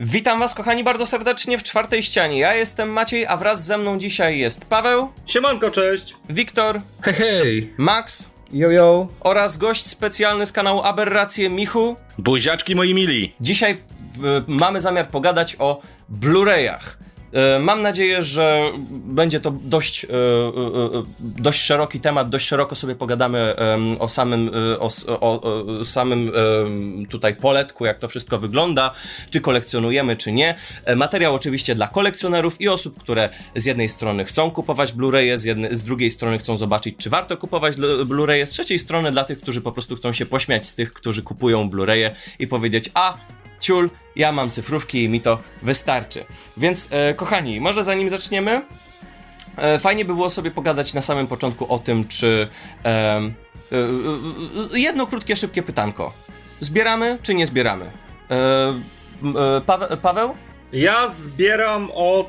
Witam Was, kochani, bardzo serdecznie w czwartej ścianie. Ja jestem Maciej, a wraz ze mną dzisiaj jest Paweł, Siemanko, cześć! Wiktor, Hej, hej! Max Yo, yo. oraz gość specjalny z kanału Aberracje Michu. Buziaczki moi mili! Dzisiaj w, mamy zamiar pogadać o Blu-rayach. E, Mam nadzieję, że będzie to dość, e, e, dość szeroki temat, dość szeroko sobie pogadamy o samym, o, o, o samym tutaj poletku, jak to wszystko wygląda, czy kolekcjonujemy, czy nie. Materiał oczywiście dla kolekcjonerów i osób, które z jednej strony chcą kupować Blu-raye, z, z drugiej strony chcą zobaczyć, czy warto kupować Blu-raye, z trzeciej strony dla tych, którzy po prostu chcą się pośmiać z tych, którzy kupują Blu-raye i powiedzieć, a ciul, ja mam cyfrówki i mi to wystarczy. Więc, e, kochani, może zanim zaczniemy, e, fajnie by było sobie pogadać na samym początku o tym, czy. E, e, e, jedno krótkie, szybkie pytanko. Zbieramy, czy nie zbieramy? E, Paweł? Ja zbieram od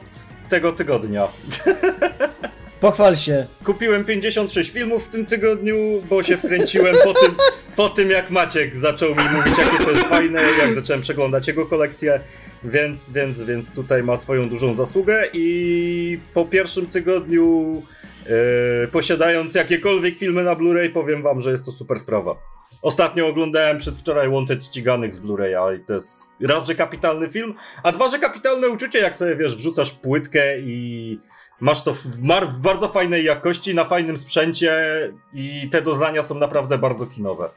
tego tygodnia. Pochwal się. Kupiłem 56 filmów w tym tygodniu, bo się wkręciłem po tym, po tym jak Maciek zaczął mi mówić, jakie to jest fajne, jak zacząłem przeglądać jego kolekcję, więc, więc, więc tutaj ma swoją dużą zasługę i po pierwszym tygodniu e, posiadając jakiekolwiek filmy na Blu-ray powiem wam, że jest to super sprawa. Ostatnio oglądałem przedwczoraj Wanted ściganych z Blu-raya i to jest raz, że kapitalny film, a dwa, że kapitalne uczucie, jak sobie wiesz, wrzucasz płytkę i masz to w, w bardzo fajnej jakości, na fajnym sprzęcie i te doznania są naprawdę bardzo kinowe.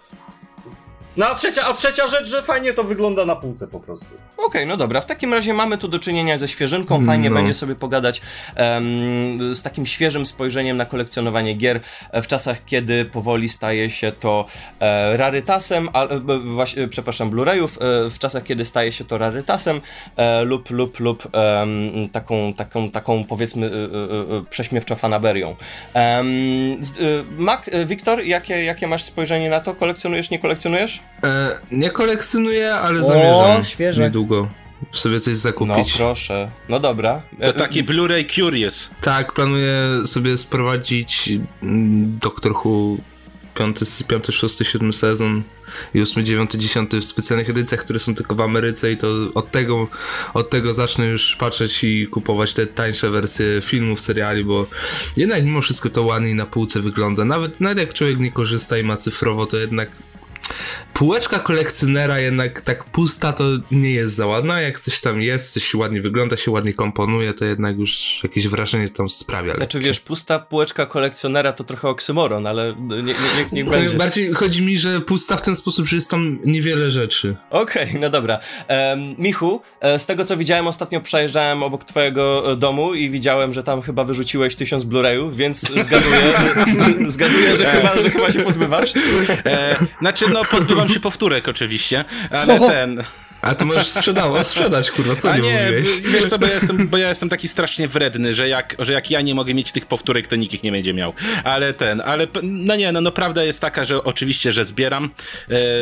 No a trzecia, a trzecia rzecz, że fajnie to wygląda na półce po prostu. Okej, no dobra, w takim razie mamy tu do czynienia ze świeżynką. Fajnie No. będzie sobie pogadać em, z takim świeżym spojrzeniem na kolekcjonowanie gier e, w czasach, kiedy powoli staje się to e, rarytasem, a, e, właśnie, przepraszam, Blu-rayów, e, w czasach, kiedy staje się to rarytasem e, lub, lub, lub taką, taką, taką powiedzmy e, e, e, prześmiewczo fanaberią. E, Mac, e, Wiktor, jakie, jakie masz spojrzenie na to? Kolekcjonujesz, nie kolekcjonujesz? E, nie kolekcjonuję, ale O, zamierzam świeżak. niedługo sobie coś No zakupić. proszę, no dobra. To taki Blu-ray Curious. tak, planuję sobie sprowadzić mm, Doctor Who 5, 5 6, 7 sezon i 8, 9, 10 w specjalnych edycjach, które są tylko w Ameryce i to od tego, od tego zacznę już patrzeć i kupować te tańsze wersje filmów, seriali, bo jednak mimo wszystko to ładniej na półce wygląda. Nawet, nawet jak człowiek nie korzysta i ma cyfrowo, to jednak półeczka kolekcjonera jednak tak pusta to nie jest za ładna, jak coś tam jest, coś ładnie wygląda, się ładnie komponuje, to jednak już jakieś wrażenie tam sprawia. Znaczy wiesz, pusta półeczka kolekcjonera to trochę oksymoron, ale nie, nie, niech To będzie. bardziej chodzi mi, że pusta w ten sposób, że jest tam niewiele rzeczy. Okej, no dobra. Em, Michu, e, z tego co widziałem, ostatnio przejeżdżałem obok twojego e, domu i widziałem, że tam chyba wyrzuciłeś tysiąc Blu-rayów, więc zgaduję, zgaduję że, chyba, że chyba się pozbywasz. E, znaczy, no, pozbywam się powtórek oczywiście, ale ten... A to możesz sprzedawać, sprzedać, kurwa, co A nie, nie, mówiłeś? wiesz co, bo ja, jestem, bo ja jestem taki strasznie wredny, że jak, że jak ja nie mogę mieć tych powtórek, to nikt ich nie będzie miał. Ale ten, ale no nie, no, no prawda jest taka, że oczywiście, że zbieram, e,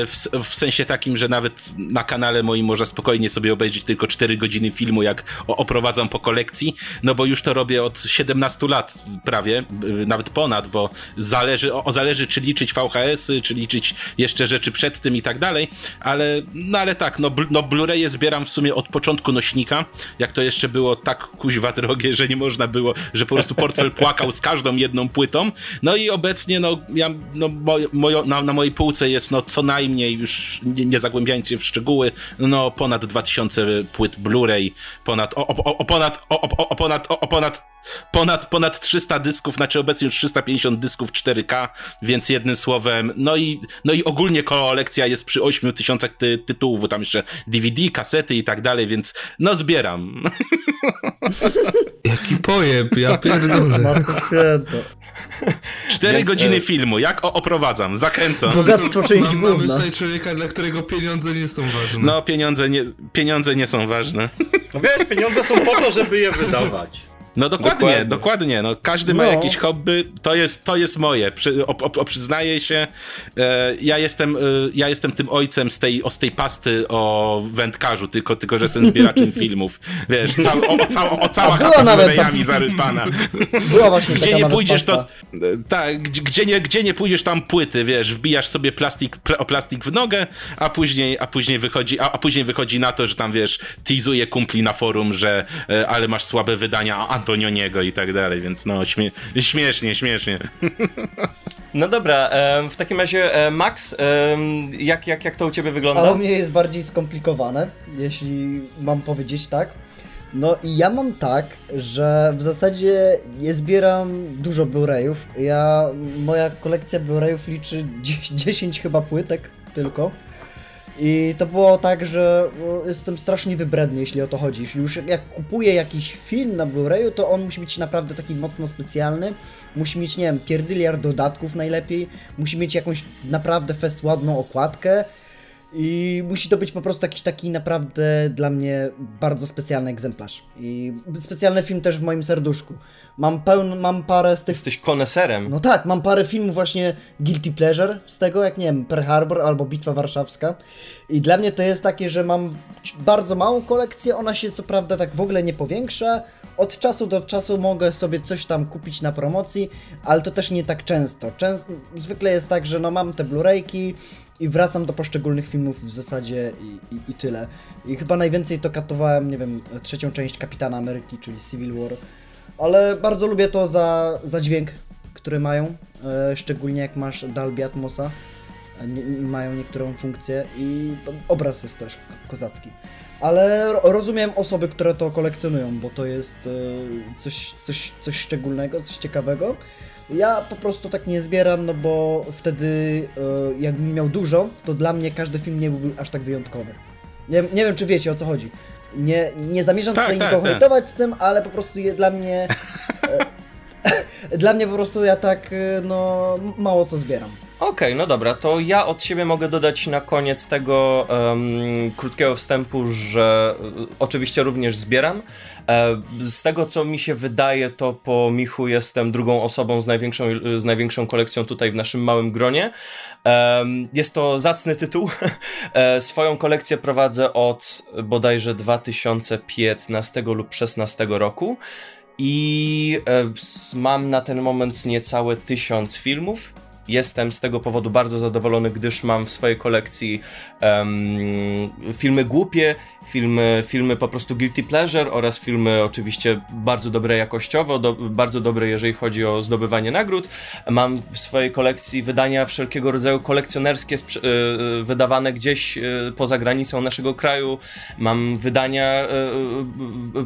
w, w sensie takim, że nawet na kanale moim można spokojnie sobie obejrzeć tylko 4 godziny filmu, jak oprowadzam po kolekcji, no bo już to robię od 17 lat prawie, nawet ponad, bo zależy, o, zależy czy liczyć VHS-y, czy liczyć jeszcze rzeczy przed tym i tak dalej, ale, no ale tak, no, no Blu-raye zbieram w sumie od początku nośnika, jak to jeszcze było tak kuźwa drogie, że nie można było, że po prostu portfel płakał z każdą jedną płytą, no i obecnie, no, ja, no mojo, na, na mojej półce jest no co najmniej, już nie, nie zagłębiając się w szczegóły, no ponad 2000 płyt Blu-ray, ponad, o, o, o, ponad, o, o, o, ponad, o, o, ponad Ponad, ponad 300 dysków, znaczy obecnie już 350 dysków 4K, więc jednym słowem, no i, no i ogólnie kolekcja jest przy 8 tysiącach ty, tytułów, bo tam jeszcze DVD, kasety i tak dalej, więc no zbieram. Jaki pojeb, ja pierdolę. Matko święta. 4 Więc, godziny e, filmu, jak o, oprowadzam, zachęcam. Bogactwo część Mam, mamy główna. tutaj człowieka, dla którego pieniądze nie są ważne. No pieniądze nie, pieniądze nie są ważne. No wiesz, pieniądze są po to, żeby je wydawać. No dokładnie, Dokładnie. dokładnie. No, każdy ma No. jakieś hobby, to jest, to jest moje. Przy, o, o, o, przyznaję się, e, ja, jestem, e, ja jestem tym ojcem z tej, o, z tej pasty o wędkarzu, tylko, tylko że jestem zbieraczem filmów. Wiesz, cał, o, o, cała, o cała chata nawet zarypana. Była właśnie Gdzie nie pójdziesz, to. pasta. Tak, gdzie, nie, gdzie nie pójdziesz, tam płyty, wiesz, wbijasz sobie plastik, pl, plastik w nogę, a później, a później wychodzi, a, a później wychodzi na to, że tam wiesz, teasuje kumpli na forum, że e, ale masz słabe wydania Antonioniego i tak dalej, więc no śmie, śmiesznie, śmiesznie. No dobra, w takim razie e, Max, jak, jak, jak to u ciebie wygląda? A u mnie jest bardziej skomplikowane, jeśli mam powiedzieć tak. No i ja mam tak, że w zasadzie nie zbieram dużo Blu-rayów. Ja, moja kolekcja Blu-rayów liczy 10, 10 chyba płytek tylko. I to było tak, że jestem strasznie wybredny, jeśli o to chodzi. Jeśli już jak kupuję jakiś film na Blu-rayu, to on musi być naprawdę taki mocno specjalny. Musi mieć, nie wiem, pierdyliard dodatków najlepiej. Musi mieć jakąś naprawdę fest ładną okładkę. I musi to być po prostu jakiś taki naprawdę dla mnie bardzo specjalny egzemplarz. I specjalny film też w moim serduszku. Mam pełn, mam parę z tych Jesteś koneserem. no tak, mam parę filmów właśnie Guilty Pleasure z tego, jak nie wiem, Pearl Harbor albo Bitwa Warszawska. I dla mnie to jest takie, że mam bardzo małą kolekcję, ona się co prawda tak w ogóle nie powiększa. Od czasu do czasu mogę sobie coś tam kupić na promocji, ale to też nie tak często. Częst, zwykle jest tak, że no mam te Blu-rayki i wracam do poszczególnych filmów w zasadzie i, i, i tyle. I chyba najwięcej to katowałem, nie wiem, trzecią część Kapitana Ameryki, czyli Civil War. Ale bardzo lubię to za, za dźwięk, który mają, e, szczególnie jak masz Dolby Atmosa. E, mają niektórą funkcję i obraz jest też ko- kozacki. Ale ro- rozumiem osoby, które to kolekcjonują, bo to jest e, coś, coś, coś szczególnego, coś ciekawego. Ja po prostu tak nie zbieram, no bo wtedy e, jakbym miał dużo, to dla mnie każdy film nie byłby aż tak wyjątkowy. Nie, nie wiem, czy wiecie o co chodzi. Nie, nie zamierzam Tak, tutaj tak, nikogo tak. z tym, ale po prostu je, dla mnie. E, dla mnie po prostu ja tak, e, no, mało co zbieram. Okej, no dobra, to ja od siebie mogę dodać na koniec tego em, krótkiego wstępu, że e, oczywiście również zbieram. E, z tego, co mi się wydaje, to po Michu jestem drugą osobą z największą, z największą kolekcją tutaj w naszym małym gronie. Em, jest to zacny tytuł. E, swoją kolekcję prowadzę od bodajże 2015 lub 16 roku. I e, mam na ten moment niecałe tysiąc filmów. Jestem z tego powodu bardzo zadowolony, gdyż mam w swojej kolekcji em, filmy głupie, filmy, filmy po prostu guilty pleasure oraz filmy oczywiście bardzo dobre jakościowo, do, bardzo dobre jeżeli chodzi o zdobywanie nagród. Mam w swojej kolekcji wydania wszelkiego rodzaju kolekcjonerskie y, y, wydawane gdzieś y, poza granicą naszego kraju. Mam wydania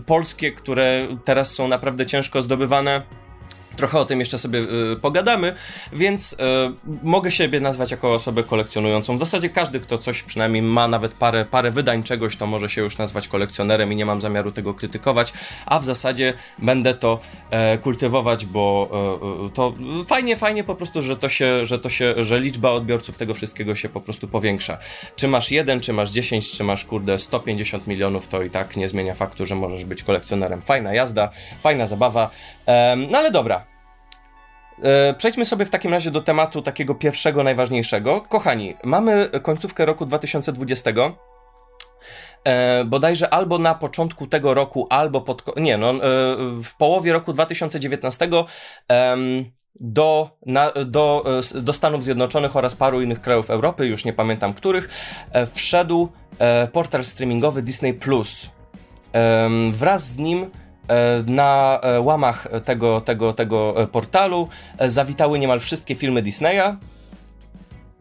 polskie, które teraz są naprawdę ciężko zdobywane. Trochę o tym jeszcze sobie y, pogadamy, więc y, mogę siebie nazwać jako osobę kolekcjonującą. W zasadzie każdy, kto coś przynajmniej ma nawet parę, parę wydań czegoś, to może się już nazwać kolekcjonerem i nie mam zamiaru tego krytykować, a w zasadzie będę to e, kultywować, bo e, e, to fajnie, fajnie po prostu, że to się, że to się, że liczba odbiorców tego wszystkiego się po prostu powiększa. Czy masz jeden, czy masz 10, czy masz kurde 150 milionów, to i tak nie zmienia faktu, że możesz być kolekcjonerem. Fajna jazda, fajna zabawa. No ale dobra, Przejdźmy sobie w takim razie do tematu takiego pierwszego, najważniejszego. Kochani, mamy końcówkę roku 2020. E, bodajże albo na początku tego roku, albo pod. Nie, no, e, w połowie roku 2019 em, do, na, do, e, do Stanów Zjednoczonych oraz paru innych krajów Europy, już nie pamiętam których, e, wszedł e, portal streamingowy Disney Plus. Wraz z nim e, na e, łamach tego, tego, tego e, portalu e, zawitały niemal wszystkie filmy Disneya,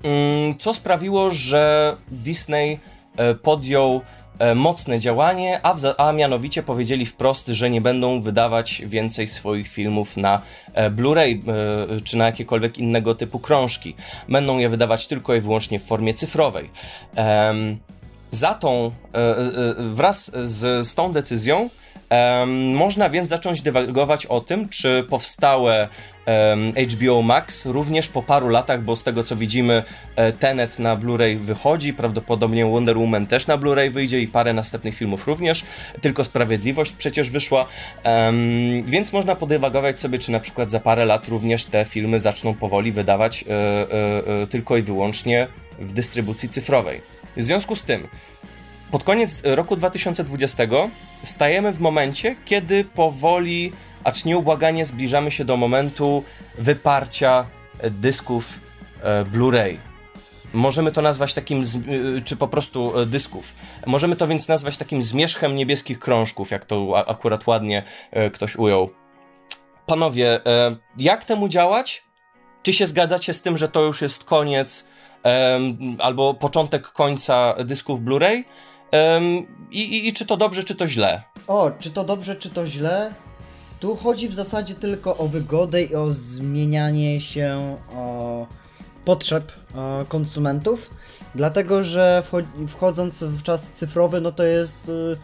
mm, co sprawiło, że Disney e, podjął e, mocne działanie, a, a mianowicie powiedzieli wprost, że nie będą wydawać więcej swoich filmów na e, Blu-ray e, czy na jakiekolwiek innego typu krążki. Będą je wydawać tylko i wyłącznie w formie cyfrowej. Za tą, e, e, wraz z, z tą decyzją można więc zacząć dywagować o tym, czy powstałe HBO Max również po paru latach, bo z tego co widzimy, e, Tenet na Blu-ray wychodzi, prawdopodobnie Wonder Woman też na Blu-ray wyjdzie i parę następnych filmów również, tylko Sprawiedliwość przecież wyszła, więc można podywagować sobie, czy na przykład za parę lat również te filmy zaczną powoli wydawać e, e, tylko i wyłącznie w dystrybucji cyfrowej. W związku z tym, pod koniec roku 2020 stajemy w momencie, kiedy powoli, acz nieubłaganie zbliżamy się do momentu wyparcia e, dysków e, Blu-ray. Możemy to nazwać takim, czy po prostu e, dysków. Możemy to więc nazwać takim zmierzchem niebieskich krążków, jak to akurat ładnie e, ktoś ujął. Panowie, e, jak temu działać? Czy się zgadzacie z tym, że to już jest koniec albo początek końca dysków Blu-ray? I, i, I czy to dobrze, czy to źle? O, czy to dobrze, czy to źle? Tu chodzi w zasadzie tylko o wygodę i o zmienianie się o potrzeb konsumentów, dlatego że wcho- wchodząc w czas cyfrowy, no to jest y,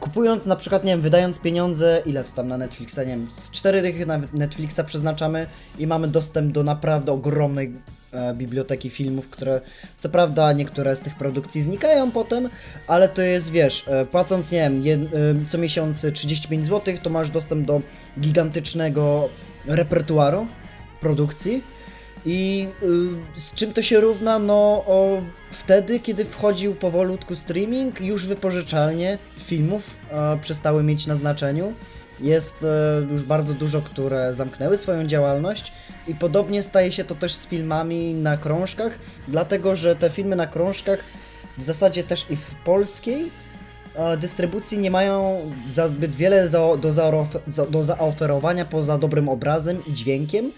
kupując na przykład, nie wiem, wydając pieniądze, ile to tam na Netflixa, nie wiem, z 4 dychy na Netflixa przeznaczamy i mamy dostęp do naprawdę ogromnej e, biblioteki filmów, które co prawda niektóre z tych produkcji znikają potem, ale to jest, wiesz, e, płacąc, nie wiem, e, co miesiąc 35 zł, to masz dostęp do gigantycznego repertuaru produkcji. I y, z czym to się równa? No o, wtedy, kiedy wchodził powolutku streaming, już wypożyczalnie filmów e, przestały mieć na znaczeniu. Jest e, już bardzo dużo, które zamknęły swoją działalność i podobnie staje się to też z filmami na krążkach, dlatego że te filmy na krążkach w zasadzie też i w polskiej e, dystrybucji nie mają zbyt wiele za, do, zaof- za, do zaoferowania poza dobrym obrazem i dźwiękiem.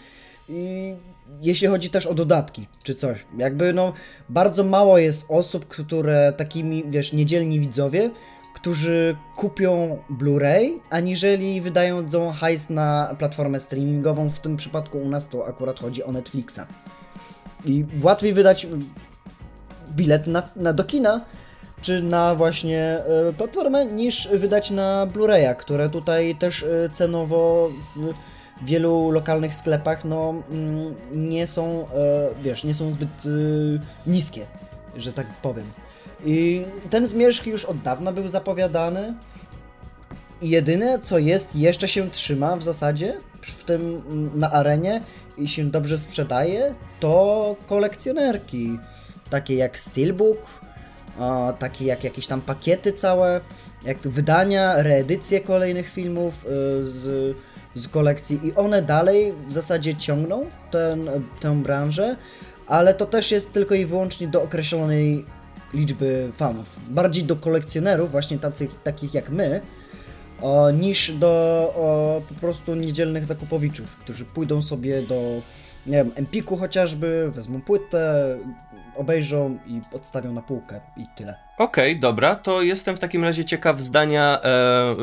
I jeśli chodzi też o dodatki czy coś, jakby no bardzo mało jest osób, które takimi, wiesz, niedzielni widzowie, którzy kupią Blu-ray, aniżeli wydają hajs na platformę streamingową. W tym przypadku u nas to akurat chodzi o Netflixa. I łatwiej wydać bilet na, na do kina, czy na właśnie e, platformę, niż wydać na Blu-raya, które tutaj też e, cenowo w wielu lokalnych sklepach no mm, nie są, e, wiesz, nie są zbyt niskie, że tak powiem. I ten zmierzch już od dawna był zapowiadany. I jedyne co jest, jeszcze się trzyma w zasadzie w tym na arenie i się dobrze sprzedaje, to kolekcjonerki. Takie jak Steelbook, takie jak jakieś tam pakiety całe, jak wydania, reedycje kolejnych filmów y, z, z kolekcji i one dalej w zasadzie ciągną ten, tę branżę, ale to też jest tylko i wyłącznie do określonej liczby fanów. Bardziej do kolekcjonerów, właśnie tacy, takich jak my, o, niż do o, po prostu niedzielnych zakupowiczów, którzy pójdą sobie do, nie wiem, Empiku chociażby, wezmą płytę, obejrzą i odstawią na półkę i tyle. Okej, dobra, to jestem w takim razie ciekaw zdania e, e, e,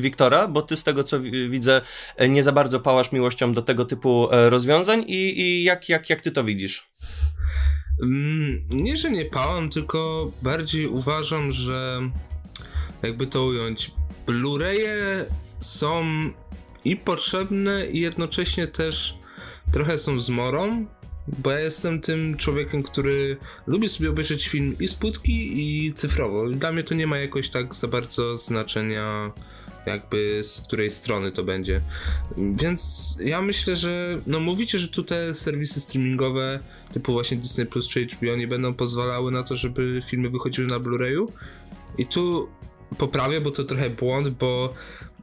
Wiktora, bo ty z tego co wi- widzę nie za bardzo pałasz miłością do tego typu e, rozwiązań i, i jak, jak, jak ty to widzisz? Mm, Nie, że nie pałam, tylko bardziej uważam, że jakby to ująć, Blu-raye są i potrzebne i jednocześnie też trochę są zmorą, bo ja jestem tym człowiekiem, który lubi sobie obejrzeć film i z płytki i cyfrowo. Dla mnie to nie ma jakoś tak za bardzo znaczenia jakby z której strony to będzie. Więc ja myślę, że no mówicie, że tu te serwisy streamingowe typu właśnie Disney Plus czy HBO nie będą pozwalały na to, żeby filmy wychodziły na Blu-rayu. I tu poprawię, bo to trochę błąd, bo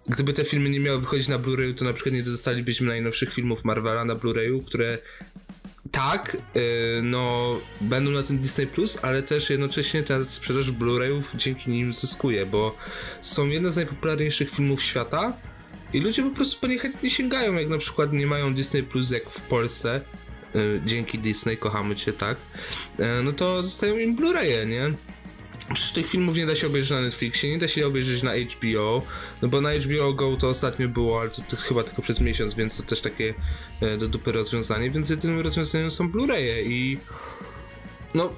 gdyby te filmy nie miały wychodzić na Blu-rayu, to na przykład nie dostalibyśmy najnowszych filmów Marvela na Blu-rayu, które tak, yy, no będą na tym Disney Plus, ale też jednocześnie ta sprzedaż Blu-rayów dzięki nim zyskuje, bo są jedne z najpopularniejszych filmów świata i ludzie po prostu po nie chętnie sięgają, jak na przykład nie mają Disney Plus jak w Polsce, yy, dzięki Disney, kochamy cię, tak, yy, no to zostają im Blu-raye, nie? Przecież tych filmów nie da się obejrzeć na Netflixie, nie da się obejrzeć na HBO, no bo na HBO Go to ostatnio było, ale to, to chyba tylko przez miesiąc, więc to też takie e, do dupy rozwiązanie, więc jedynym rozwiązaniem są Blu-raye i no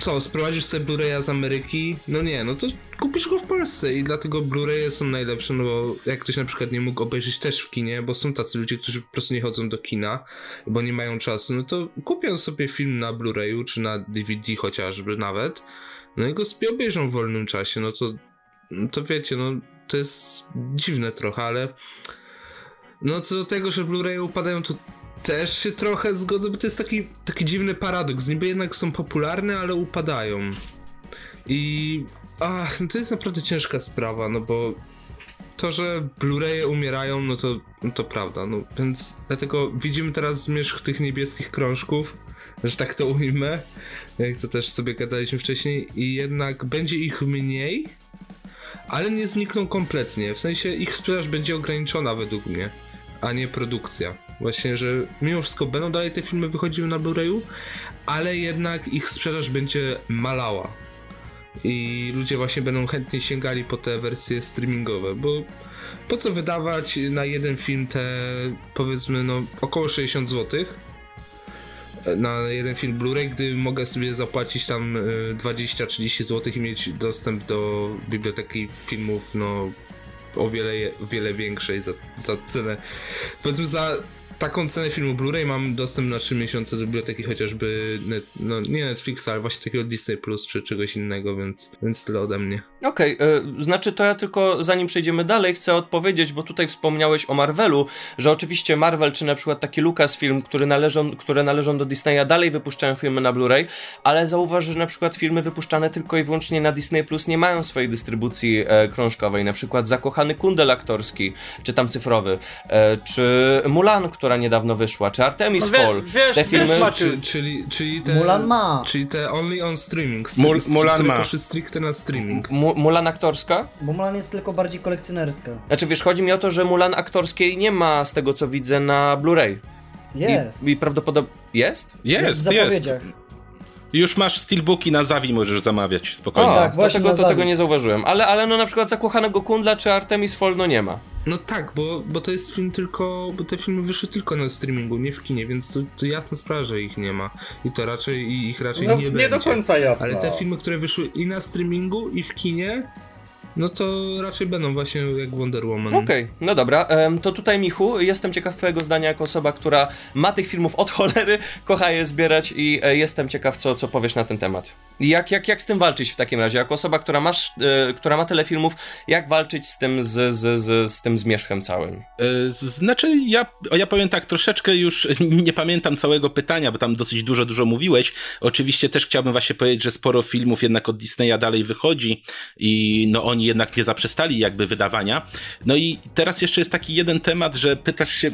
co, sprowadzisz sobie Blu-raya z Ameryki? No nie, no to kupisz go w Polsce i dlatego Blu-raye są najlepsze, no bo jak ktoś na przykład nie mógł obejrzeć też w kinie, bo są tacy ludzie, którzy po prostu nie chodzą do kina, bo nie mają czasu, no to kupią sobie film na Blu-rayu, czy na DVD chociażby nawet, no i go obejrzą w wolnym czasie, no to, no to wiecie, no to jest dziwne trochę, ale no co do tego, że Blu-raye upadają, to też się trochę zgodzę, bo to jest taki, taki dziwny paradoks. Niby jednak są popularne, ale upadają. I ach, no to jest naprawdę ciężka sprawa, no bo to, że Blu-raye umierają, no to, no to prawda. No więc dlatego widzimy teraz zmierzch tych niebieskich krążków, że tak to ujmę, jak to też sobie gadaliśmy wcześniej, i jednak będzie ich mniej, ale nie znikną kompletnie. W sensie ich sprzedaż będzie ograniczona według mnie, a nie produkcja. Właśnie, że mimo wszystko będą dalej te filmy wychodziły na Blu-rayu, ale jednak ich sprzedaż będzie malała. I ludzie właśnie będą chętnie sięgali po te wersje streamingowe, bo po co wydawać na jeden film te powiedzmy no około 60 zł na jeden film Blu-ray, gdy mogę sobie zapłacić tam y, 20-30 zł i mieć dostęp do biblioteki filmów no o wiele, wiele większej za, za cenę. Powiedzmy za taką cenę filmu Blu-ray mam dostęp na 3 miesiące do biblioteki chociażby, net, no nie Netflixa, ale właśnie takiego Disney Plus czy czegoś innego, więc, więc tyle ode mnie. Okej, okay, znaczy to ja tylko zanim przejdziemy dalej chcę odpowiedzieć, bo tutaj wspomniałeś o Marvelu, że oczywiście Marvel czy na przykład taki Lucasfilm, który należą, które należą do Disneya dalej wypuszczają filmy na Blu-ray, ale zauważ, że na przykład filmy wypuszczane tylko i wyłącznie na Disney Plus nie mają swojej dystrybucji e, krążkowej, na przykład Zakochany Kundel aktorski, czy tam cyfrowy, e, czy Mulan, która niedawno wyszła, czy Artemis No wie- Fall. wiesz- te filmy... wiesz, Maciu, Czy, czyli, czyli te, Mulan ma. Czyli te only on streaming. Mul- Mulan ma. poszły stricte na streaming. Mu- Mulan aktorska? Bo Mulan jest tylko bardziej kolekcjonerska. Znaczy wiesz, chodzi mi o to, że Mulan aktorskiej nie ma z tego co widzę na Blu-ray. Jest. I, i prawdopodobnie... Jest? Jest, jest. Już masz steelbooki na Zawi, możesz zamawiać spokojnie. O, tak, to właśnie tego, to Zawi. tego nie zauważyłem. Ale, ale no na przykład Zakochanego Kundla czy Artemis Fall no nie ma. No tak, bo, bo to jest film tylko, bo te filmy wyszły tylko na streamingu, nie w kinie, więc to, to jasna sprawa, że ich nie ma. I to raczej, i ich raczej No, nie nie będzie. do końca jasne. Ale te filmy, które wyszły i na streamingu, i w kinie, no to raczej będą właśnie jak Wonder Woman. Okej, no dobra. to tutaj Michu, jestem ciekaw twojego zdania jako osoba, która ma tych filmów od cholery, kocha je zbierać i e, jestem ciekaw, co, co powiesz na ten temat. Jak, jak, jak z tym walczyć w takim razie? Jako osoba, która, masz, e, która ma tyle filmów, jak walczyć z tym, z, z, z, z tym zmierzchem całym? E, Znaczy, ja, ja powiem tak, troszeczkę już nie pamiętam całego pytania, bo tam dosyć dużo, dużo mówiłeś. Oczywiście też chciałbym właśnie powiedzieć, że sporo filmów jednak od Disneya dalej wychodzi i no oni jednak nie zaprzestali jakby wydawania. No i teraz jeszcze jest taki jeden temat, że pytasz się,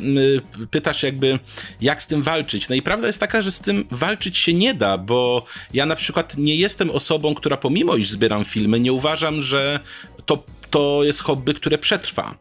pytasz jakby jak z tym walczyć. No i prawda jest taka, że z tym walczyć się nie da, bo ja na przykład nie jestem osobą, która pomimo iż zbieram filmy, nie uważam, że to to jest hobby, które przetrwa,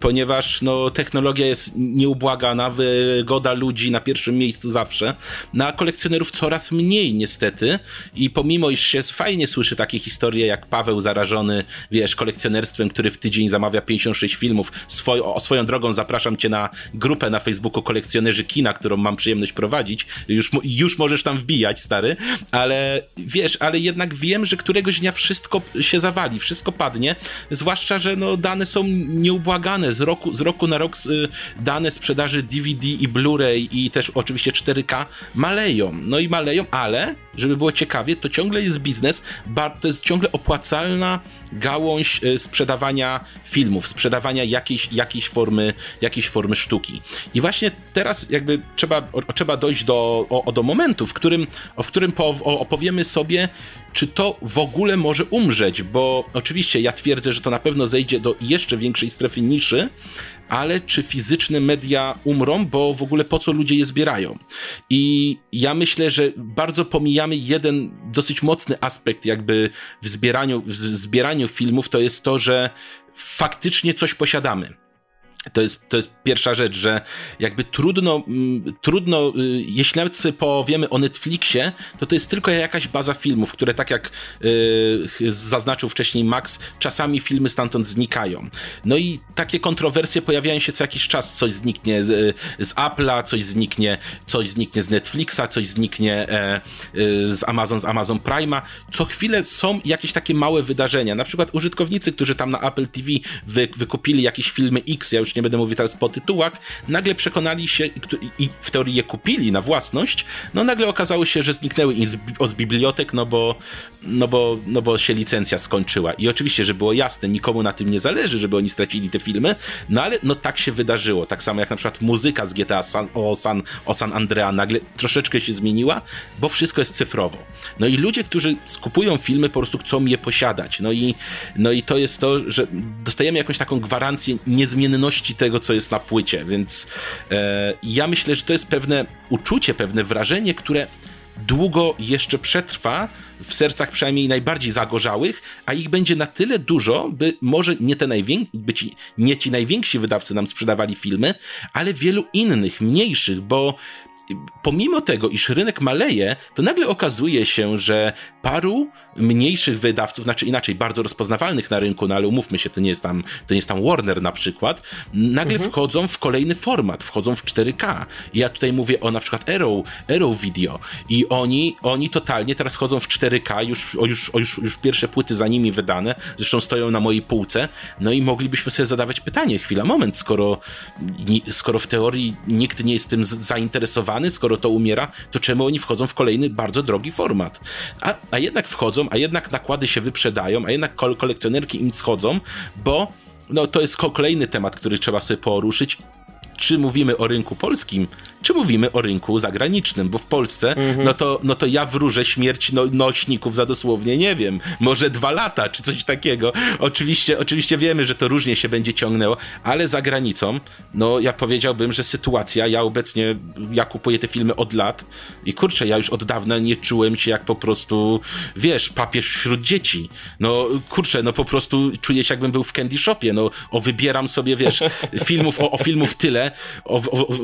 ponieważ no, technologia jest nieubłagana, wygoda ludzi na pierwszym miejscu zawsze, no, kolekcjonerów coraz mniej niestety i pomimo, iż się fajnie słyszy takie historie jak Paweł zarażony, wiesz, kolekcjonerstwem, który w tydzień zamawia 56 filmów, o, swoją drogą zapraszam cię na grupę na Facebooku kolekcjonerzy kina, którą mam przyjemność prowadzić, już, już możesz tam wbijać, stary, ale wiesz, ale jednak wiem, że któregoś dnia wszystko się zawali, wszystko padnie, zwłaszcza, że no, dane są nieubłagane, z roku, z roku na rok y, dane sprzedaży DVD i Blu-ray i też oczywiście 4K maleją, no i maleją, ale żeby było ciekawie, to ciągle jest biznes, to jest ciągle opłacalna gałąź y, sprzedawania filmów, sprzedawania jakiejś, jakiejś, formy, jakiejś formy sztuki. I właśnie teraz jakby trzeba, o, trzeba dojść do, o, do momentu, w którym, w którym po, opowiemy sobie, czy to w ogóle może umrzeć, bo oczywiście ja twierdzę, że to na pewno zejdzie do jeszcze większej strefy niszy, ale czy fizyczne media umrą, bo w ogóle po co ludzie je zbierają? I ja myślę, że bardzo pomijamy jeden dosyć mocny aspekt jakby w zbieraniu, w zbieraniu filmów, to jest to, że faktycznie coś posiadamy. To jest, to jest pierwsza rzecz, że jakby trudno, mm, trudno, y, jeśli nawet sobie powiemy o Netflixie, to to jest tylko jakaś baza filmów, które tak jak y, zaznaczył wcześniej Max, czasami filmy stamtąd znikają. No i takie kontrowersje pojawiają się co jakiś czas, coś zniknie z, z Apple'a, coś zniknie, coś zniknie z Netflixa, coś zniknie e, z Amazon, z Amazon Prime'a. Co chwilę są jakieś takie małe wydarzenia, na przykład użytkownicy, którzy tam na Apple TV wy, wykupili jakieś filmy X, ja już nie będę mówił teraz po tytułach, nagle przekonali się i w teorii je kupili na własność, no nagle okazało się, że zniknęły im z, z bibliotek, no bo, no, bo, no bo się licencja skończyła. I oczywiście, że było jasne, nikomu na tym nie zależy, żeby oni stracili te filmy, no ale no tak się wydarzyło. Tak samo jak na przykład muzyka z GTA San, o, San, o San Andrea nagle troszeczkę się zmieniła, bo wszystko jest cyfrowo. No i ludzie, którzy skupują filmy, po prostu chcą je posiadać. No i, no i to jest to, że dostajemy jakąś taką gwarancję niezmienności tego, co jest na płycie, więc e, ja myślę, że to jest pewne uczucie, pewne wrażenie, które długo jeszcze przetrwa w sercach przynajmniej najbardziej zagorzałych, a ich będzie na tyle dużo, by może nie te najwięksi, by ci, nie ci najwięksi wydawcy nam sprzedawali filmy, ale wielu innych, mniejszych, bo pomimo tego, iż rynek maleje, to nagle okazuje się, że paru mniejszych wydawców, znaczy inaczej, bardzo rozpoznawalnych na rynku, no ale umówmy się, to nie jest tam, to nie jest tam Warner na przykład, nagle mhm. wchodzą w kolejny format, wchodzą w 4K. I ja tutaj mówię o na przykład Arrow, Arrow Video i oni, oni totalnie teraz chodzą w 4K, już, o, już, o, już, już pierwsze płyty za nimi wydane, zresztą stoją na mojej półce, no i moglibyśmy sobie zadawać pytanie, chwila, moment, skoro, skoro w teorii nikt nie jest tym zainteresowany, skoro to umiera, to czemu oni wchodzą w kolejny bardzo drogi format? A, a jednak wchodzą, a jednak nakłady się wyprzedają, a jednak kol kolekcjonerki im schodzą, bo no, to jest kolejny temat, który trzeba sobie poruszyć. Czy mówimy o rynku polskim, czy mówimy o rynku zagranicznym, bo w Polsce, mhm. no, to, no to ja wróżę śmierć no, nośników za dosłownie, nie wiem, może dwa lata, czy coś takiego. Oczywiście, oczywiście wiemy, że to różnie się będzie ciągnęło, ale za granicą, no ja powiedziałbym, że sytuacja, ja obecnie, ja kupuję te filmy od lat i kurczę, ja już od dawna nie czułem się jak po prostu, wiesz, papież wśród dzieci. No kurczę, no po prostu czuję się jakbym był w candy shopie, no o wybieram sobie, wiesz, filmów, o, o filmów tyle, o, o, o,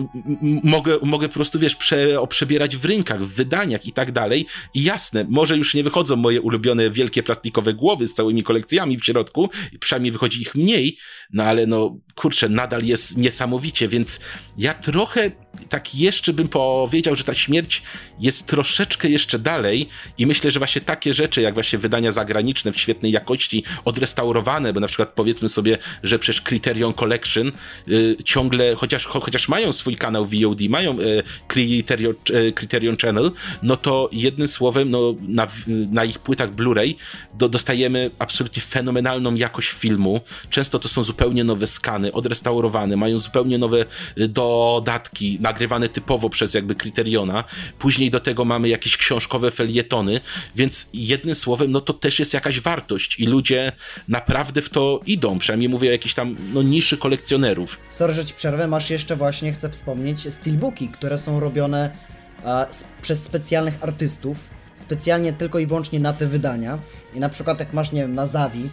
mogę mogę po prostu, wiesz, prze, przebierać w rynkach, w wydaniach i tak dalej. I jasne, może już nie wychodzą moje ulubione wielkie plastikowe głowy z całymi kolekcjami w środku, przynajmniej wychodzi ich mniej, no ale no, kurczę, nadal jest niesamowicie, więc ja trochę tak jeszcze bym powiedział, że ta śmierć jest troszeczkę jeszcze dalej i myślę, że właśnie takie rzeczy, jak właśnie wydania zagraniczne w świetnej jakości, odrestaurowane, bo na przykład powiedzmy sobie, że przecież Criterion Collection y, ciągle, chociaż, cho, chociaż mają swój kanał VOD, mają y, Criterion, y, Criterion Channel, no to jednym słowem, no, na, na ich płytach Blu-ray do, dostajemy absolutnie fenomenalną jakość filmu. Często to są zupełnie nowe skany, odrestaurowane, mają zupełnie nowe y, dodatki, nagrywane typowo przez jakby Kryteriona. Później do tego mamy jakieś książkowe felietony, więc jednym słowem, no to też jest jakaś wartość i ludzie naprawdę w to idą. Przynajmniej mówię o jakiejś tam no, niszy kolekcjonerów. Sorry, że ci przerwę, masz jeszcze właśnie, chcę wspomnieć, steelbooki, które są robione a, przez specjalnych artystów, specjalnie tylko i wyłącznie na te wydania. I na przykład jak masz, nie wiem, na Zawi,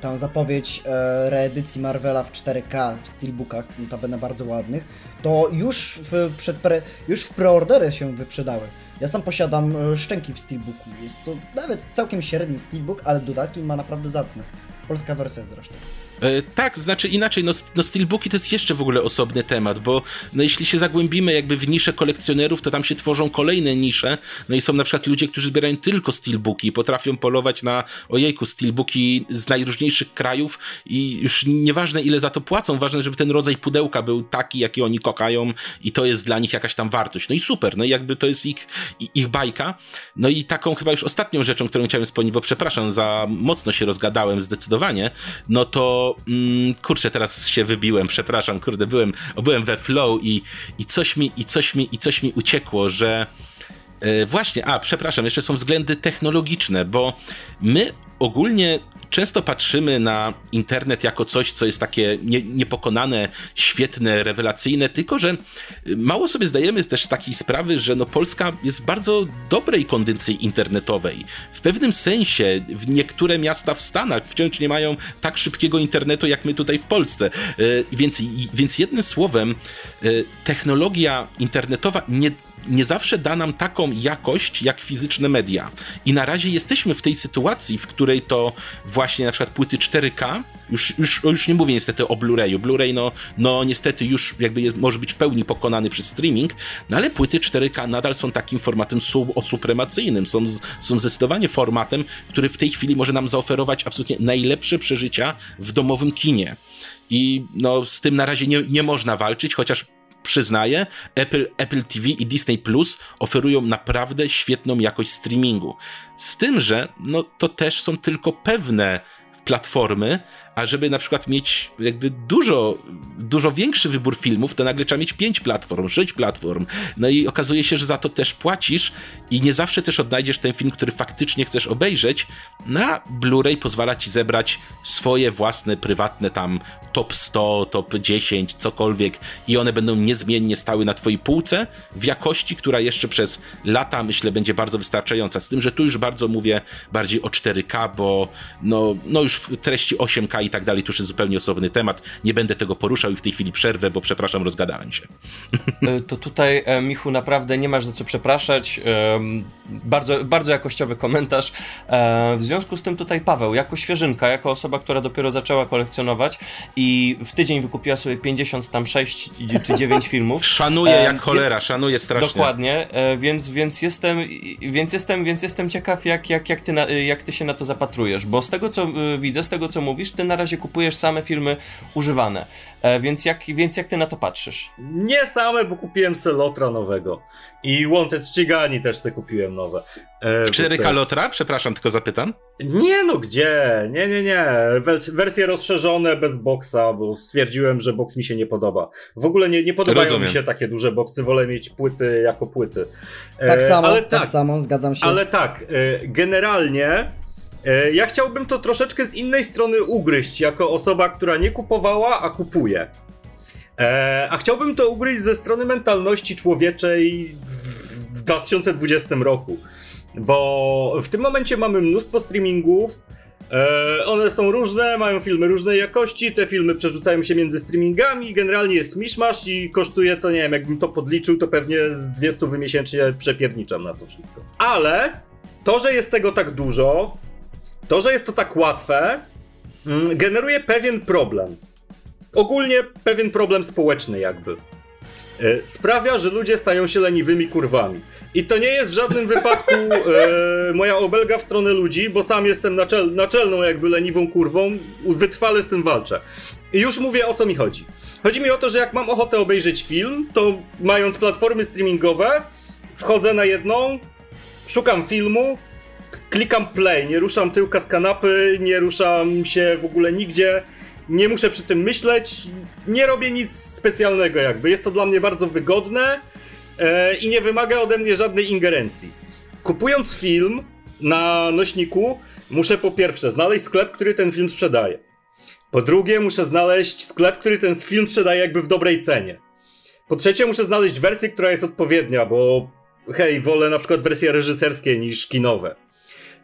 tam zapowiedź e, reedycji Marvela w 4K w steelbookach, notabene bardzo ładnych, to już w, przed pre, już w preordery się wyprzedały. Ja sam posiadam e, szczęki w steelbooku. Jest to nawet całkiem średni steelbook, ale dodatki ma naprawdę zacne. Polska wersja zresztą. E, tak, znaczy inaczej, no, no steelbooki to jest jeszcze w ogóle osobny temat, bo no, jeśli się zagłębimy jakby w nisze kolekcjonerów, to tam się tworzą kolejne nisze, no i są na przykład ludzie, którzy zbierają tylko steelbooki i potrafią polować na, ojejku, steelbooki z najróżniejszych krajów i już nieważne ile za to płacą, ważne, żeby ten rodzaj pudełka był taki, jaki oni kochają i to jest dla nich jakaś tam wartość. No i super, no i jakby to jest ich, ich bajka. No i taką chyba już ostatnią rzeczą, którą chciałem wspomnieć, bo przepraszam, za mocno się rozgadałem zdecydowanie, no to mm, kurczę, teraz się wybiłem, przepraszam, kurde, byłem, byłem we flow i, i coś mi, i coś mi, i coś mi uciekło, że e, właśnie, a przepraszam, jeszcze są względy technologiczne, bo my ogólnie często patrzymy na internet jako coś, co jest takie nie, niepokonane, świetne, rewelacyjne, tylko że mało sobie zdajemy też z takiej sprawy, że no Polska jest w bardzo dobrej kondycji internetowej. W pewnym sensie niektóre miasta w Stanach wciąż nie mają tak szybkiego internetu jak my tutaj w Polsce. Y, Więc, więc jednym słowem, y, technologia internetowa nie nie zawsze da nam taką jakość jak fizyczne media. I na razie jesteśmy w tej sytuacji, w której to właśnie na przykład płyty 4K, już, już, już nie mówię niestety o Blu-rayu. Blu-ray no, no niestety już jakby jest, może być w pełni pokonany przez streaming, no ale płyty 4K nadal są takim formatem sub, supremacyjnym. Są, są zdecydowanie formatem, który w tej chwili może nam zaoferować absolutnie najlepsze przeżycia w domowym kinie. I no, z tym na razie nie, nie można walczyć, chociaż przyznaję, Apple, Apple TV i Disney Plus oferują naprawdę świetną jakość streamingu. Z tym, że no, to też są tylko pewne platformy, a żeby na przykład mieć jakby dużo, dużo większy wybór filmów, to nagle trzeba mieć 5 platform, 6 platform. No i okazuje się, że za to też płacisz i nie zawsze też odnajdziesz ten film, który faktycznie chcesz obejrzeć. Na Blu-ray pozwala ci zebrać swoje własne, prywatne tam top 100, top 10, cokolwiek i one będą niezmiennie stały na twojej półce w jakości, która jeszcze przez lata myślę będzie bardzo wystarczająca. Z tym, że tu już bardzo mówię bardziej o 4K, bo no, no już w treści 8K i tak dalej, to już jest zupełnie osobny temat. Nie będę tego poruszał i w tej chwili przerwę, bo przepraszam, rozgadałem się. E, To tutaj, e, Michu, naprawdę nie masz za co przepraszać. Em, Bardzo, bardzo jakościowy komentarz. E, W związku z tym tutaj Paweł, jako świeżynka, jako osoba, która dopiero zaczęła kolekcjonować i w tydzień wykupiła sobie 50 tam 6 czy 9 filmów. Szanuję jak cholera, szanuję strasznie. Dokładnie, e, więc, więc, jestem, więc, jestem, więc jestem ciekaw, jak, jak, jak, ty na, jak ty się na to zapatrujesz, bo z tego co e, widzę, z tego co mówisz, ty na razie kupujesz same filmy używane, E, więc jak, więc jak ty na to patrzysz? Nie same, bo kupiłem se Lotra nowego. I Wanted Ścigani też se kupiłem nowe. E, W bo 4K to jest- Lotra? Przepraszam, tylko zapytam. Nie no, gdzie? Nie, nie, nie. Wers- wersje rozszerzone bez boksa, bo stwierdziłem, że boks mi się nie podoba. W ogóle nie, nie podobają Rozumiem. mi się takie duże boksy, wolę mieć płyty jako płyty. E, Tak samo, ale tak, tak, samo, zgadzam się. ale tak, e, generalnie ja chciałbym to troszeczkę z innej strony ugryźć, jako osoba, która nie kupowała, a kupuje. E, a chciałbym to ugryźć ze strony mentalności człowieczej w, w 2020 roku. Bo w tym momencie mamy mnóstwo streamingów. E, one są różne, mają filmy różnej jakości. Te filmy przerzucają się między streamingami. Generalnie jest miszmasz i kosztuje to, nie wiem, jakbym to podliczył, to pewnie z 200 miesięcznie przepierniczam na to wszystko. Ale to, że jest tego tak dużo, to, że jest to tak łatwe, mm, generuje pewien problem. Ogólnie pewien problem społeczny, jakby. E, Sprawia, że ludzie stają się leniwymi kurwami. I to nie jest w żadnym wypadku e, moja obelga w stronę ludzi, bo sam jestem naczel, naczelną jakby leniwą kurwą, wytrwale z tym walczę. I już mówię o co mi chodzi. Chodzi mi o to, że jak mam ochotę obejrzeć film, to mając platformy streamingowe, wchodzę na jedną, szukam filmu, klikam play, nie ruszam tyłka z kanapy, nie ruszam się w ogóle nigdzie, nie muszę przy tym myśleć, nie robię nic specjalnego jakby. Jest to dla mnie bardzo wygodne e, i nie wymaga ode mnie żadnej ingerencji. Kupując film na nośniku, muszę po pierwsze znaleźć sklep, który ten film sprzedaje. Po drugie, muszę znaleźć sklep, który ten film sprzedaje jakby w dobrej cenie. Po trzecie, muszę znaleźć wersję, która jest odpowiednia, bo hej, wolę na przykład wersje reżyserskie niż kinowe.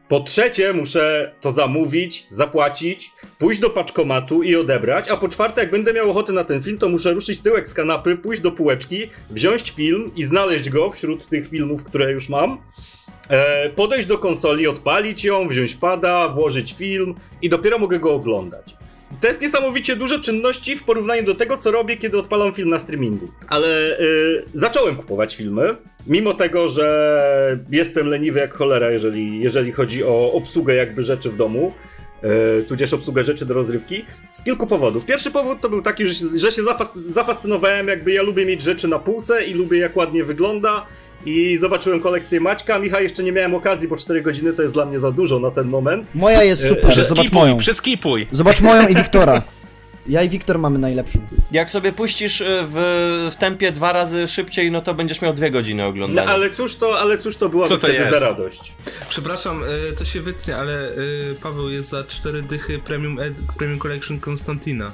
Po trzecie, muszę to zamówić, zapłacić, pójść do paczkomatu i odebrać, a po czwarte, jak będę miał ochotę na ten film, to muszę ruszyć tyłek z kanapy, pójść do półeczki, wziąć film i znaleźć go wśród tych filmów, które już mam, e, podejść do konsoli, odpalić ją, wziąć pada, włożyć film i dopiero mogę go oglądać. To jest niesamowicie dużo czynności w porównaniu do tego, co robię, kiedy odpalam film na streamingu. Ale y, zacząłem kupować filmy, mimo tego, że jestem leniwy jak cholera, jeżeli, jeżeli chodzi o obsługę jakby rzeczy w domu, y, tudzież obsługę rzeczy do rozrywki, z kilku powodów. Pierwszy powód to był taki, że się, że się zafas- zafascynowałem, jakby ja lubię mieć rzeczy na półce i lubię jak ładnie wygląda. I zobaczyłem kolekcję Maćka. Michał jeszcze nie miałem okazji, bo 4 godziny to jest dla mnie za dużo na ten moment. Moja jest super, zobacz moją. Przeskipuj, przeskipuj. Zobacz moją i Wiktora. Ja i Wiktor mamy najlepszą. Jak sobie puścisz y, w, w tempie dwa razy szybciej, no to będziesz miał dwie godziny No, oglądania. ale cóż to, ale cóż to była Co to jest? za radość? Przepraszam, y, to się wytnie, ale Paweł jest za cztery dychy Premium, Ed, Premium Collection Konstantina.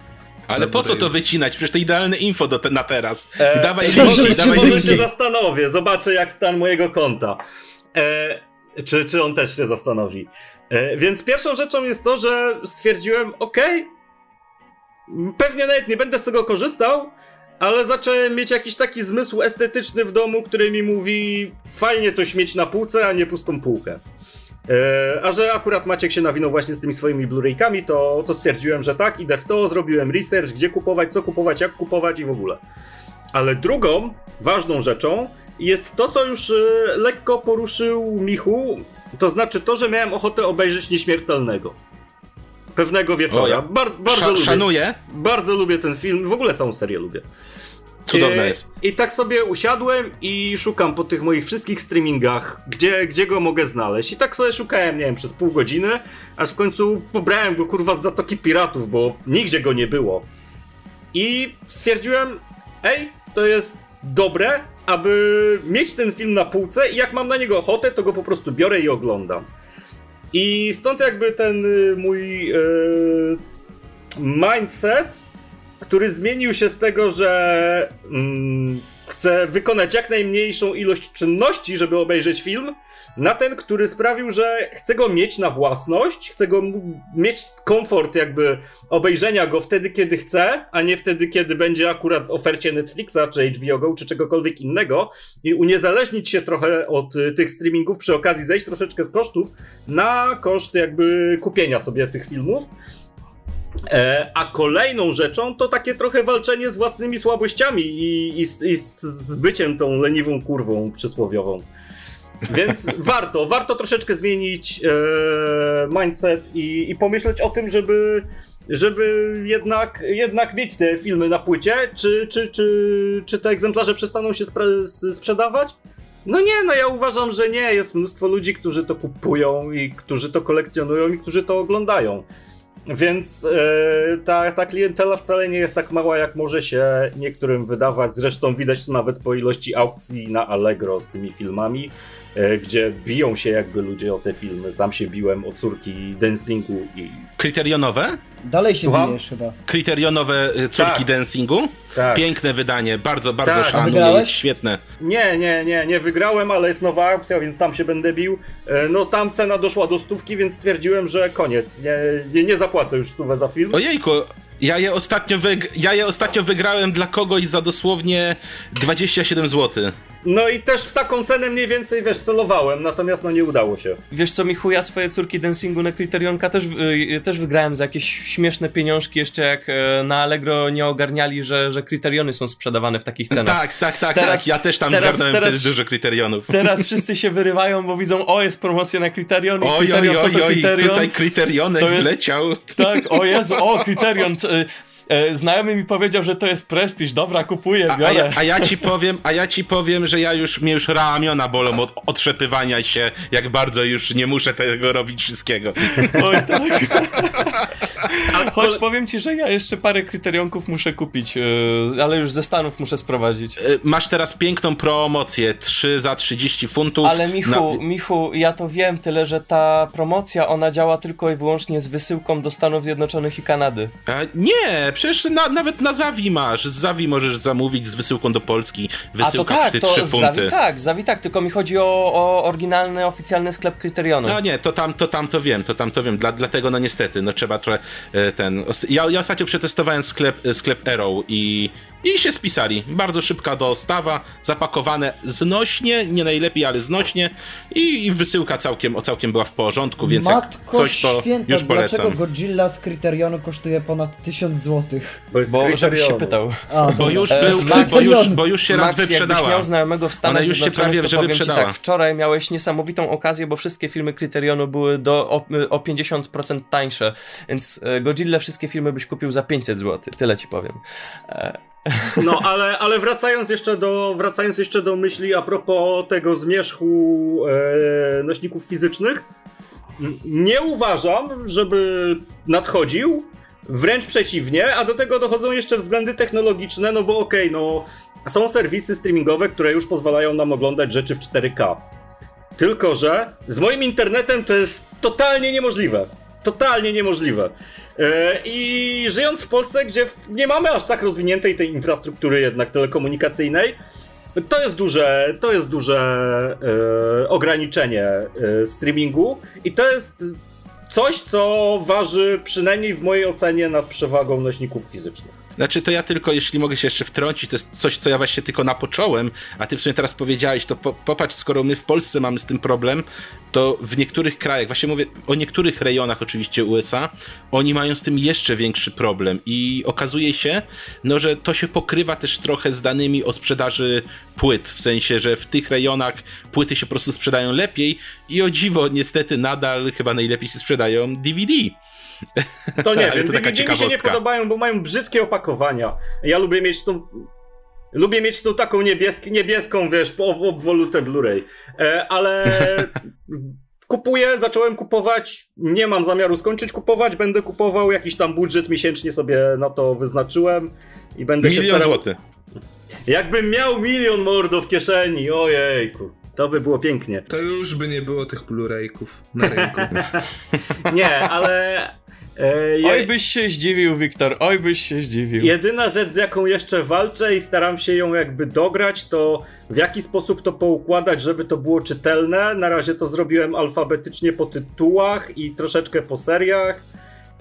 Ale po co to wycinać? Przecież to idealne info do te, na teraz. E, dawaj linki, czy dawaj może się zastanowię, zobaczę jak stan mojego konta. E, czy, czy on też się zastanowi. E, więc pierwszą rzeczą jest to, że stwierdziłem, okej, pewnie nawet nie będę z tego korzystał, ale zacząłem mieć jakiś taki zmysł estetyczny w domu, który mi mówi, fajnie coś mieć na półce, a nie pustą półkę. E, a że akurat Maciek się nawinął właśnie z tymi swoimi Blu-raykami, to, to stwierdziłem, że tak, idę w to, zrobiłem research, gdzie kupować, co kupować, jak kupować i w ogóle. Ale drugą ważną rzeczą jest to, co już e, lekko poruszył Michu, to znaczy to, że miałem ochotę obejrzeć Nieśmiertelnego. Pewnego wieczora. O, ja Bar- bardzo, Sza, lubię, szanuję. bardzo lubię ten film, w ogóle całą serię lubię. Cudowne E, jest. I tak sobie usiadłem i szukam po tych moich wszystkich streamingach, gdzie, gdzie go mogę znaleźć. I tak sobie szukałem, nie wiem, przez pół godziny, aż w końcu pobrałem go kurwa z Zatoki Piratów, bo nigdzie go nie było. I stwierdziłem, ej, to jest dobre, aby mieć ten film na półce i jak mam na niego ochotę, to go po prostu biorę i oglądam. I stąd jakby ten y, mój y, mindset, który zmienił się z tego, że mm, chcę wykonać jak najmniejszą ilość czynności, żeby obejrzeć film, na ten, który sprawił, że chcę go mieć na własność, chcę go mieć komfort jakby obejrzenia go wtedy, kiedy chcę, a nie wtedy, kiedy będzie akurat w ofercie Netflixa, czy HBO Go, czy czegokolwiek innego i uniezależnić się trochę od y, tych streamingów, przy okazji zejść troszeczkę z kosztów na koszt jakby kupienia sobie tych filmów. E, a kolejną rzeczą to takie trochę walczenie z własnymi słabościami i, i, z- i z, byciem tą leniwą kurwą przysłowiową. Więc warto, warto troszeczkę zmienić e, mindset i, i pomyśleć o tym, żeby, żeby jednak, jednak mieć te filmy na płycie. Czy, czy, czy, czy te egzemplarze przestaną się sprzedawać? No nie, no ja uważam, że nie. Jest mnóstwo ludzi, którzy to kupują i którzy to kolekcjonują i którzy to oglądają. Więc e, ta, ta klientela wcale nie jest tak mała, jak może się niektórym wydawać. Zresztą widać to nawet po ilości aukcji na Allegro z tymi filmami, gdzie biją się jakby ludzie o te filmy. Sam się biłem o córki dancingu i. Kryterionowe? Dalej się Słucham? bijesz chyba. Kryterionowe y, córki Tak. dancingu? Tak. Piękne wydanie, bardzo, bardzo Tak. Szanuję, świetne. Nie, nie, nie, nie wygrałem, ale jest nowa aukcja, więc tam się będę bił. E, No tam cena doszła do stówki, więc stwierdziłem, że koniec. Nie, nie, nie zapłacę już stówę za film. Ojejku, ja je ostatnio, wyg- ja je ostatnio wygrałem dla kogoś za dosłownie 27 zł. No i też w taką cenę mniej więcej, wiesz, celowałem, natomiast no nie udało się. Wiesz co, Michu, ja swoje córki dancingu na Kryterionka też, y, też wygrałem za jakieś śmieszne pieniążki, jeszcze jak e, na Allegro nie ogarniali, że, że Kryteriony są sprzedawane w takich cenach. Tak, tak, tak, Teraz- tak. Ja też tam teraz- zgarnąłem teraz- wtedy dużo kryterionów. Teraz wszyscy się wyrywają, bo widzą, o jest promocja na Kryterion i Oj, oj, co oj, to oj, Kryterion? tutaj kryterionek jest- wleciał. Tak, o Jezu, o Kryterion, e, znajomy mi powiedział, że to jest prestiż, dobra, kupuję, A, a, biorę. ja, a ja ci powiem, a ja ci powiem, że ja już, mnie już ramiona bolą od otrzepywania się, jak bardzo już nie muszę tego robić wszystkiego. Oj, tak. Choć powiem ci, że ja jeszcze parę kryterionków muszę kupić, e, ale już ze Stanów muszę sprowadzić. E, Masz teraz piękną promocję, 3 za 30 funtów. Ale Michu, Na- Michu, ja to wiem, tyle że ta promocja, ona działa tylko i wyłącznie z wysyłką do Stanów Zjednoczonych i Kanady. A, nie, przecież na, nawet na Zawi masz. Z Zawi możesz zamówić z wysyłką do Polski. A to Wysyłka tak, kosztuje to 3 z funty. Zawi tak, Zawi tak, tylko mi chodzi o, o oryginalny, oficjalny sklep Kryterionu. No nie, to tam, to tam to wiem, to tam to wiem. Dla, dlatego no niestety, no trzeba trochę e, ten. Ja, ja ostatnio przetestowałem sklep, e, sklep Arrow i, i się spisali. Bardzo szybka dostawa, zapakowane znośnie, nie najlepiej, ale znośnie i, i wysyłka całkiem, o całkiem była w porządku, więc Matko jak coś to święta, już polecam. dlaczego Godzilla z Kryterionu kosztuje ponad 1000 zł? Bo żebyś się pytał. A, Bo już, E, był, Max- bo, już, bo już się raz Max, jakbyś wyprzedała. miał znajomego w Stanach Ona już się prawie, że wyprzedała. tak, wczoraj miałeś niesamowitą okazję, bo wszystkie filmy Kryterionu były do, o, o 50% tańsze, więc e, Godzilla wszystkie filmy byś kupił za 500 zł, tyle ci powiem. E, No, ale, ale wracając jeszcze do wracając jeszcze do myśli a propos tego zmierzchu e, nośników fizycznych, nie uważam, żeby nadchodził Wręcz przeciwnie, a do tego dochodzą jeszcze względy technologiczne, no bo okej, okay, no są serwisy streamingowe, które już pozwalają nam oglądać rzeczy w 4K. Tylko, że z moim internetem to jest totalnie niemożliwe. Totalnie niemożliwe. E, I żyjąc w Polsce, gdzie nie mamy aż tak rozwiniętej tej infrastruktury jednak telekomunikacyjnej, to jest duże, to jest duże e, ograniczenie e, streamingu i to jest coś, co waży przynajmniej w mojej ocenie nad przewagą nośników fizycznych. Znaczy, to ja tylko, jeśli mogę się jeszcze wtrącić, to jest coś, co ja właśnie tylko napocząłem, a ty w sumie teraz powiedziałeś, to po, popatrz, skoro my w Polsce mamy z tym problem, to w niektórych krajach, właśnie mówię o niektórych rejonach oczywiście USA, oni mają z tym jeszcze większy problem i okazuje się, no, że to się pokrywa też trochę z danymi o sprzedaży płyt, w sensie, że w tych rejonach płyty się po prostu sprzedają lepiej i o dziwo niestety nadal chyba najlepiej się sprzedają DVD. To nie wiem, to DVD mi się nie podobają, bo mają brzydkie opakowania. Ja lubię mieć tą... Lubię mieć tą taką niebiesc niebieską, wiesz, obwolutę Blu-ray. E, ale kupuję, zacząłem kupować, nie mam zamiaru skończyć kupować, będę kupował jakiś tam budżet miesięcznie sobie na to wyznaczyłem i będę Milion się starał... złotych. Jakbym miał milion mordo w kieszeni, ojejku. To by było pięknie. To już by nie było tych Blu-rayków na rynku. nie, ale E, oj byś się zdziwił, Wiktor, oj byś się zdziwił. Jedyna rzecz, z jaką jeszcze walczę i staram się ją jakby dograć, to w jaki sposób to poukładać, żeby to było czytelne. Na razie to zrobiłem alfabetycznie po tytułach i troszeczkę po seriach,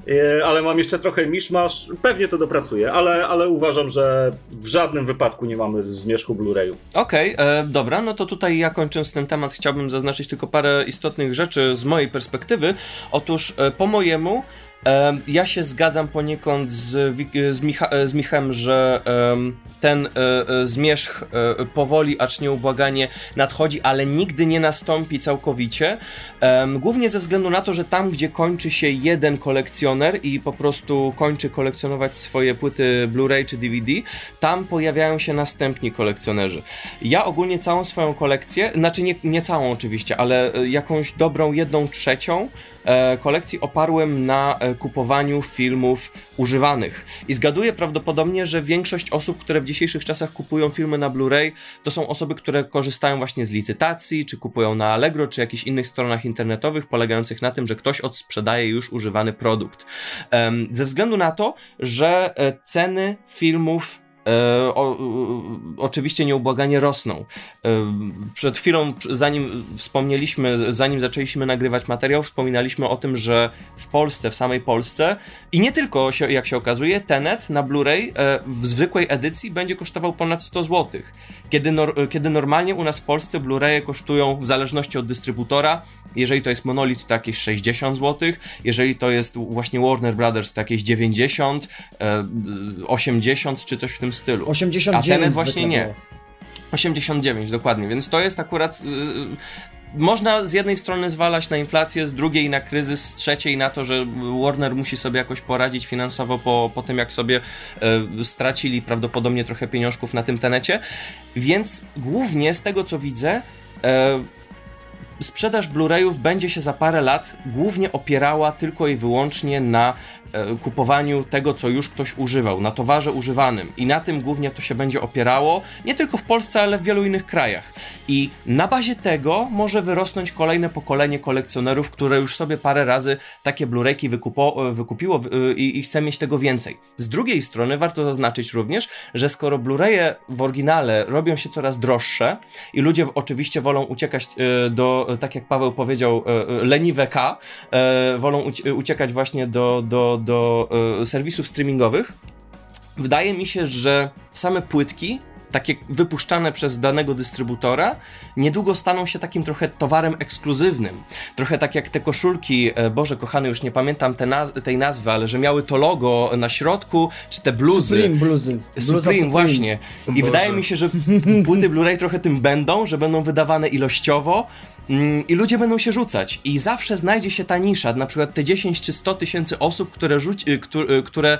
e, ale mam jeszcze trochę miszmasz. Pewnie to dopracuję, ale, ale uważam, że w żadnym wypadku nie mamy zmierzchu Blu-rayu. Okej, okay, e, dobra, no to tutaj ja kończąc ten temat chciałbym zaznaczyć tylko parę istotnych rzeczy z mojej perspektywy. Otóż e, po mojemu ja się zgadzam poniekąd z, z, Micha z Michem, że ten e, e, zmierzch e, powoli, acz nieubłaganie nadchodzi, ale nigdy nie nastąpi całkowicie. Głównie ze względu na to, że tam, gdzie kończy się jeden kolekcjoner i po prostu kończy kolekcjonować swoje płyty Blu-ray czy DVD, tam pojawiają się następni kolekcjonerzy. Ja ogólnie całą swoją kolekcję, znaczy nie, nie całą oczywiście, ale jakąś dobrą jedną trzecią kolekcji oparłem na kupowaniu filmów używanych. I zgaduję prawdopodobnie, że większość osób, które w dzisiejszych czasach kupują filmy na Blu-ray, to są osoby, które korzystają właśnie z licytacji, czy kupują na Allegro, czy jakichś innych stronach internetowych, polegających na tym, że ktoś odsprzedaje już używany produkt. Ze względu na to, że e, ceny filmów E, o, oczywiście nieubłaganie rosną. E, przed chwilą, zanim wspomnieliśmy, zanim zaczęliśmy nagrywać materiał, wspominaliśmy o tym, że w Polsce, w samej Polsce i nie tylko, jak się okazuje, Tenet na Blu-ray e, w zwykłej edycji będzie kosztował ponad 100 zł. Kiedy, nor kiedy normalnie u nas w Polsce Blu-raye kosztują w zależności od dystrybutora, jeżeli to jest Monolith to jakieś 60 zł, jeżeli to jest właśnie Warner Brothers to jakieś 90, 80 czy coś w tym stylu. 89 A Tenet właśnie nie. 89, dokładnie, więc to jest akurat. Można z jednej strony zwalać na inflację, z drugiej na kryzys, z trzeciej na to, że Warner musi sobie jakoś poradzić finansowo po, po tym, jak sobie y, stracili prawdopodobnie trochę pieniążków na tym tenecie. Więc głównie z tego co widzę, y, sprzedaż Blu-rayów będzie się za parę lat głównie opierała tylko i wyłącznie na E, kupowaniu tego, co już ktoś używał, na towarze używanym. I na tym głównie to się będzie opierało, nie tylko w Polsce, ale w wielu innych krajach. I na bazie tego może wyrosnąć kolejne pokolenie kolekcjonerów, które już sobie parę razy takie Blu-rayki wykupo, wykupiło i, i chce mieć tego więcej. Z drugiej strony warto zaznaczyć również, że skoro Blu-raye w oryginale robią się coraz droższe i ludzie oczywiście wolą uciekać e, do, tak jak Paweł powiedział, e, leniwe K, wolą uciekać właśnie do, do do y, serwisów streamingowych, wydaje mi się, że same płytki, takie wypuszczane przez danego dystrybutora, niedługo staną się takim trochę towarem ekskluzywnym. Trochę tak jak te koszulki, e, Boże kochany, już nie pamiętam te naz tej nazwy, ale że miały to logo na środku, czy te bluzy. Supreme bluzy. Supreme, Supreme. właśnie. I Boże. wydaje mi się, że płyty Blu-ray trochę tym będą, że będą wydawane ilościowo, Mm, i ludzie będą się rzucać i zawsze znajdzie się ta nisza, na przykład te 10 czy 100 tysięcy osób, które, rzuci, które, y, które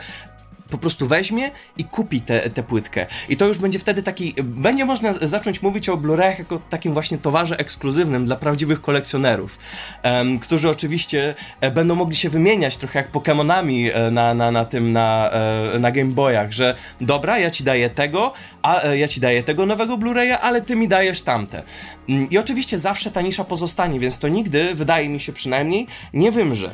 po prostu weźmie i kupi tę płytkę. I to już będzie wtedy taki, będzie można zacząć mówić o Blu-rayach jako takim właśnie towarze ekskluzywnym dla prawdziwych kolekcjonerów, um, którzy oczywiście e, będą mogli się wymieniać trochę jak Pokémonami e, na, na, na tym, na, e, na Game Boyach, że dobra, ja ci daję tego, a ja ci daję tego nowego Blu-raya, ale ty mi dajesz tamte. Mm, I oczywiście zawsze ta nisza pozostanie, więc to nigdy, wydaje mi się przynajmniej, nie wymrze.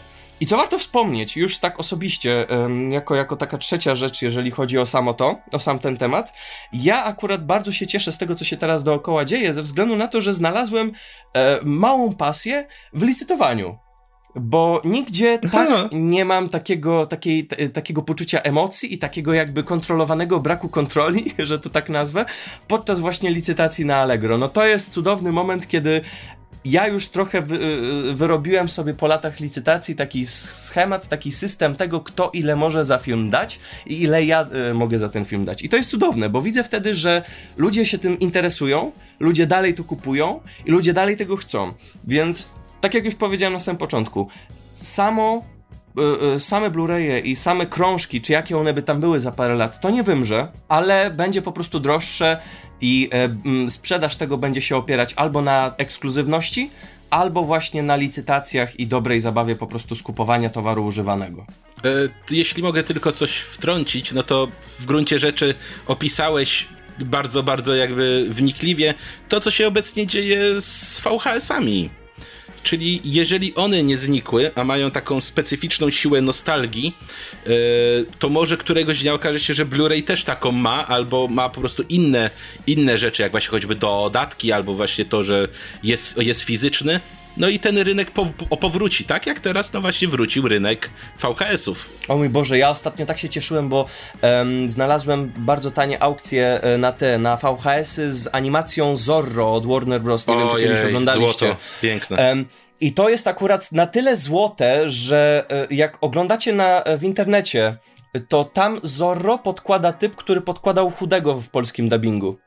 I co warto wspomnieć, już tak osobiście, jako, jako taka trzecia rzecz, jeżeli chodzi o samo to, o sam ten temat, ja akurat bardzo się cieszę z tego, co się teraz dookoła dzieje, ze względu na to, że znalazłem e, małą pasję w licytowaniu. Bo nigdzie tak nie mam takiego, takiej, takiego poczucia emocji i takiego jakby kontrolowanego braku kontroli, że to tak nazwę, podczas właśnie licytacji na Allegro. No to jest cudowny moment, kiedy ja już trochę wy, y, wyrobiłem sobie po latach licytacji taki schemat, taki system tego, kto ile może za film dać i ile ja y, mogę za ten film dać. I to jest cudowne, bo widzę wtedy, że ludzie się tym interesują, ludzie dalej to kupują i ludzie dalej tego chcą. Więc, tak jak już powiedziałem na samym początku, samo same Blu-raye i same krążki, czy jakie one by tam były za parę lat, to nie wymrze, ale będzie po prostu droższe i e, sprzedaż tego będzie się opierać albo na ekskluzywności, albo właśnie na licytacjach i dobrej zabawie po prostu skupowania towaru używanego. E, jeśli mogę tylko coś wtrącić, no to w gruncie rzeczy opisałeś bardzo, bardzo jakby wnikliwie to, co się obecnie dzieje z VHS-ami. Czyli jeżeli one nie znikły, a mają taką specyficzną siłę nostalgii, yy, to może któregoś dnia okaże się, że Blu-ray też taką ma, albo ma po prostu inne, inne rzeczy, jak właśnie choćby dodatki, albo właśnie to, że jest, jest fizyczny. No i ten rynek po, powróci, tak jak teraz no właśnie wrócił rynek VHS-ów. O mój Boże, ja ostatnio tak się cieszyłem, bo znalazłem bardzo tanie aukcje e, na te, na VHS-y z animacją Zorro od Warner Bros. Nie o wiem, czy kiedyś oglądaliście. Złoto, piękne. I to jest akurat na tyle złote, że e, jak oglądacie na, w internecie to tam Zorro podkłada typ, który podkładał chudego w polskim dubbingu.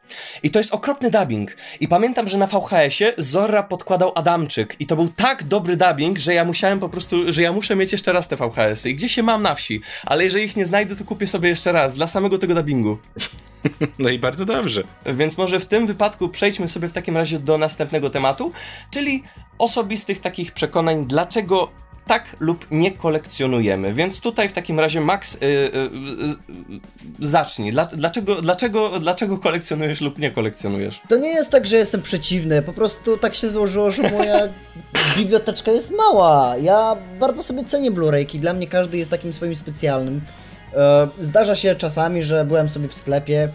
I to jest okropny dubbing. I pamiętam, że na VHS-ie Zorra podkładał Adamczyk. I to był tak dobry dubbing, że ja musiałem po prostu, że ja muszę mieć jeszcze raz te VHS-y. I gdzieś się mam na wsi. Ale jeżeli ich nie znajdę, to kupię sobie jeszcze raz, dla samego tego dubbingu. No i bardzo dobrze. Więc może w tym wypadku przejdźmy sobie w takim razie do następnego tematu, czyli osobistych takich przekonań, dlaczego tak lub nie kolekcjonujemy. Więc tutaj w takim razie Max yy, yy, zacznij. Dla, dlaczego, dlaczego, dlaczego kolekcjonujesz lub nie kolekcjonujesz? To nie jest tak, że jestem przeciwny, po prostu tak się złożyło, że moja biblioteczka jest mała. Ja bardzo sobie cenię Blu-rayki, dla mnie każdy jest takim swoim specjalnym. E, zdarza się czasami, że byłem sobie w sklepie.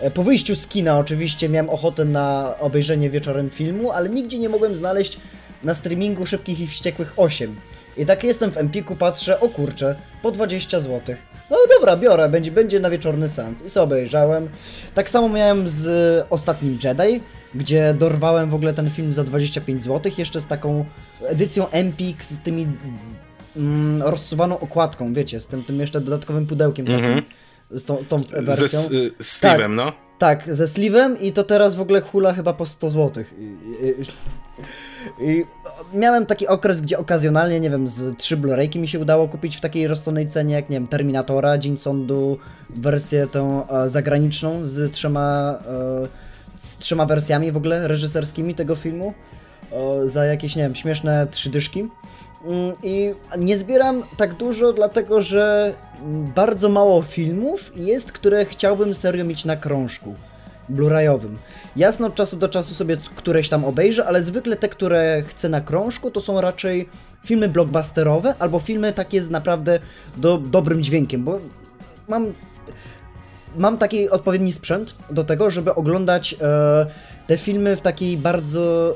E, po wyjściu z kina oczywiście miałem ochotę na obejrzenie wieczorem filmu, ale nigdzie nie mogłem znaleźć na streamingu Szybkich i Wściekłych 8. I tak jestem w Empiku, patrzę, o kurczę, po 20 zł. No dobra, biorę, będzie, będzie na wieczorny seans. I sobie obejrzałem. Tak samo miałem z ostatnim Jedi, gdzie dorwałem w ogóle ten film za 25 zł, jeszcze z taką edycją Empik, z tymi mm, rozsuwaną okładką, wiecie, z tym, tym jeszcze dodatkowym pudełkiem mm -hmm. takim, z tą, tą wersją. Ze, y, z tak, no. Tak, ze sleeve'em i to teraz w ogóle hula chyba po 100 zł. I, i, i, miałem taki okres, gdzie okazjonalnie, nie wiem, z trzy Blu-rayki mi się udało kupić w takiej rozsądnej cenie, jak nie wiem, Terminatora, Dzień Sądu, wersję tą e, zagraniczną z trzema, e, z trzema wersjami w ogóle reżyserskimi tego filmu. E, za jakieś, nie wiem, śmieszne trzy dyszki. Mm, I nie zbieram tak dużo, dlatego że bardzo mało filmów jest, które chciałbym serio mieć na krążku blu-rayowym. Jasno, od czasu do czasu sobie któreś tam obejrzę, ale zwykle te, które chcę na krążku, to są raczej filmy blockbusterowe albo filmy takie z naprawdę do, dobrym dźwiękiem, bo mam, mam taki odpowiedni sprzęt do tego, żeby oglądać e, te filmy w takiej bardzo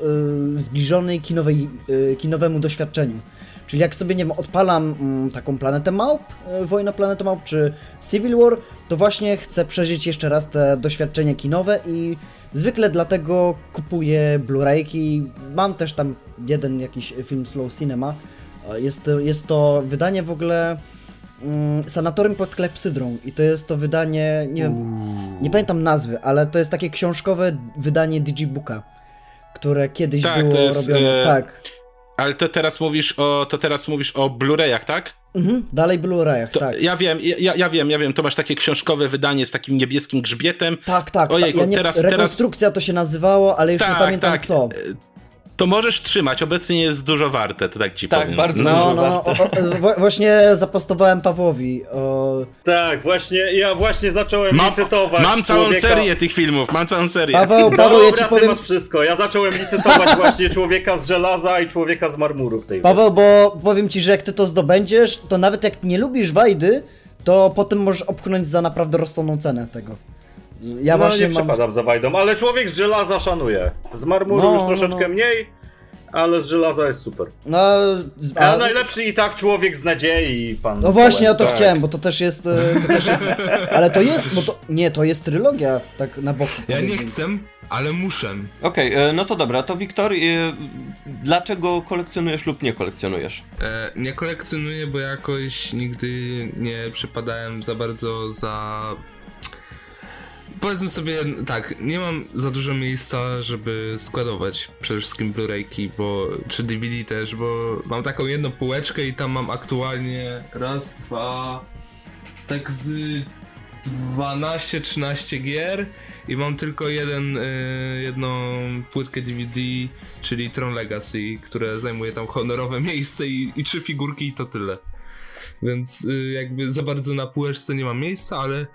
e, zbliżonej kinowej, e, kinowemu doświadczeniu. Czyli jak sobie, nie wiem, odpalam mm, taką Planetę Małp, y, Wojna Planety Małp, czy Civil War, to właśnie chcę przeżyć jeszcze raz te doświadczenie kinowe i zwykle dlatego kupuję Blu-rayki. Mam też tam jeden jakiś film Slow Cinema. Jest, jest to wydanie w ogóle mm, Sanatorium pod klepsydrą i to jest to wydanie, nie wiem, nie pamiętam nazwy, ale to jest takie książkowe wydanie Digibooka, które kiedyś tak, było robione. E... Tak. Ale to teraz mówisz o, to teraz mówisz o Blu-rayach, tak? Mhm, dalej Blu-rayach, tak. Ja wiem, ja, ja wiem, ja wiem, to masz takie książkowe wydanie z takim niebieskim grzbietem. Tak, tak. Ojejku, ja nie, teraz- teraz- rekonstrukcja to się nazywało, ale już nie pamiętam co. To możesz trzymać, obecnie jest dużo warte, to tak ci Tak, powiem. bardzo No, dużo no, no, warte. o, o, właśnie zapostowałem Pawłowi. O, Tak, właśnie, ja właśnie zacząłem Mam, licytować mam całą człowieka... serię tych filmów, mam całą serię. Paweł, Paweł, ja Dobra, ci ty powiem. masz wszystko. Ja zacząłem licytować właśnie człowieka z żelaza i człowieka z marmuru w tej Paweł, wersji. bo powiem ci, że jak ty to zdobędziesz, to nawet jak nie lubisz Wajdy, to potem możesz obchnąć za naprawdę rozsądną cenę tego. Ja no, właśnie nie mam. przepadam za Wajdą, ale człowiek z żelaza szanuje. Z marmuru No, już no, troszeczkę no. mniej, ale z żelaza jest super. No, A a, najlepszy i tak człowiek z nadziei, pan. no właśnie o to Kołęsa. chciałem, bo to też jest. e, To też jest ale to jest, bo to. Nie, to jest trylogia, tak na boku. Ja nie chcę, ale muszę. Okej, e, no to dobra, to Wiktor, e, dlaczego kolekcjonujesz lub nie kolekcjonujesz? E, nie kolekcjonuję, bo jakoś nigdy nie przypadałem za bardzo za. Powiedzmy sobie tak, nie mam za dużo miejsca, żeby składować przede wszystkim Blu-rayki, bo czy DVD też, bo mam taką jedną półeczkę i tam mam aktualnie raz, dwa, tak z 12-13 gier i mam tylko jeden, y, jedną płytkę DVD, czyli Tron Legacy, które zajmuje tam honorowe miejsce i, i trzy figurki i to tyle. Więc y, jakby za bardzo na półeczce nie mam miejsca, ale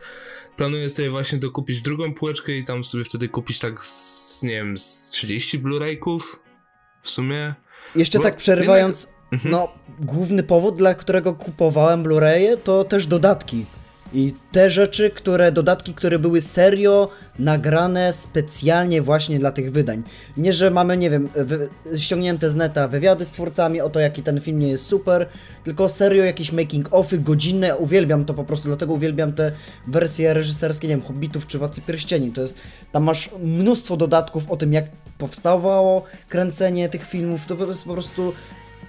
planuję sobie właśnie dokupić drugą półeczkę i tam sobie wtedy kupić tak z, nie wiem, z 30 Blu-rayków w sumie. Jeszcze Bo tak przerywając, Mhm. no, główny powód, dla którego kupowałem Blu-raye, to też dodatki. I te rzeczy, które, dodatki, które były serio nagrane specjalnie właśnie dla tych wydań. Nie, że mamy, nie wiem, ściągnięte z neta wywiady z twórcami o to, jaki ten film nie jest super, tylko serio jakieś making-offy godzinne. Uwielbiam to po prostu, dlatego uwielbiam te wersje reżyserskie, nie wiem, Hobbitów czy Władcy Pierścieni. To jest, tam masz mnóstwo dodatków o tym, jak powstawało kręcenie tych filmów. To jest po prostu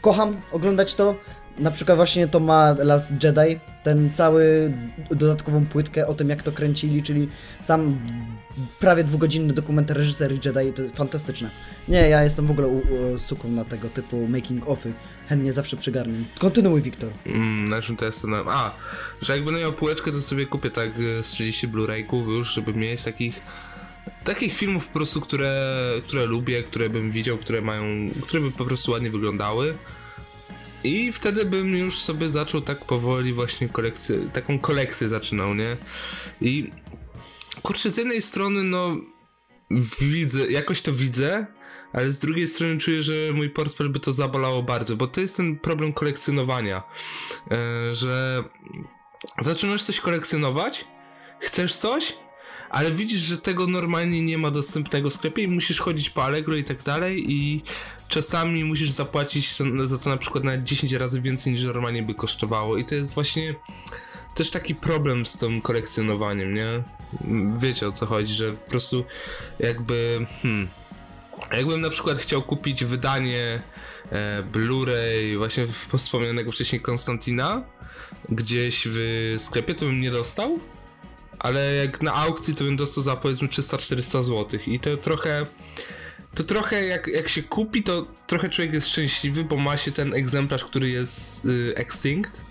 kocham oglądać to. Na przykład właśnie to ma Last Jedi, ten cały dodatkową płytkę o tym jak to kręcili, czyli sam prawie dwugodzinny dokument reżyserii Jedi, to fantastyczne. Nie, ja jestem w ogóle u, u, suką na tego typu making offy. Chętnie zawsze przygarniam. Kontynuuj, Wiktor. Mm, na czym to jest. A, że jak będę miał półeczkę, to sobie kupię tak e, z 30 Blu-rayków już, żeby mieć takich. Takich filmów po prostu, które, które lubię, które bym widział, które mają. które by po prostu ładnie wyglądały. I wtedy bym już sobie zaczął tak powoli właśnie kolekcję, taką kolekcję zaczynał, nie? I kurczę, z jednej strony no widzę, jakoś to widzę, ale z drugiej strony czuję, że mój portfel by to zabolało bardzo, bo to jest ten problem kolekcjonowania, e, że zaczynasz coś kolekcjonować, chcesz coś, ale widzisz, że tego normalnie nie ma dostępnego w sklepie i musisz chodzić po Allegro i tak dalej i czasami musisz zapłacić za to na przykład nawet 10 razy więcej niż normalnie by kosztowało i to jest właśnie też taki problem z tym kolekcjonowaniem, nie? Wiecie o co chodzi, że po prostu jakby hmm, jakbym na przykład chciał kupić wydanie e, Blu-ray właśnie wspomnianego wcześniej Konstantina gdzieś w sklepie, to bym nie dostał, ale jak na aukcji to bym dostał za powiedzmy 300-400 zł i to trochę to trochę jak, jak się kupi, to trochę człowiek jest szczęśliwy, bo ma się ten egzemplarz, który jest y, extinct,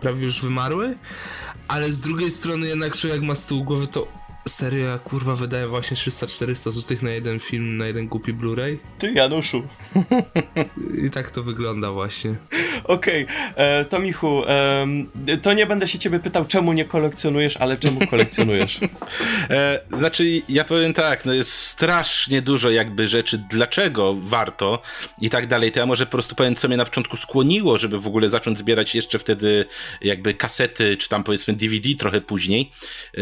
prawie już wymarły, ale z drugiej strony jednak człowiek ma z tyłu głowy to serio, ja kurwa wydaję właśnie 300-400 zł na jeden film, na jeden głupi Blu-ray Ty, Januszu. i tak to wygląda właśnie. Okej, e, to Michu, em, to nie będę się ciebie pytał, czemu nie kolekcjonujesz, ale czemu kolekcjonujesz? E, znaczy, ja powiem tak, no jest strasznie dużo jakby rzeczy, dlaczego warto i tak dalej. To ja może po prostu powiem, co mnie na początku skłoniło, żeby w ogóle zacząć zbierać jeszcze wtedy jakby kasety, czy tam powiedzmy DVD trochę później. E,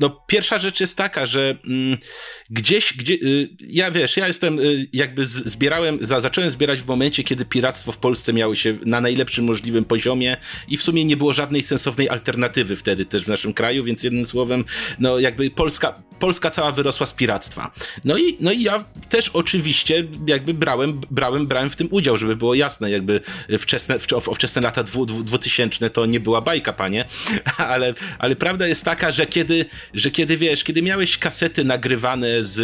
no, pierwsza rzecz jest taka, że mm, gdzieś, gdzie, y, ja wiesz, ja jestem y, jakby z, zbierałem, za, zacząłem zbierać w momencie, kiedy piractwo w Polsce miało się na najlepszym możliwym poziomie i w sumie nie było żadnej sensownej alternatywy wtedy też w naszym kraju, więc jednym słowem, no jakby Polska Polska cała wyrosła z piractwa. No i, no i ja też oczywiście jakby brałem, brałem, brałem w tym udział, żeby było jasne, jakby wczesne, wczesne lata dwu, dwu, dwutysięczne to nie była bajka, panie, ale, ale prawda jest taka, że kiedy, że kiedy wiesz, kiedy miałeś kasety nagrywane z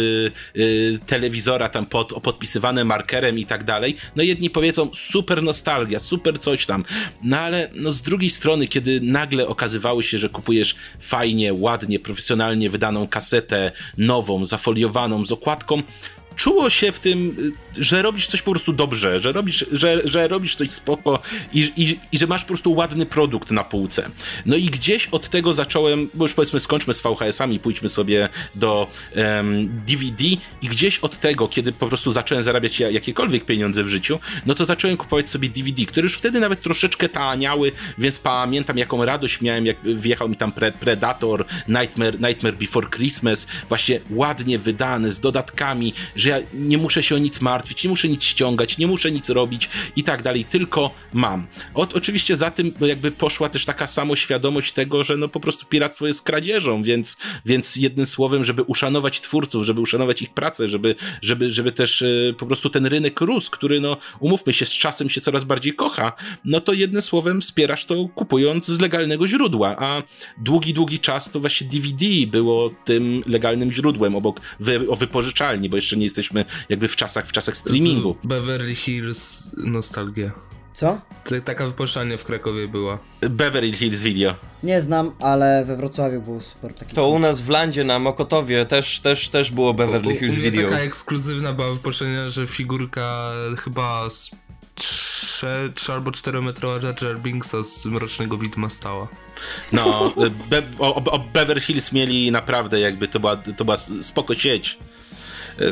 y, telewizora tam pod, podpisywane markerem i tak dalej, no jedni powiedzą super nostalgia, super coś tam, no ale no z drugiej strony, kiedy nagle okazywało się, że kupujesz fajnie, ładnie, profesjonalnie wydaną kasetę, nową, zafoliowaną, z okładką, czuło się w tym, że robisz coś po prostu dobrze, że robisz, że, że robisz coś spoko i, i, i że masz po prostu ładny produkt na półce. No i gdzieś od tego zacząłem, bo już powiedzmy skończmy z VHS-ami, pójdźmy sobie do um, DVD i gdzieś od tego, kiedy po prostu zacząłem zarabiać jakiekolwiek pieniądze w życiu, no to zacząłem kupować sobie DVD, które już wtedy nawet troszeczkę taniały, więc pamiętam jaką radość miałem, jak wjechał mi tam Predator, Nightmare, Nightmare Before Christmas, właśnie ładnie wydany, z dodatkami, że ja nie muszę się o nic martwić, nie muszę nic ściągać, nie muszę nic robić i tak dalej, tylko mam. Od, oczywiście za tym no jakby poszła też taka samoświadomość tego, że no po prostu piractwo jest kradzieżą, więc, więc jednym słowem, żeby uszanować twórców, żeby uszanować ich pracę, żeby, żeby, żeby też y, po prostu ten rynek rósł, który no umówmy się, z czasem się coraz bardziej kocha, no to jednym słowem wspierasz to kupując z legalnego źródła, a długi, długi czas to właśnie DVD było tym legalnym źródłem obok wy, o wypożyczalni, bo jeszcze nie jest jesteśmy jakby w czasach, w czasach streamingu. Z Beverly Hills nostalgia. Co? Taka wypożyczalnia w Krakowie była. Beverly Hills Video. Nie znam, ale we Wrocławiu był super taki. To u nas w Landzie na Mokotowie też, też, też było Beverly Hills u, u Video. taka ekskluzywna była wypożyczalnia, że figurka chyba z 3, 3 albo 4 metrowa Jar Jar Binksa z Mrocznego Widma stała. No, Be o, o Beverly Hills mieli naprawdę jakby, to była, to była spoko sieć.